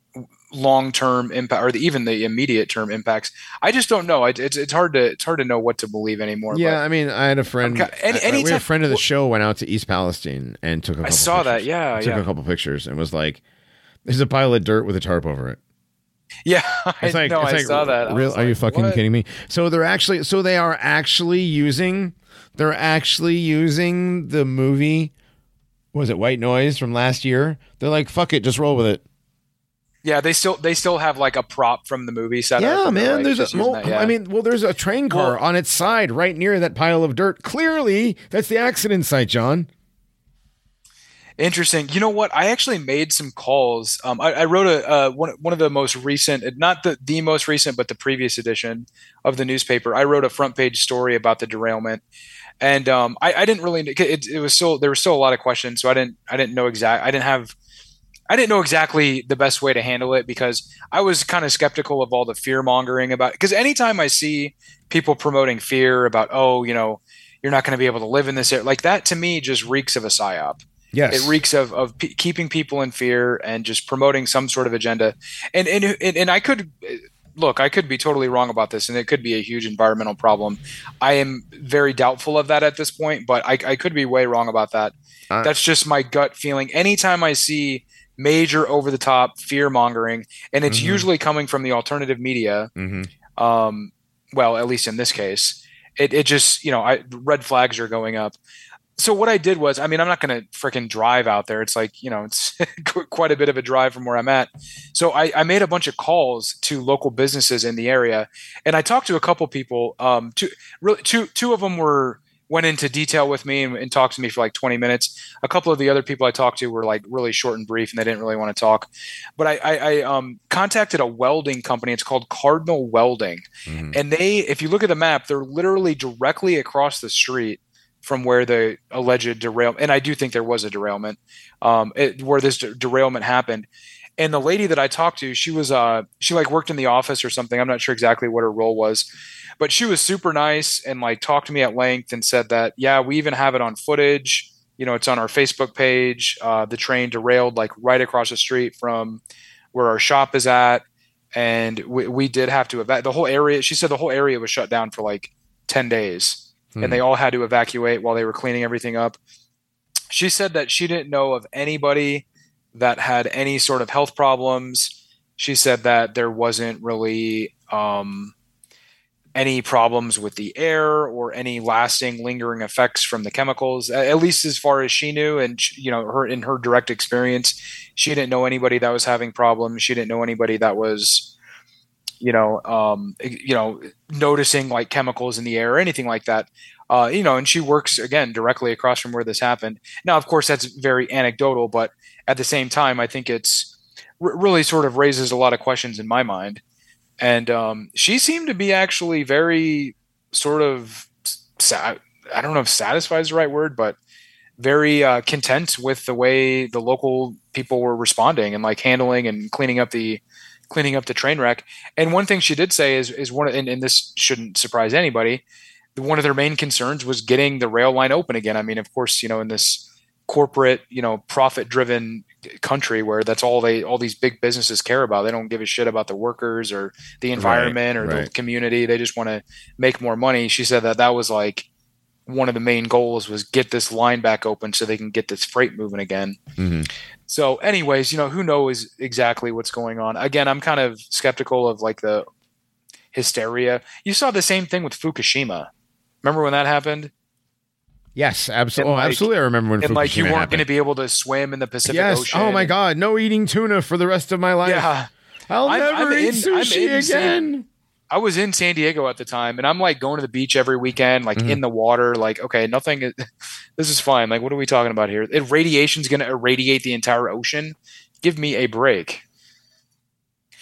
long term impact or the, even the immediate term impacts. I just don't know. It, it's it's hard to it's hard to know what to believe anymore. Yeah, I mean, I had a friend. Any- I- I- we had a friend of the show went out to East Palestine and took a couple. I saw that. pictures. Yeah, took yeah, a couple pictures and was like, "There's a pile of dirt with a tarp over it." yeah. It's I like, know. it's I like, saw that. Real, are you fucking what? kidding me? So they're actually, so they are actually using, they're actually using the movie. Was it White Noise from last year? They're like, fuck it, just roll with it. Yeah, they still they still have like a prop from the movie set. yeah, they're, man. like, there's a. Well, that, yeah. I mean, well, there's a train car Well- on its side right near that pile of dirt. Clearly, that's the accident site, John. Interesting. You know what? I actually made some calls. Um, I, I wrote a uh, one one of the most recent, not the the most recent, but the previous edition of the newspaper. I wrote a front page story about the derailment, and um, I, I didn't really. It, it was still there were still a lot of questions, so I didn't I didn't know exact. I didn't have. I didn't know exactly the best way to handle it because I was kind of skeptical of all the fear mongering about. Because anytime I see people promoting fear about, oh, you know, you're not going to be able to live in this area, like that to me just reeks of a psyop. Yes. it reeks of, of p- keeping people in fear and just promoting some sort of agenda. And and, and and i could look i could be totally wrong about this and it could be a huge environmental problem. I am very doubtful of that at this point but i, I could be way wrong about that. Uh, that's just my gut feeling. Anytime i see major over the top fear mongering and it's Mhm. usually coming from the alternative media hmm um, well, at least in this case, it, it just you know, I, red flags are going up. so what I did was, I mean, I'm not going to freaking drive out there. It's like, you know, it's quite a bit of a drive from where I'm at. So I, I, made a bunch of calls to local businesses in the area, and I talked to a couple people. Um, two, really, two, two of them were went into detail with me and, and, talked to me for like 20 minutes. A couple of the other people I talked to were like really short and brief, and they didn't really want to talk. But I, I, I um, contacted a welding company. It's called Cardinal Welding, mm-hmm. and they, if you look at the map, they're literally directly across the street from where the alleged derailment, and I do think there was a derailment, um, it, where this derailment happened. And the lady that I talked to, she was, uh, she like worked in the office or something. I'm not sure exactly what her role was, but she was super nice and like talked to me at length and said that, yeah, we even have it on footage. You know, it's on our Facebook page. Uh, the train derailed like right across the street from where our shop is at. And we, we did have to evacuate the whole area. She said the whole area was shut down for like 10 days hmm. and they all had to evacuate while they were cleaning everything up. She said that she didn't know of anybody that had any sort of health problems. She said that there wasn't really um, any problems with the air or any lasting lingering effects from the chemicals at least as far as she knew and you know her in her direct experience she didn't know anybody that was having problems she didn't know anybody that was you know, um, you know, noticing like chemicals in the air or anything like that. Uh, you know, and she works again directly across from where this happened. Now, of course, that's very anecdotal, but at the same time, I think it's r- really sort of raises a lot of questions in my mind. And um, she seemed to be actually very sort of, sa- I don't know if satisfied is the right word, but very uh, content with the way the local people were responding and like handling and cleaning up the cleaning up the train wreck. And one thing she did say is is one, and, and this shouldn't surprise anybody. One of their main concerns was getting the rail line open again. I mean, of course, you know, in this corporate, you know, profit driven country where that's all they all these big businesses care about. They don't give a shit about the workers or the environment right, or right. the community. They just want to make more money. She said that that was like one of the main goals was get this line back open so they can get this freight moving again. Mm-hmm. So, anyways, you know, who knows exactly what's going on? Again, I'm kind of skeptical of like the hysteria. You saw the same thing with Fukushima. Remember when that happened? Yes, absolutely. Like, oh, absolutely. I remember when and Fukushima like you weren't going to be able to swim in the Pacific yes. Ocean. Oh my God, no eating tuna for the rest of my life. Yeah, I'll I'm, never I'm eat in, sushi again. I was in San Diego at the time, and I'm like going to the beach every weekend, like mm-hmm. in the water. Like, okay, nothing. Is, this is fine. Like, what are we talking about here? If radiation's going to irradiate the entire ocean, give me a break.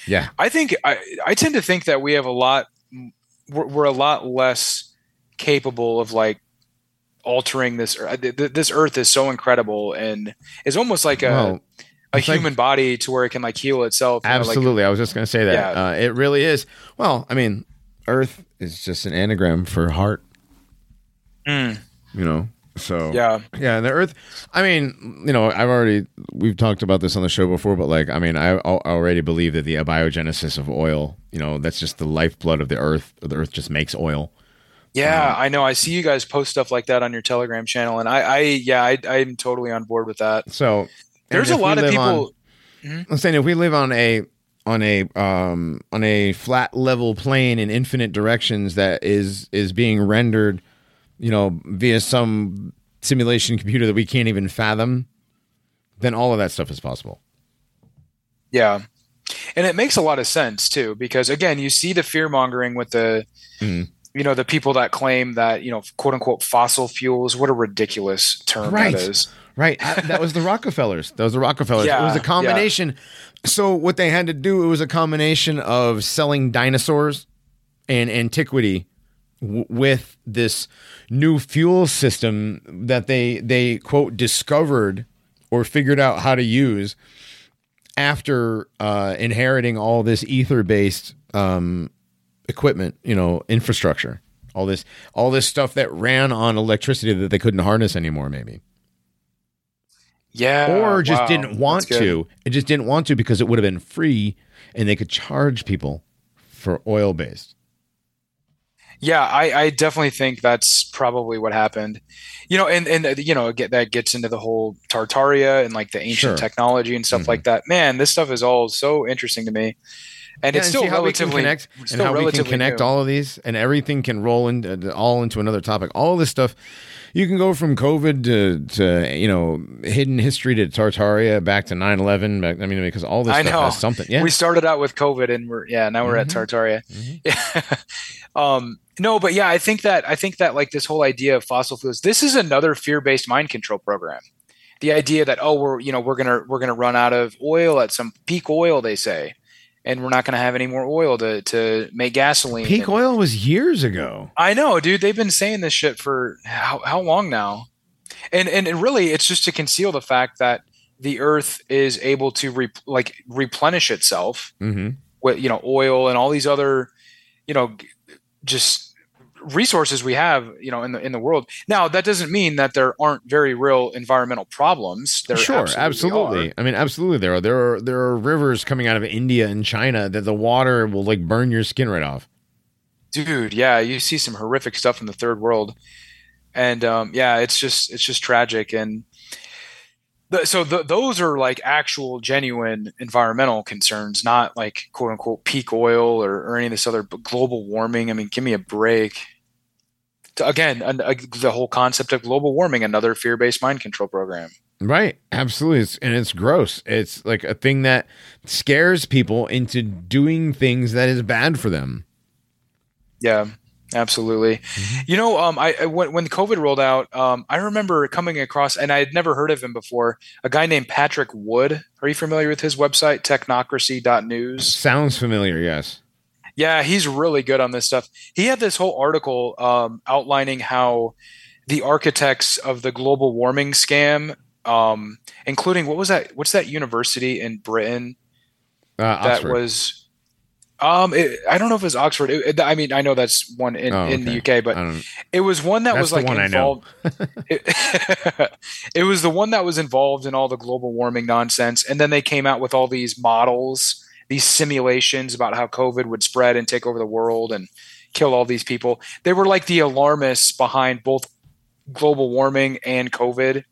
Yeah, I think I I tend to think that we have a lot. We're, we're a lot less capable of like altering this. This Earth is so incredible, and it's almost like a. Well, a human like, body to where it can like heal itself. Absolutely. Know, like, I was just going to say that. Yeah. Uh, it really is. Well, I mean, Earth is just an anagram for heart. Mm. You know, so yeah, yeah. The Earth. I mean, you know, I've already we've talked about this on the show before, but like, I mean, I already believe that the abiogenesis of oil. You know, that's just the lifeblood of the Earth. The Earth just makes oil. Yeah, um, I know. I see you guys post stuff like that on your Telegram channel, and I, I yeah, I, I'm totally on board with that. So there's a lot of people. On, mm-hmm. I'm saying if we live on a on a um, on a flat level plane in infinite directions that is is being rendered, you know, via some simulation computer that we can't even fathom, then all of that stuff is possible. Yeah. And it makes a lot of sense too, because again, you see the fear mongering with the, mm. You know, the people that claim that, you know, quote unquote fossil fuels. What a ridiculous term right. that is. Right. that was the Rockefellers. That was the Rockefellers. Yeah, it was a combination. Yeah. So what they had to do, it was a combination of selling dinosaurs and antiquity w- with this new fuel system that they they quote discovered or figured out how to use after uh, inheriting all this ether based um, equipment, you know, infrastructure, all this all this stuff that ran on electricity that they couldn't harness anymore, maybe. Yeah. Or just wow. didn't want to. It just didn't want to because it would have been free and they could charge people for oil based. Yeah, I, I, definitely think that's probably what happened. You know, and and you know, get that gets into the whole Tartaria and like the ancient sure. technology and stuff mm-hmm. like that. Man, this stuff is all so interesting to me. And yeah, it's still and relatively connect, and how we can connect new. all of these and everything can roll into all into another topic. All this stuff you can go from COVID to to you know hidden history to Tartaria back to 9/11. Back, I mean, because all this I stuff know. has something. Yeah, We started out with COVID, and we're yeah now we're at Mhm. Tartaria. Mhm. Yeah. um, no, but yeah, I think that I think that like this whole idea of fossil fuels. This is another fear-based mind control program. The idea that oh we're you know we're gonna we're gonna run out of oil at some peak oil they say, and we're not gonna have any more oil to to make gasoline. peak And- oil was years ago. I know, dude. They've been saying this shit for how, how long now? And, and and really, it's just to conceal the fact that the Earth is able to re, like replenish itself hmm with you know oil and all these other you know just resources we have you know in the in the world. Now that doesn't mean that there aren't very real environmental problems. There Sure, absolutely. are. I mean, absolutely. There are there are there are rivers coming out of India and China that the water will like burn your skin right off. dude yeah you see some horrific stuff in the third world and um, yeah it's just it's just tragic and the, so th those are like actual genuine environmental concerns not like quote unquote peak oil or, or any of this other global warming i mean give me a break again an, uh, the whole concept of global warming another fear-based mind control program Right, absolutely, it's, and it's gross. It's like a thing that scares people into doing things that is bad for them. Yeah, absolutely. You know, um, I, I when when COVID rolled out, um, I remember coming across, and I had never heard of him before. A guy named Patrick Wood. Are you familiar with his website, technocracy.news? Sounds familiar, yes. Yeah, he's really good on this stuff. He had this whole article um, outlining how the architects of the global warming scam, um, including what was that? What's that university in Britain? Uh, that was um it, i don't know if it was oxford It- it- i mean i know that's one in, Oh, in the uk but it was one that That's was like one I know. involved it was the one that was involved in all the global warming nonsense and then they came out with all these models these simulations about how covid would spread and take over the world and kill all these people. They were like the alarmists behind both global warming and covid.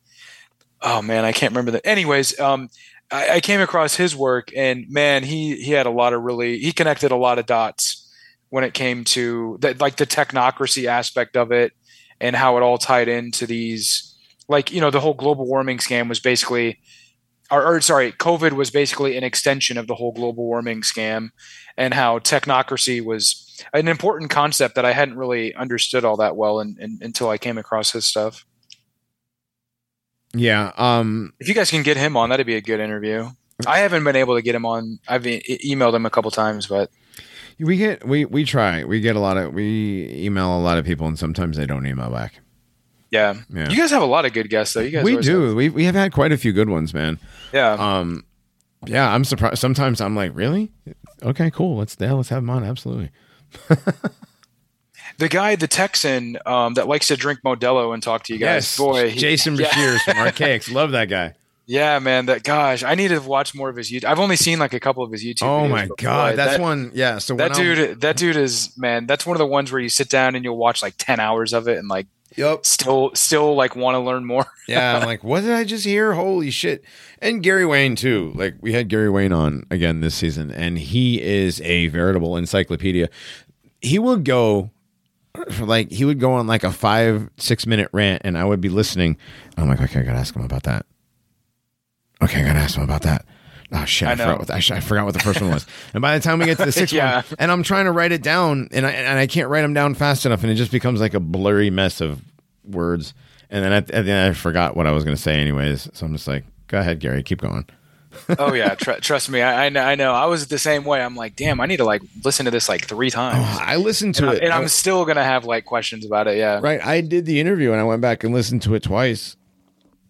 Oh man i can't remember that anyways um I, I came across his work and man he he had a lot of really he connected a lot of dots when it came to that like the technocracy aspect of it and how it all tied into these like you know the whole global warming scam was basically or, or sorry covid was basically an extension of the whole global warming scam and how technocracy was an important concept that i hadn't really understood all that well in, in, until i came across his stuff yeah. Um. if you guys can get him on that'd be a good interview i haven't been able to get him on i've e- emailed him a couple times but We get we we try. We get a lot of we email a lot of people, and sometimes they don't email back. Yeah, Yeah. you guys have a lot of good guests though you guys we do. have- We we have had quite a few good ones, man. yeah Um. Yeah, I'm surprised. Sometimes I'm like, really? Okay, cool. Let's yeah, let's have them on. Absolutely. the guy, the Texan, um, that likes to drink Modelo and talk to you guys. Boy, he- Jason yeah. Breshears from Archaix. Love that guy. Yeah, man. That gosh, I need to watch more of his YouTube. I've only seen like a couple of his YouTube. Oh my god, that's that, one. Yeah. So That when I'm- dude, that dude is man. That's one of the ones where you sit down and you'll watch like ten hours of it and like Yep. still, still like want to learn more. Yeah, I'm like, what did I just hear? Holy shit. And Gary Wayne too. Like we had Gary Wayne on again this season and he is a veritable encyclopedia. He would go like he would go on like a 5 6 minute rant and I would be listening. I'm like, okay, I got to ask him about that. Okay, I got to ask him about that. Oh shit! I, I forgot what I, I forgot what the first one was. And by the time we get to the sixth Yeah. one, and I'm trying to write it down, and I and I can't write them down fast enough, and it just becomes like a blurry mess of words. And then at, at the end, I forgot what I was going to say, anyways. So I'm just like, "Go ahead, Gary, keep going." oh yeah, tr- trust me, I, I know. I know. I was the same way. I'm like, damn, I need to like listen to this like three times, Oh, I listened to and, I, it, and I'm still gonna have like questions about it. Yeah, right. I did the interview, and I went back and listened to it twice.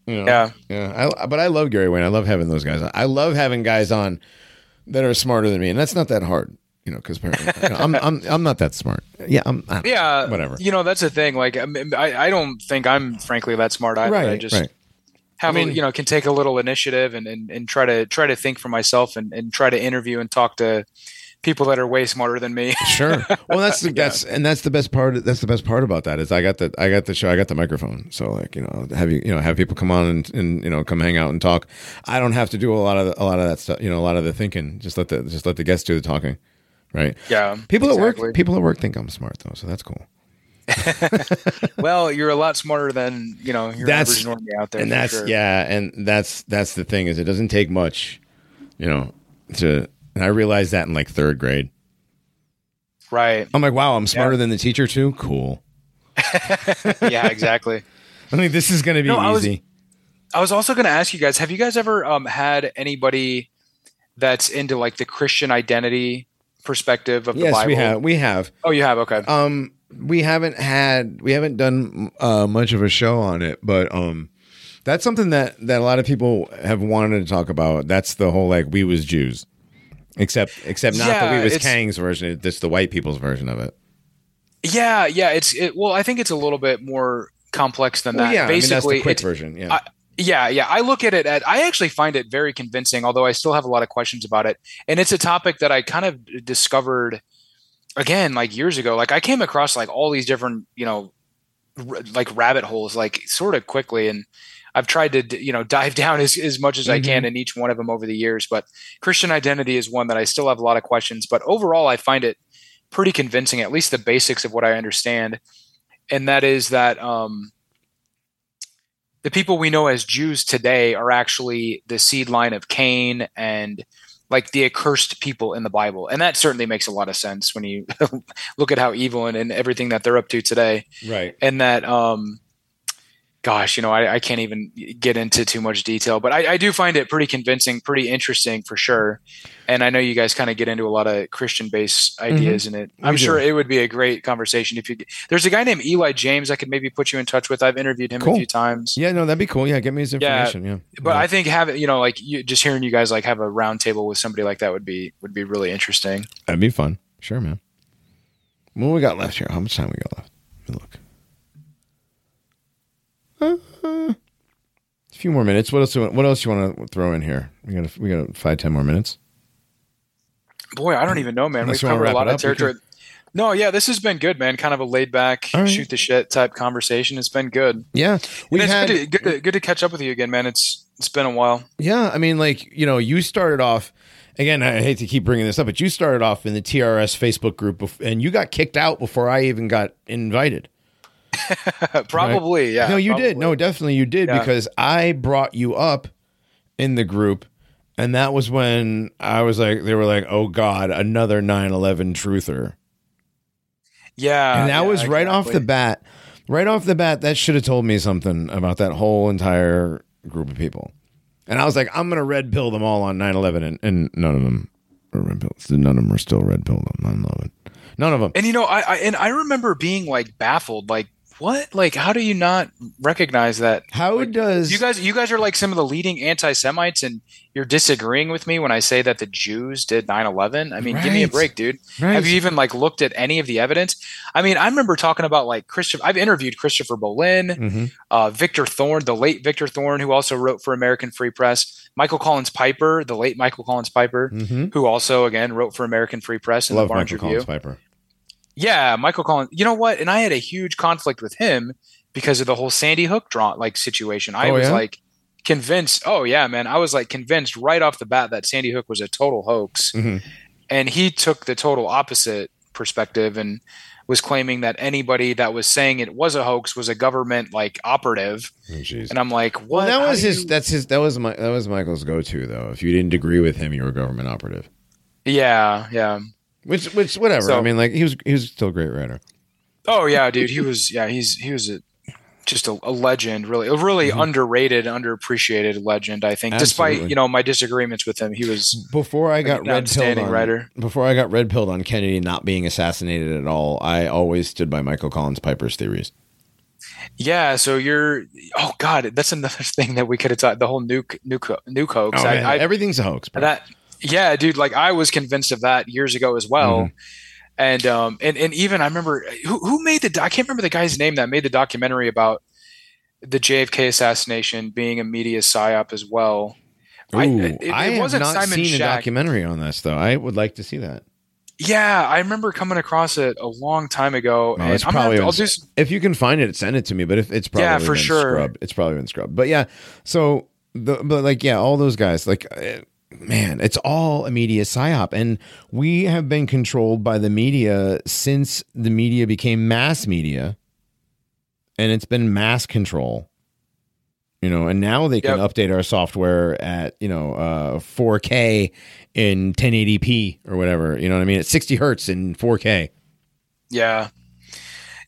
You know? yeah. Yeah, I, but I love Gary Wayne. I love having those guys. I love having guys on that are smarter than me, and that's not that hard, you know. Because I'm I'm I'm not that smart. Yeah, I'm. I'm Yeah, Whatever. You know, that's the thing. Like, I, I, I don't think I'm frankly that smart either. I just right. have, I mean- a, you know, can take a little initiative and, and, and try to try to think for myself and, and try to interview and talk to people that are way smarter than me. Sure. Well, that's the, that's and that's the best part. That's the best part about that is I got the I got the show. I got the microphone. So like you know have you you know have people come on and, and you know come hang out and talk. I don't have to do a lot of the, a lot of that stuff. You know a lot of the thinking. Just let the just let the guests do the talking. Right. yeah, People at work people at work think I'm smart though, so that's cool. well, you're a lot smarter than you know your That's- normie out there. and that's sure. yeah, and that's that's the thing is it doesn't take much, you know, to. And I realized that in like third grade. right. I'm like, wow, I'm smarter Yeah. than the teacher too. Cool. yeah, exactly. I think this is going to be No, I was- easy. I was also going to ask you guys: Have you guys ever um, had anybody that's into like the Christian identity perspective of the yes, Bible? we have. We have. Oh, you have. Okay. Um, we haven't had we haven't done uh, much of a show on it, but um, that's something that that a lot of people have wanted to talk about. That's the whole like we was Jews, except except not Yeah, the we was Kang's version. It's the white people's version of it. Yeah, yeah. It's it. Well, I think it's a little bit more complex than Well, that. yeah, Basically, I mean, that's the quick version. Yeah, I- Yeah, yeah. I look at it at I actually find it very convincing, although I still have a lot of questions about it. And it's a topic that I kind of discovered again like years ago. Like I came across like all these different, you know, r- like rabbit holes like sort of quickly and I've tried to you know dive down as, as much as I can in each one of them over the years, but Christian identity is one that I still have a lot of questions, but overall I find it pretty convincing at least the basics of what I understand. And that is that um the people we know as Jews today are actually the seed line of Cain and like the accursed people in the Bible. And that certainly makes a lot of sense when you look at how evil and, and everything that they're up to today. right. And that, um, gosh, you know, I, I can't even get into too much detail, but I, I do find it pretty convincing, pretty interesting for sure. And I know you guys kind of get into a lot of Christian based mm-hmm. ideas in it. I'm We do. sure it would be a great conversation if you. There's a guy named Eli James I could maybe put you in touch with. I've interviewed him Cool. a few times. Yeah, no, that'd be cool. Yeah, get me his information. Yeah, But I think having you know like you, just hearing you guys like have a round table with somebody like that would be would be really interesting. that'd be fun. Sure, man. What we got left here? How much time we got left? Let me look. A few more minutes. What else? What else you want to throw in here? We got a, we got five ten more minutes. Boy, I don't even know, man. Unless We've covered a lot of territory. No, yeah, this has been good, man. Kind of a laid back, right. shoot the shit type conversation. It's been good. Yeah, we And it's had. good, to, good, to, good to catch up with you again, man. It's it's been a while. Yeah, I mean, like you know, you started off. Again, I hate to keep bringing this up, but you started off in the TRS Facebook group, and you got kicked out before I even got invited. probably, yeah. no, you did. No, definitely you did Yeah. because I brought you up in the group, and that was when I was like, they were like, "Oh God, another 9/11 truther," Yeah, and that yeah, was right off the bat. Right off the bat, that should have told me something about that whole entire group of people. And I was like, I'm gonna red pill them all on 9/11, and, and none of them are red pills. None of them are still red pilled on 9/11. None of them. And you know, I, I and I remember being like baffled, like what? Like, how do you not recognize that? How Like, does You guys, you guys are like some of the leading anti-Semites, and you're disagreeing with me when I say that the Jews did 9/11. I mean, give me a break, dude. Right. Have you even like looked at any of the evidence? I mean, I remember talking about like Christopher. I've interviewed Christopher Bollyn, Mhm. uh, Victor Thorn, the late Victor Thorn, who also wrote for American Free Press. Michael Collins Piper, the late Michael Collins Piper, Mhm. who also again wrote for American Free Press and Love the Barnes Michael Review. Collins Piper. Yeah, Michael Collins. You know what? And I had a huge conflict with him because of the whole Sandy Hook draw like situation. I Oh, was yeah? like convinced. Oh yeah, man. I was like convinced right off the bat that Sandy Hook was a total hoax, Mhm. and he took the total opposite perspective and was claiming that anybody that was saying it was a hoax was a government like operative. Oh. And I'm like, what? Well, that was do his. you- That's his. That was my. That was Michael's go-to though. If you didn't agree with him, you were a government operative. yeah, yeah. Which, which, whatever. So- I mean, like he was. He was still a great writer. Oh yeah, dude. He was. Yeah, he's he was a just a, a legend. Really, a really Mhm. underrated, underappreciated legend. I think, despite you know my disagreements with him, he was Before I got red pilled on, writer. before I got red pilled on Kennedy not being assassinated at all, I always stood by Michael Collins Piper's theories. Yeah, so you're. Oh God, that's another thing that we could have talked. The whole nuke, nuke, nuke hoax. Oh, I. I, Everything's a hoax. Bro. that. Yeah, dude. Like I was convinced of that years ago as well. Mm-hmm. And um and, and even I remember who who made the I can't remember the guy's name that made the documentary about the JFK assassination being a media psyop as well. Ooh, I- I, it- it have wasn't not Simon seen a documentary on this though. I would like to see that. Yeah, I remember coming across it a long time ago. Oh, it's probably have I'll been- do If you can find it, send it to me. But if it's probably Yeah, for sure. scrubbed, it's probably been scrubbed. But yeah, so the but like yeah, all those guys like uh, man, it's all a media psyop. And we have been controlled by the media since the media became mass media. And it's been mass control. You know, and now they can Yep. update our software at, you know, uh 4K in 1080p or whatever. You know what I mean? At 60 hertz in 4K. Yeah.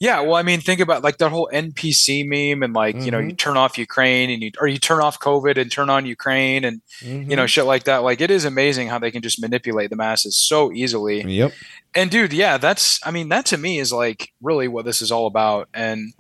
Yeah, well, I mean, think about like that whole NPC meme, and like you know, you mm-hmm. turn off Ukraine, and you or you turn off COVID and turn on Ukraine, and you know, mm-hmm. shit like that. Like, it is amazing how they can just manipulate the masses so easily. Yep. And dude, yeah, that's I mean, that to me is like really what this is all about. And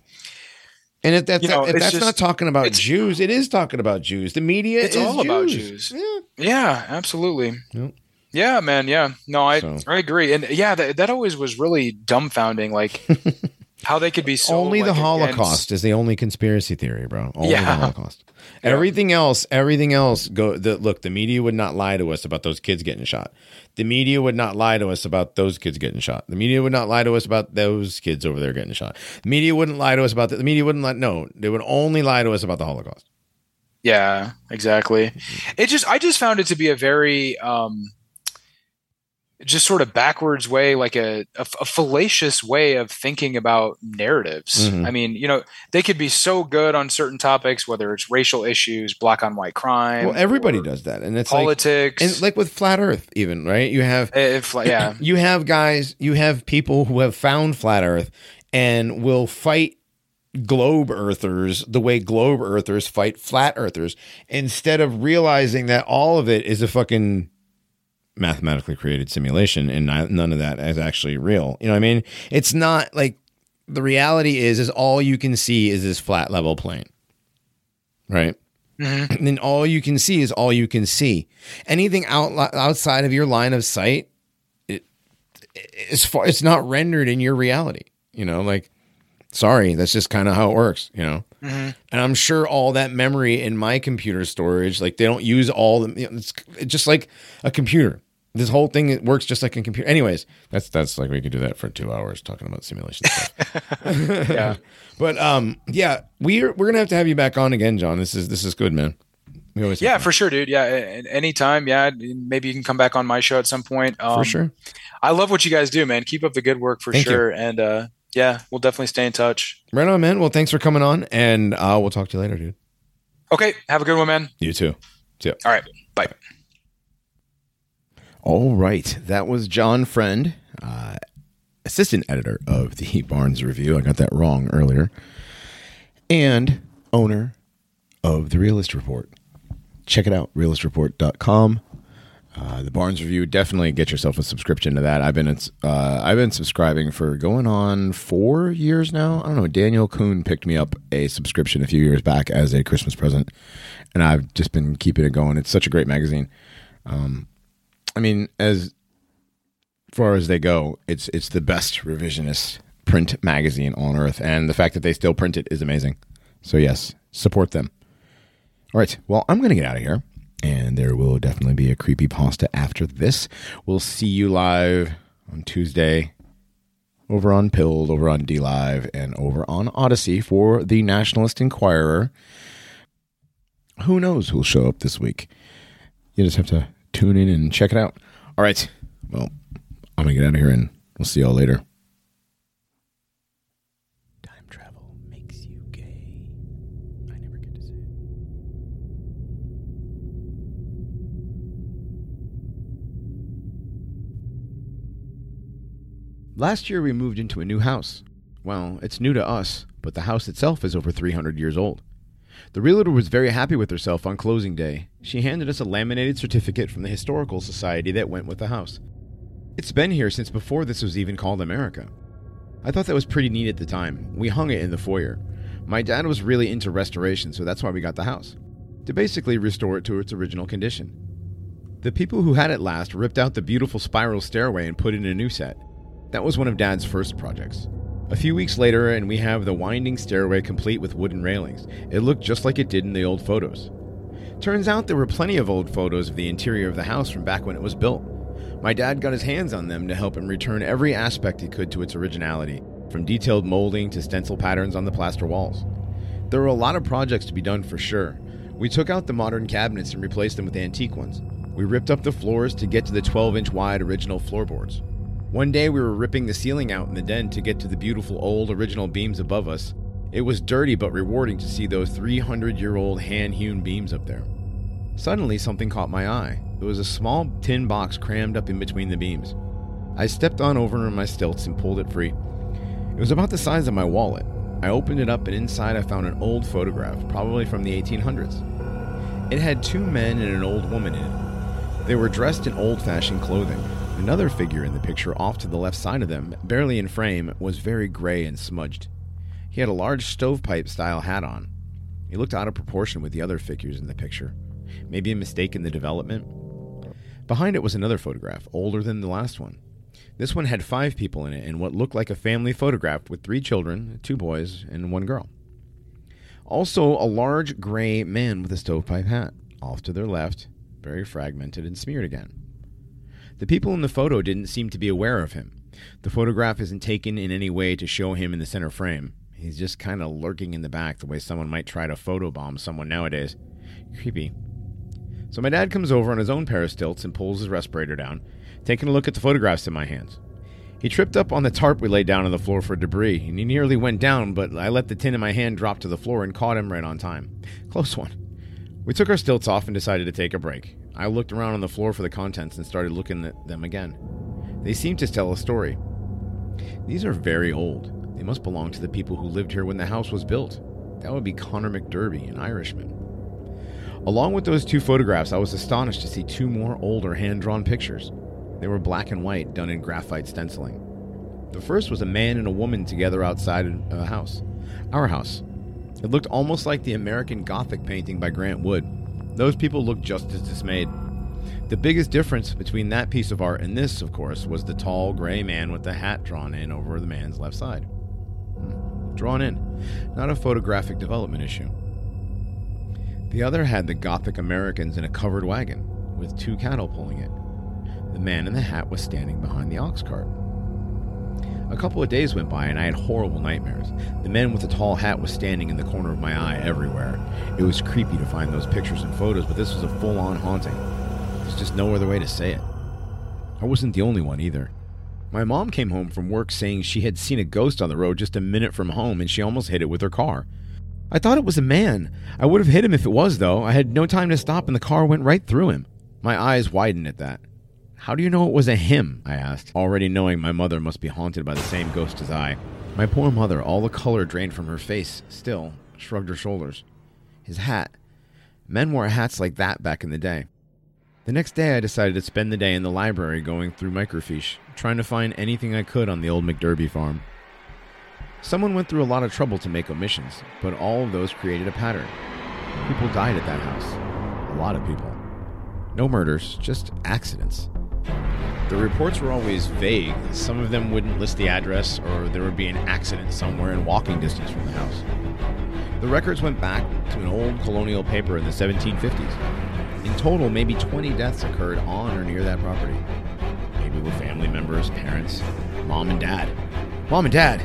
And if, that, You know, if that's just- not talking about Jews, it is talking about Jews. The media It's is all about Jews. Jews. Yeah. yeah, absolutely. Yep. Yeah, man. Yeah, no, I So- I agree. And yeah, that, that always was really dumbfounding. Like how they could be so only the like, Holocaust against- is the only conspiracy theory, bro. Only Yeah. the Holocaust. Yeah. Everything else, everything else. Go. The, look, the media would not lie to us about those kids getting shot. The media would not lie to us about those kids getting shot. The media would not lie to us about those kids over there getting shot. The media wouldn't lie to us about that. The media wouldn't lie. No, they would only lie to us about the Holocaust. Yeah, exactly. It just I just found it to be a very um just sort of backwards way, like a, a, a fallacious way of thinking about narratives. Mhm. I mean, you know, they could be so good on certain topics, whether it's racial issues, black on white crime, Well, everybody does that, and it's like, politics, and like with flat Earth, even right. You have if, yeah, you have guys, you have people who have found flat Earth and will fight globe earthers the way globe earthers fight flat earthers instead of realizing that all of it is a fucking mathematically created simulation and not, none of that is actually real. You know what I mean? It's not like the reality is is all you can see is this flat level plane. Right? Mhm. And then all you can see is all you can see. Anything out outside of your line of sight it, it's far it's not rendered in your reality. You know, like sorry, that's just kind of how it works, you know. Mhm. And I'm sure all that memory in my computer storage, like they don't use all the. You know, it's, it's just like a computer. This whole thing it works just like a computer. Anyways, that's that's like we could do that for two hours talking about simulation stuff. yeah. but um, yeah, we're we're gonna have to have you back on again, John. This is this is good, man. We always Yeah, for sure, dude. Yeah, a- a- anytime. Yeah, maybe you can come back on my show at some point. Um, for sure. I love what you guys do, man. Keep up the good work for Thank you. sure. And uh, yeah, we'll definitely stay in touch. Right on, man. Well, thanks for coming on, and uh, we'll talk to you later, dude. Okay, have a good one, man. You too. See ya. All right, bye. All right. That was John Friend, uh, assistant editor of the Barnes Review. I got that wrong earlier. And owner of the Realist Report. Check it out, realistreport.com. Uh, the Barnes Review, definitely get yourself a subscription to that. I've been uh, I've been subscribing for going on four years now. I don't know. Daniel Kuhn picked me up a subscription a few years back as a Christmas present, and I've just been keeping it going. It's such a great magazine. Um, I mean, as far as they go, it's it's the best revisionist print magazine on earth, and the fact that they still print it is amazing. So yes, support them. All right, well, I'm to get out of here, and there will definitely be a creepy pasta after this. We'll see you live on Tuesday over on Pilled, over on D Live, and over on Odysee for the Nationalist Inquirer. Who knows who'll show up this week? You just have to tune in and check it out. All right. Well, I'm going to get out of here and we'll see y'all later. Time travel makes you gay. I never get to say it. Last year, we moved into a new house. Well, it's new to us, but the house itself is over 300 years old. The realtor was very happy with herself on closing day. She handed us a laminated certificate from the Historical Society that went with the house. It's been here since before this was even called America. I thought that was pretty neat at the time. We hung it in the foyer. My dad was really into restoration, so that's why we got the house. To basically restore it to its original condition. The people who had it last ripped out the beautiful spiral stairway and put in a new set. That was one of Dad's first projects. A few weeks later, and we have the winding stairway complete with wooden railings. It looked just like it did in the old photos. Turns out there were plenty of old photos of the interior of the house from back when it was built. My dad got his hands on them to help him return every aspect he could to its originality, from detailed molding to stencil patterns on the plaster walls. There were a lot of projects to be done for sure. We took out the modern cabinets and replaced them with antique ones. We ripped up the floors to get to the 12 inch wide original floorboards. One day we were ripping the ceiling out in the den to get to the beautiful old original beams above us. It was dirty but rewarding to see those 300 year old hand hewn beams up there. Suddenly, something caught my eye. It was a small tin box crammed up in between the beams. I stepped on over on my stilts and pulled it free. It was about the size of my wallet. I opened it up, and inside I found an old photograph, probably from the 1800s. It had two men and an old woman in it. They were dressed in old fashioned clothing. Another figure in the picture, off to the left side of them, barely in frame, was very gray and smudged. He had a large stovepipe style hat on. He looked out of proportion with the other figures in the picture. Maybe a mistake in the development? Behind it was another photograph, older than the last one. This one had five people in it and what looked like a family photograph with three children, two boys, and one girl. Also, a large gray man with a stovepipe hat. Off to their left, very fragmented and smeared again. The people in the photo didn't seem to be aware of him. The photograph isn't taken in any way to show him in the center frame. He's just kind of lurking in the back the way someone might try to photobomb someone nowadays. Creepy. So my dad comes over on his own pair of stilts and pulls his respirator down, taking a look at the photographs in my hands. He tripped up on the tarp we laid down on the floor for debris, and he nearly went down, but I let the tin in my hand drop to the floor and caught him right on time. Close one. We took our stilts off and decided to take a break. I looked around on the floor for the contents and started looking at them again. They seemed to tell a story. These are very old. They must belong to the people who lived here when the house was built. That would be Connor McDerby, an Irishman. Along with those two photographs, I was astonished to see two more older hand drawn pictures. They were black and white, done in graphite stenciling. The first was a man and a woman together outside a house. Our house. It looked almost like the American Gothic painting by Grant Wood. Those people looked just as dismayed. The biggest difference between that piece of art and this, of course, was the tall gray man with the hat drawn in over the man's left side. Hmm. Drawn in, not a photographic development issue. The other had the Gothic Americans in a covered wagon, with two cattle pulling it. The man in the hat was standing behind the ox cart. A couple of days went by and I had horrible nightmares. The man with the tall hat was standing in the corner of my eye everywhere. It was creepy to find those pictures and photos, but this was a full on haunting. There's just no other way to say it. I wasn't the only one either. My mom came home from work saying she had seen a ghost on the road just a minute from home and she almost hit it with her car. I thought it was a man. I would have hit him if it was, though. I had no time to stop and the car went right through him. My eyes widened at that. How do you know it was a him? I asked, already knowing my mother must be haunted by the same ghost as I. My poor mother, all the color drained from her face, still shrugged her shoulders. His hat. Men wore hats like that back in the day. The next day, I decided to spend the day in the library going through microfiche, trying to find anything I could on the old McDerby farm. Someone went through a lot of trouble to make omissions, but all of those created a pattern. People died at that house. A lot of people. No murders, just accidents. The reports were always vague. Some of them wouldn't list the address, or there would be an accident somewhere in walking distance from the house. The records went back to an old colonial paper in the 1750s. In total, maybe 20 deaths occurred on or near that property. Maybe with family members, parents, mom and dad. Mom and dad!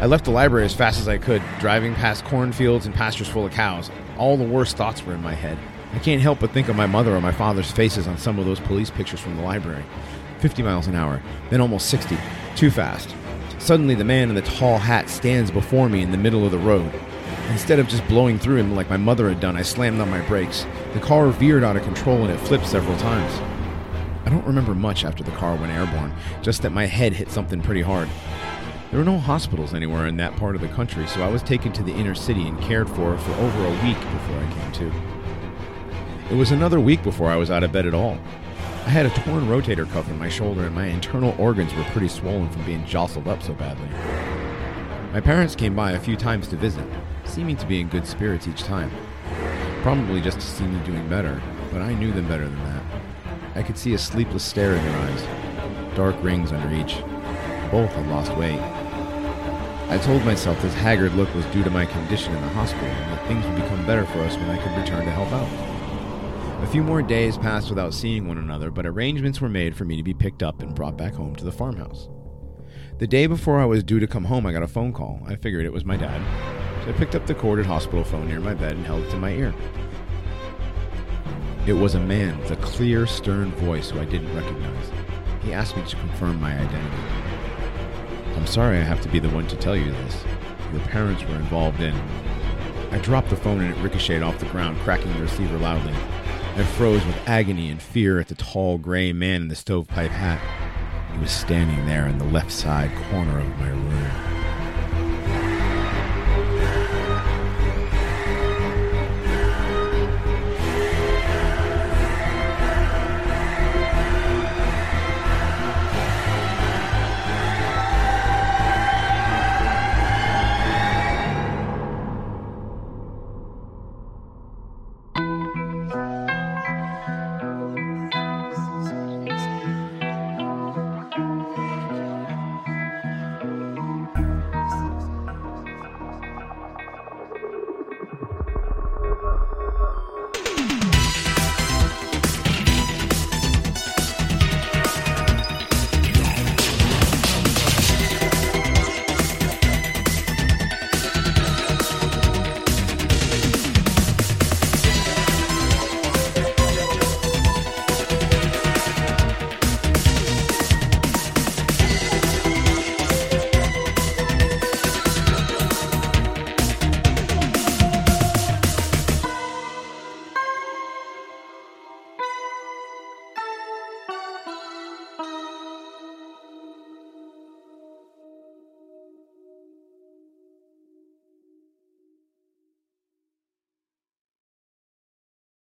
I left the library as fast as I could, driving past cornfields and pastures full of cows. All the worst thoughts were in my head. I can't help but think of my mother or my father's faces on some of those police pictures from the library. 50 miles an hour, then almost 60. Too fast. Suddenly, the man in the tall hat stands before me in the middle of the road. Instead of just blowing through him like my mother had done, I slammed on my brakes. The car veered out of control and it flipped several times. I don't remember much after the car went airborne, just that my head hit something pretty hard. There were no hospitals anywhere in that part of the country, so I was taken to the inner city and cared for for over a week before I came to. It was another week before I was out of bed at all. I had a torn rotator cuff in my shoulder, and my internal organs were pretty swollen from being jostled up so badly. My parents came by a few times to visit, seeming to be in good spirits each time. Probably just to see me doing better, but I knew them better than that. I could see a sleepless stare in their eyes, dark rings under each. Both had lost weight. I told myself this haggard look was due to my condition in the hospital and that things would become better for us when I could return to help out. A few more days passed without seeing one another, but arrangements were made for me to be picked up and brought back home to the farmhouse. The day before I was due to come home, I got a phone call. I figured it was my dad, so I picked up the corded hospital phone near my bed and held it to my ear. It was a man with a clear, stern voice who I didn't recognize. He asked me to confirm my identity. I'm sorry I have to be the one to tell you this. Your parents were involved in. I dropped the phone and it ricocheted off the ground, cracking the receiver loudly. I froze with agony and fear at the tall gray man in the stovepipe hat. He was standing there in the left side corner of my room.